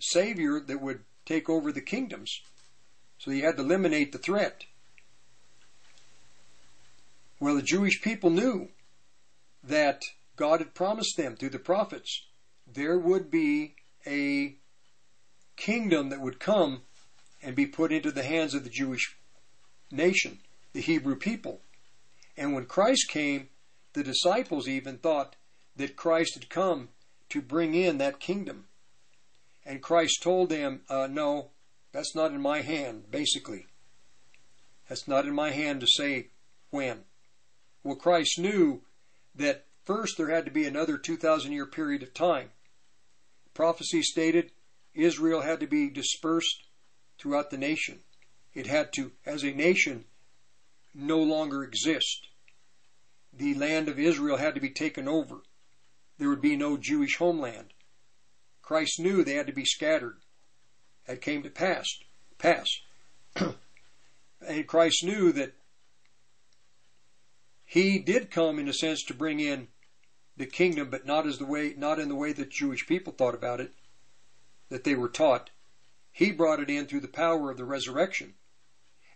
S2: savior that would take over the kingdoms. So he had to eliminate the threat. Well, the Jewish people knew that God had promised them through the prophets. There would be a kingdom that would come and be put into the hands of the Jewish nation, the Hebrew people. And when Christ came, the disciples even thought that Christ had come to bring in that kingdom. And Christ told them, uh, no, that's not in my hand, basically. That's not in my hand to say when. Well, Christ knew that first there had to be another 2,000 year period of time. Prophecy stated Israel had to be dispersed throughout the nation. It had to, as a nation, no longer exist. The land of Israel had to be taken over. There would be no Jewish homeland. Christ knew they had to be scattered. That came to pass. Pass. and Christ knew that he did come in a sense to bring in the kingdom, but not as the way not in the way that Jewish people thought about it, that they were taught. He brought it in through the power of the resurrection.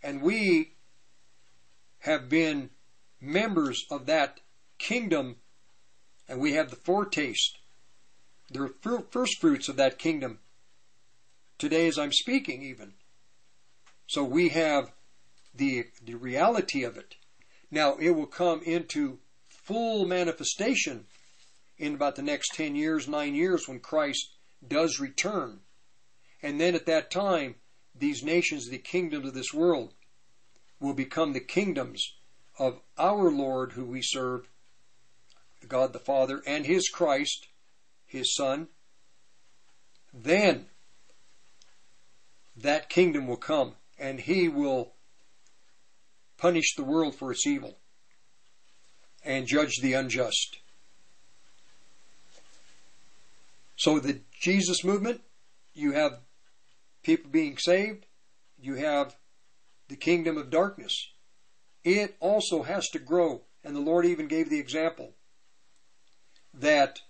S2: And we have been members of that kingdom, and we have the foretaste, the first fruits of that kingdom today as I'm speaking, even. So we have the, the reality of it. Now, it will come into full manifestation in about the next 10 years, 9 years when Christ does return. And then at that time, these nations, the kingdoms of this world, will become the kingdoms of our Lord who we serve, God the Father, and His Christ, His Son. Then that kingdom will come and He will punish the world for its evil and judge the unjust. So the Jesus movement, you have people being saved, you have the kingdom of darkness. It also has to grow, and the Lord even gave the example that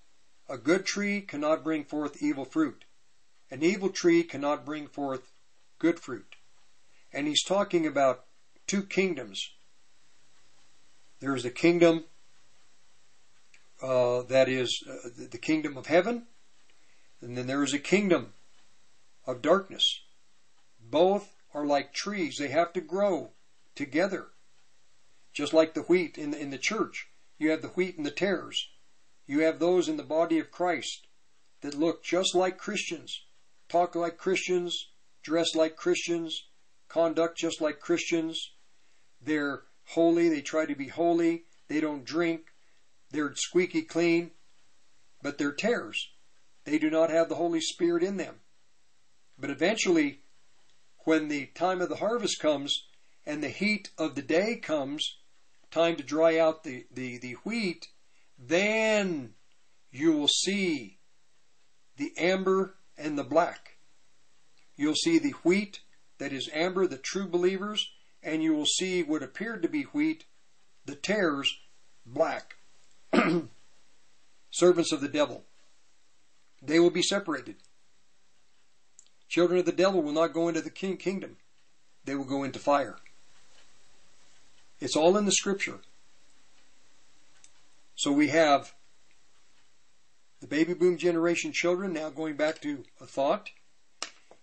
S2: a good tree cannot bring forth evil fruit. An evil tree cannot bring forth good fruit. And he's talking about two kingdoms. There is a kingdom uh, that is uh, the kingdom of heaven, and then there is a kingdom of darkness. Both are like trees, they have to grow together. Just like the wheat in the, in the church, you have the wheat and the tares. You have those in the body of Christ that look just like Christians, talk like Christians, dress like Christians, conduct just like Christians. They're holy, they try to be holy, they don't drink, they're squeaky clean, but they're tares. They do not have the Holy Spirit in them. But eventually, when the time of the harvest comes and the heat of the day comes, time to dry out the, the, the wheat, then you will see the amber and the black. You'll see the wheat that is amber, the true believers, and you will see what appeared to be wheat, the tares, black. Servants of the devil. They will be separated. Children of the devil will not go into the king kingdom. They will go into fire. It's all in the scripture. So we have the baby boom generation children, now going back to a thought,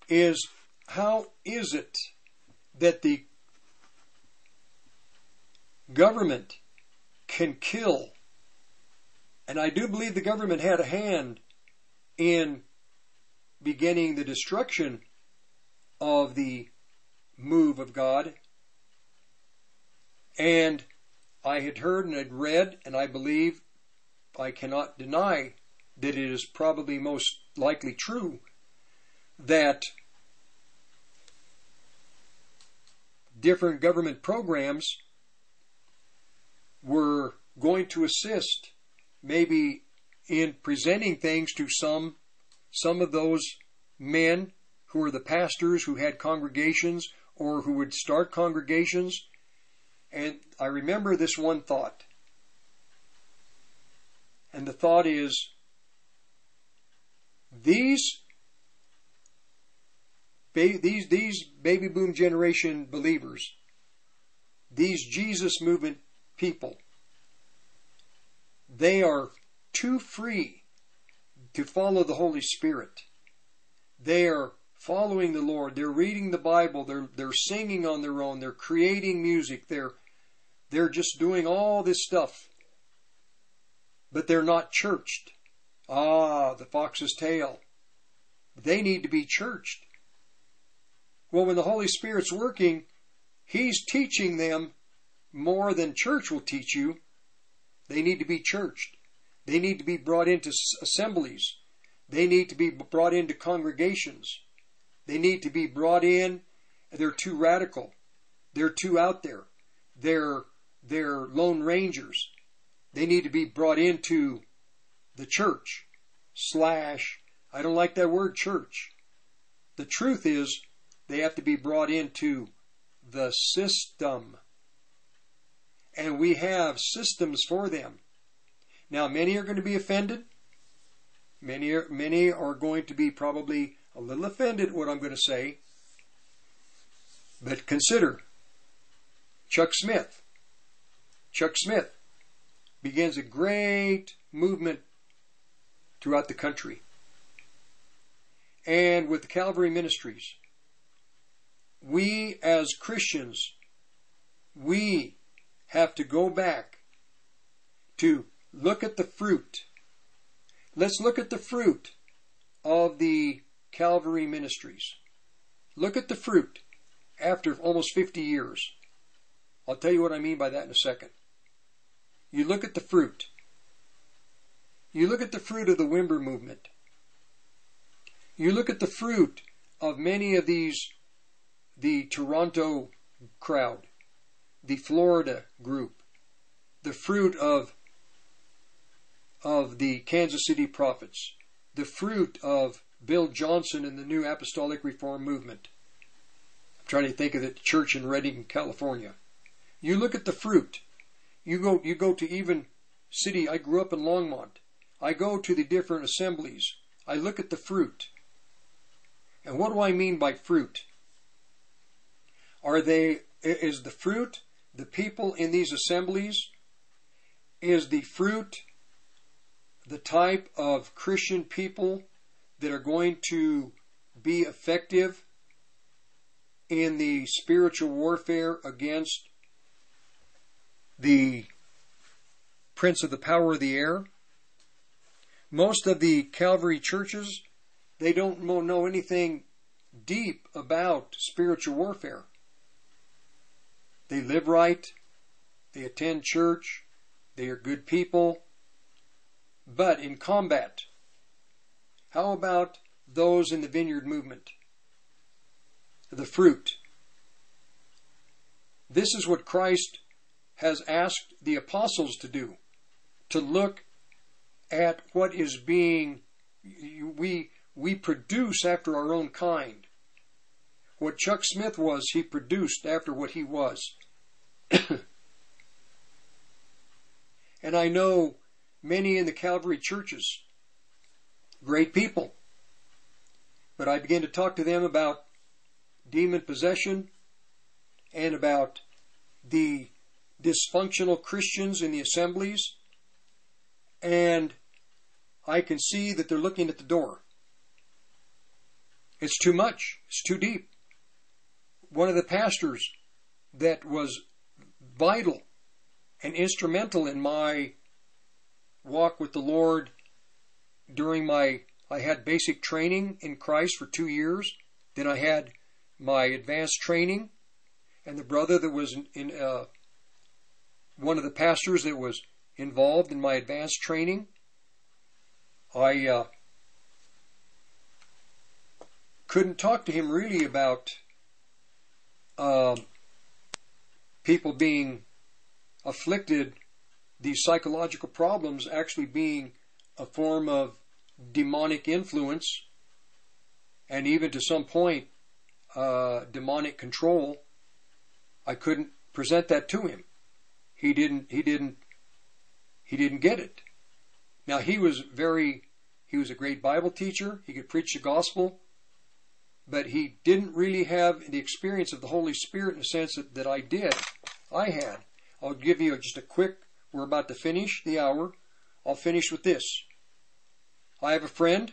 S2: is how is it that the government can kill? And I do believe the government had a hand in beginning the destruction of the move of God. And I had heard and had read, and I believe, I cannot deny that it is probably most likely true, that different government programs were going to assist maybe in presenting things to some some of those men who were the pastors who had congregations or who would start congregations. And I remember this one thought. And the thought is these these these baby boom generation believers, these Jesus movement people, they are too free to follow the Holy Spirit. They are following the Lord. They're reading the Bible. They're they're singing on their own. They're creating music. They're they're just doing all this stuff. But they're not churched. Ah, the fox's tail. They need to be churched. Well, when the Holy Spirit's working, He's teaching them more than church will teach you. They need to be churched. They need to be brought into assemblies. They need to be brought into congregations. They need to be brought in. They're too radical. They're too out there. They're, they're lone rangers. They need to be brought into the church slash, I don't like that word church. The truth is they have to be brought into the system. And we have systems for them. Now, many are going to be offended. Many are, many are going to be probably a little offended at what I'm going to say. But consider Chuck Smith. Chuck Smith begins a great movement throughout the country. And with the Calvary Ministries, we as Christians, we have to go back to look at the fruit. Let's look at the fruit of the Calvary Ministries. Look at the fruit after almost 50 years. I'll tell you what I mean by that in a second. You look at the fruit. You look at the fruit of the Wimber movement. You look at the fruit of many of these, the Toronto crowd, the Florida group, the fruit of, of the Kansas City prophets, the fruit of Bill Johnson and the New Apostolic Reform movement. I'm trying to think of the church in Redding, California. You look at the fruit. You go, you go to even city. I grew up in Longmont. I go to the different assemblies. I look at the fruit. And what do I mean by fruit? Are they, is the fruit, the people in these assemblies, is the fruit the type of Christian people that are going to be effective in the spiritual warfare against the prince of the power of the air. Most of the Calvary churches, they don't know anything deep about spiritual warfare. They live right, they attend church, they are good people, but in combat, how about those in the vineyard movement? The fruit. This is what Christ has asked the apostles to do to look at what is being we we produce after our own kind what chuck smith was he produced after what he was and i know many in the calvary churches great people but i began to talk to them about demon possession and about the dysfunctional Christians in the assemblies, and I can see that they're looking at the door. It's too much. It's too deep. One of the pastors that was vital and instrumental in my walk with the Lord during my I had basic training in Christ for two years. Then I had my advanced training, and the brother that was in, in uh, one of the pastors that was involved in my advanced training. I uh, couldn't talk to him really about uh, people being afflicted, these psychological problems actually being a form of demonic influence, and even to some point, uh, demonic control. I couldn't present that to him he didn't he didn't he didn't get it. Now he was very he was a great Bible teacher. He could preach the gospel, but he didn't really have the experience of the Holy Spirit in the sense that, that I did. I had. I'll give you just a quick. We're about to finish the hour. I'll finish with this. I have a friend.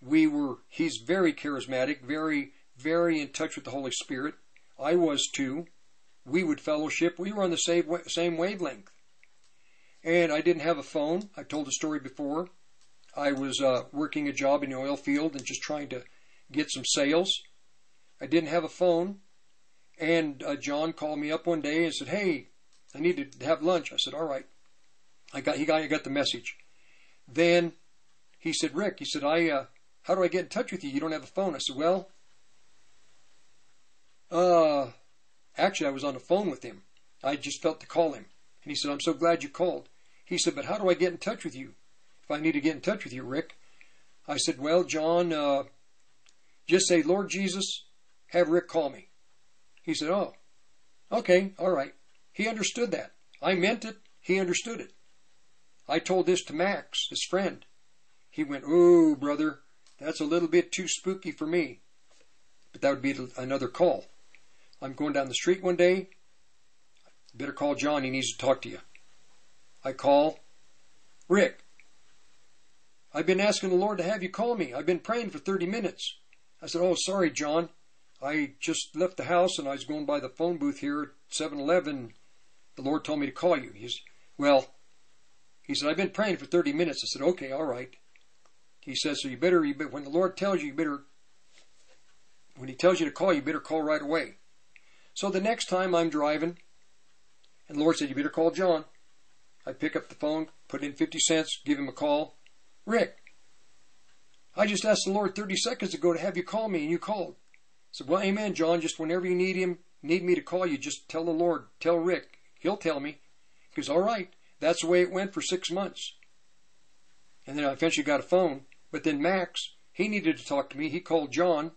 S2: We were, he's very charismatic, very, very in touch with the Holy Spirit. I was too. We would fellowship. We were on the same, same wavelength. And I didn't have a phone. I told the story before. I was uh, working a job in the oil field and just trying to get some sales. I didn't have a phone. And uh, John called me up one day and said, Hey, I need to have lunch. I said, All right. I got, he got, I got the message. Then he said, Rick, he said, I, uh, how do I get in touch with you? You don't have a phone. I said, well, uh, actually, I was on the phone with him. I just felt to call him. And he said, I'm so glad you called. He said, but how do I get in touch with you? If I need to get in touch with you, Rick. I said, well, John, uh, just say, Lord Jesus, have Rick call me. He said, oh, okay, all right. He understood that. I meant it. He understood it. I told this to Max, his friend. He went, Oh, brother, that's a little bit too spooky for me. But that would be another call. I'm going down the street one day. Better call John. He needs to talk to you. I call Rick. I've been asking the Lord to have you call me. I've been praying for 30 minutes. I said, Oh, sorry, John. I just left the house and I was going by the phone booth here at 7 Eleven. The Lord told me to call you. He's, well, he said, I've been praying for 30 minutes. I said, Okay, all right. He says, so you better, you better, when the Lord tells you, you better, when He tells you to call, you better call right away. So the next time I'm driving, and the Lord said, you better call John. I pick up the phone, put in 50 cents, give him a call. Rick, I just asked the Lord 30 seconds ago to have you call me, and you called. I said, well, amen, John. Just whenever you need him, need me to call you, just tell the Lord, tell Rick. He'll tell me. He goes, all right. That's the way it went for six months. And then I eventually got a phone. But then Max, he needed to talk to me. He called John.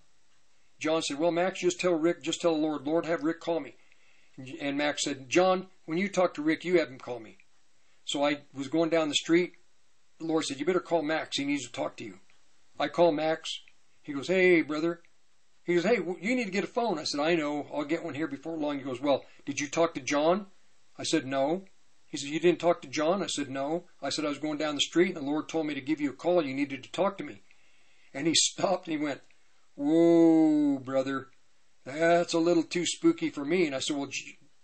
S2: John said, Well, Max, just tell Rick, just tell the Lord, Lord, have Rick call me. And Max said, John, when you talk to Rick, you have him call me. So I was going down the street. The Lord said, You better call Max. He needs to talk to you. I call Max. He goes, Hey, brother. He goes, Hey, you need to get a phone. I said, I know. I'll get one here before long. He goes, Well, did you talk to John? I said, No. He said, You didn't talk to John? I said, No. I said, I was going down the street and the Lord told me to give you a call. You needed to talk to me. And he stopped and he went, Whoa, brother, that's a little too spooky for me. And I said, Well,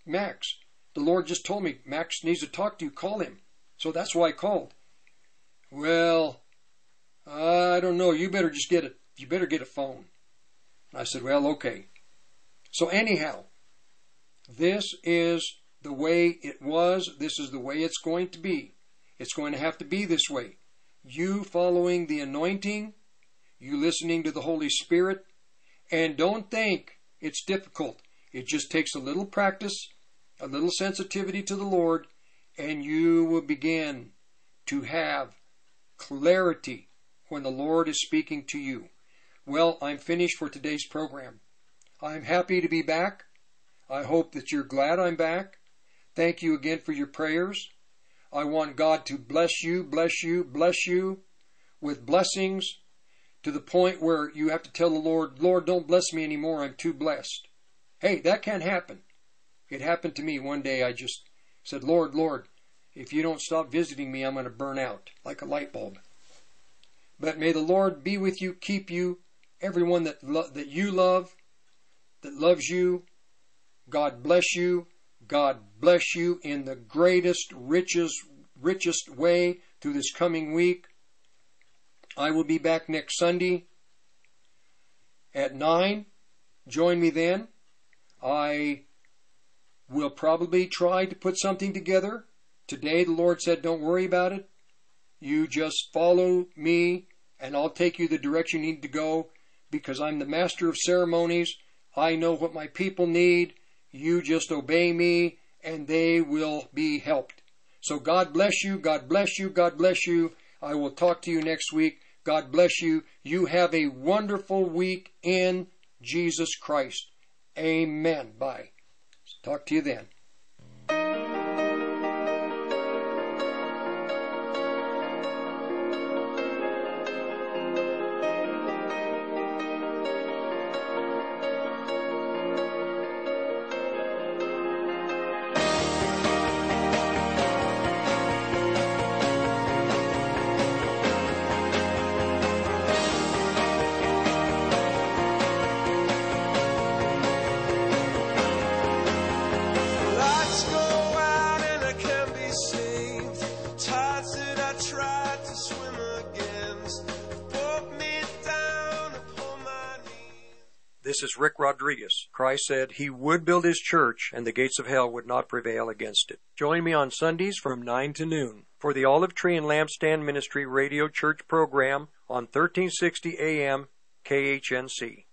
S2: Max, the Lord just told me Max needs to talk to you. Call him. So that's why I called. Well, I don't know. You better just get it. You better get a phone. I said, Well, okay. So, anyhow, this is the way it was. This is the way it's going to be. It's going to have to be this way. You following the anointing, you listening to the Holy Spirit, and don't think it's difficult. It just takes a little practice, a little sensitivity to the Lord, and you will begin to have clarity when the Lord is speaking to you. Well, I'm finished for today's program. I'm happy to be back. I hope that you're glad I'm back. Thank you again for your prayers. I want God to bless you, bless you, bless you with blessings to the point where you have to tell the Lord, Lord, don't bless me anymore. I'm too blessed. Hey, that can't happen. It happened to me one day. I just said, Lord, Lord, if you don't stop visiting me, I'm going to burn out like a light bulb. But may the Lord be with you, keep you, everyone that, lo- that you love, that loves you. God bless you. God bless you in the greatest, richest, richest way through this coming week. I will be back next Sunday at 9. Join me then. I will probably try to put something together. Today, the Lord said, Don't worry about it. You just follow me, and I'll take you the direction you need to go because I'm the master of ceremonies. I know what my people need. You just obey me and they will be helped. So God bless you. God bless you. God bless you. I will talk to you next week. God bless you. You have a wonderful week in Jesus Christ. Amen. Bye. Talk to you then. This is Rick Rodriguez. Christ said he would build his church and the gates of hell would not prevail against it. Join me on Sundays from 9 to noon for the Olive Tree and Lampstand Ministry Radio Church program on 1360 AM KHNC.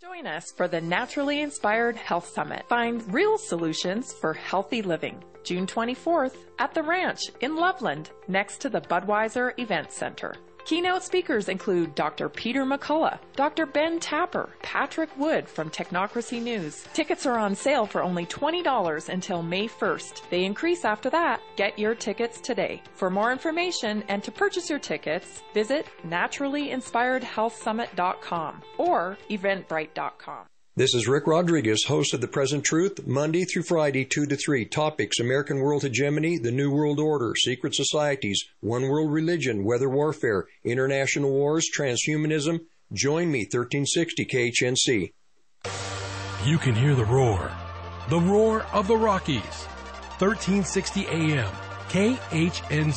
S3: Join us for the Naturally Inspired Health Summit. Find real solutions for healthy living. June 24th at the Ranch in Loveland, next to the Budweiser Event Center. Keynote speakers include Dr. Peter McCullough, Dr. Ben Tapper, Patrick Wood from Technocracy News. Tickets are on sale for only $20 until May 1st. They increase after that. Get your tickets today. For more information and to purchase your tickets, visit naturallyinspiredhealthsummit.com or eventbrite.com.
S2: This is Rick Rodriguez, host of The Present Truth, Monday through Friday, 2 to 3. Topics American World Hegemony, The New World Order, Secret Societies, One World Religion, Weather Warfare, International Wars, Transhumanism. Join me, 1360 KHNC.
S11: You can hear the roar. The roar of the Rockies. 1360 AM. KHNC.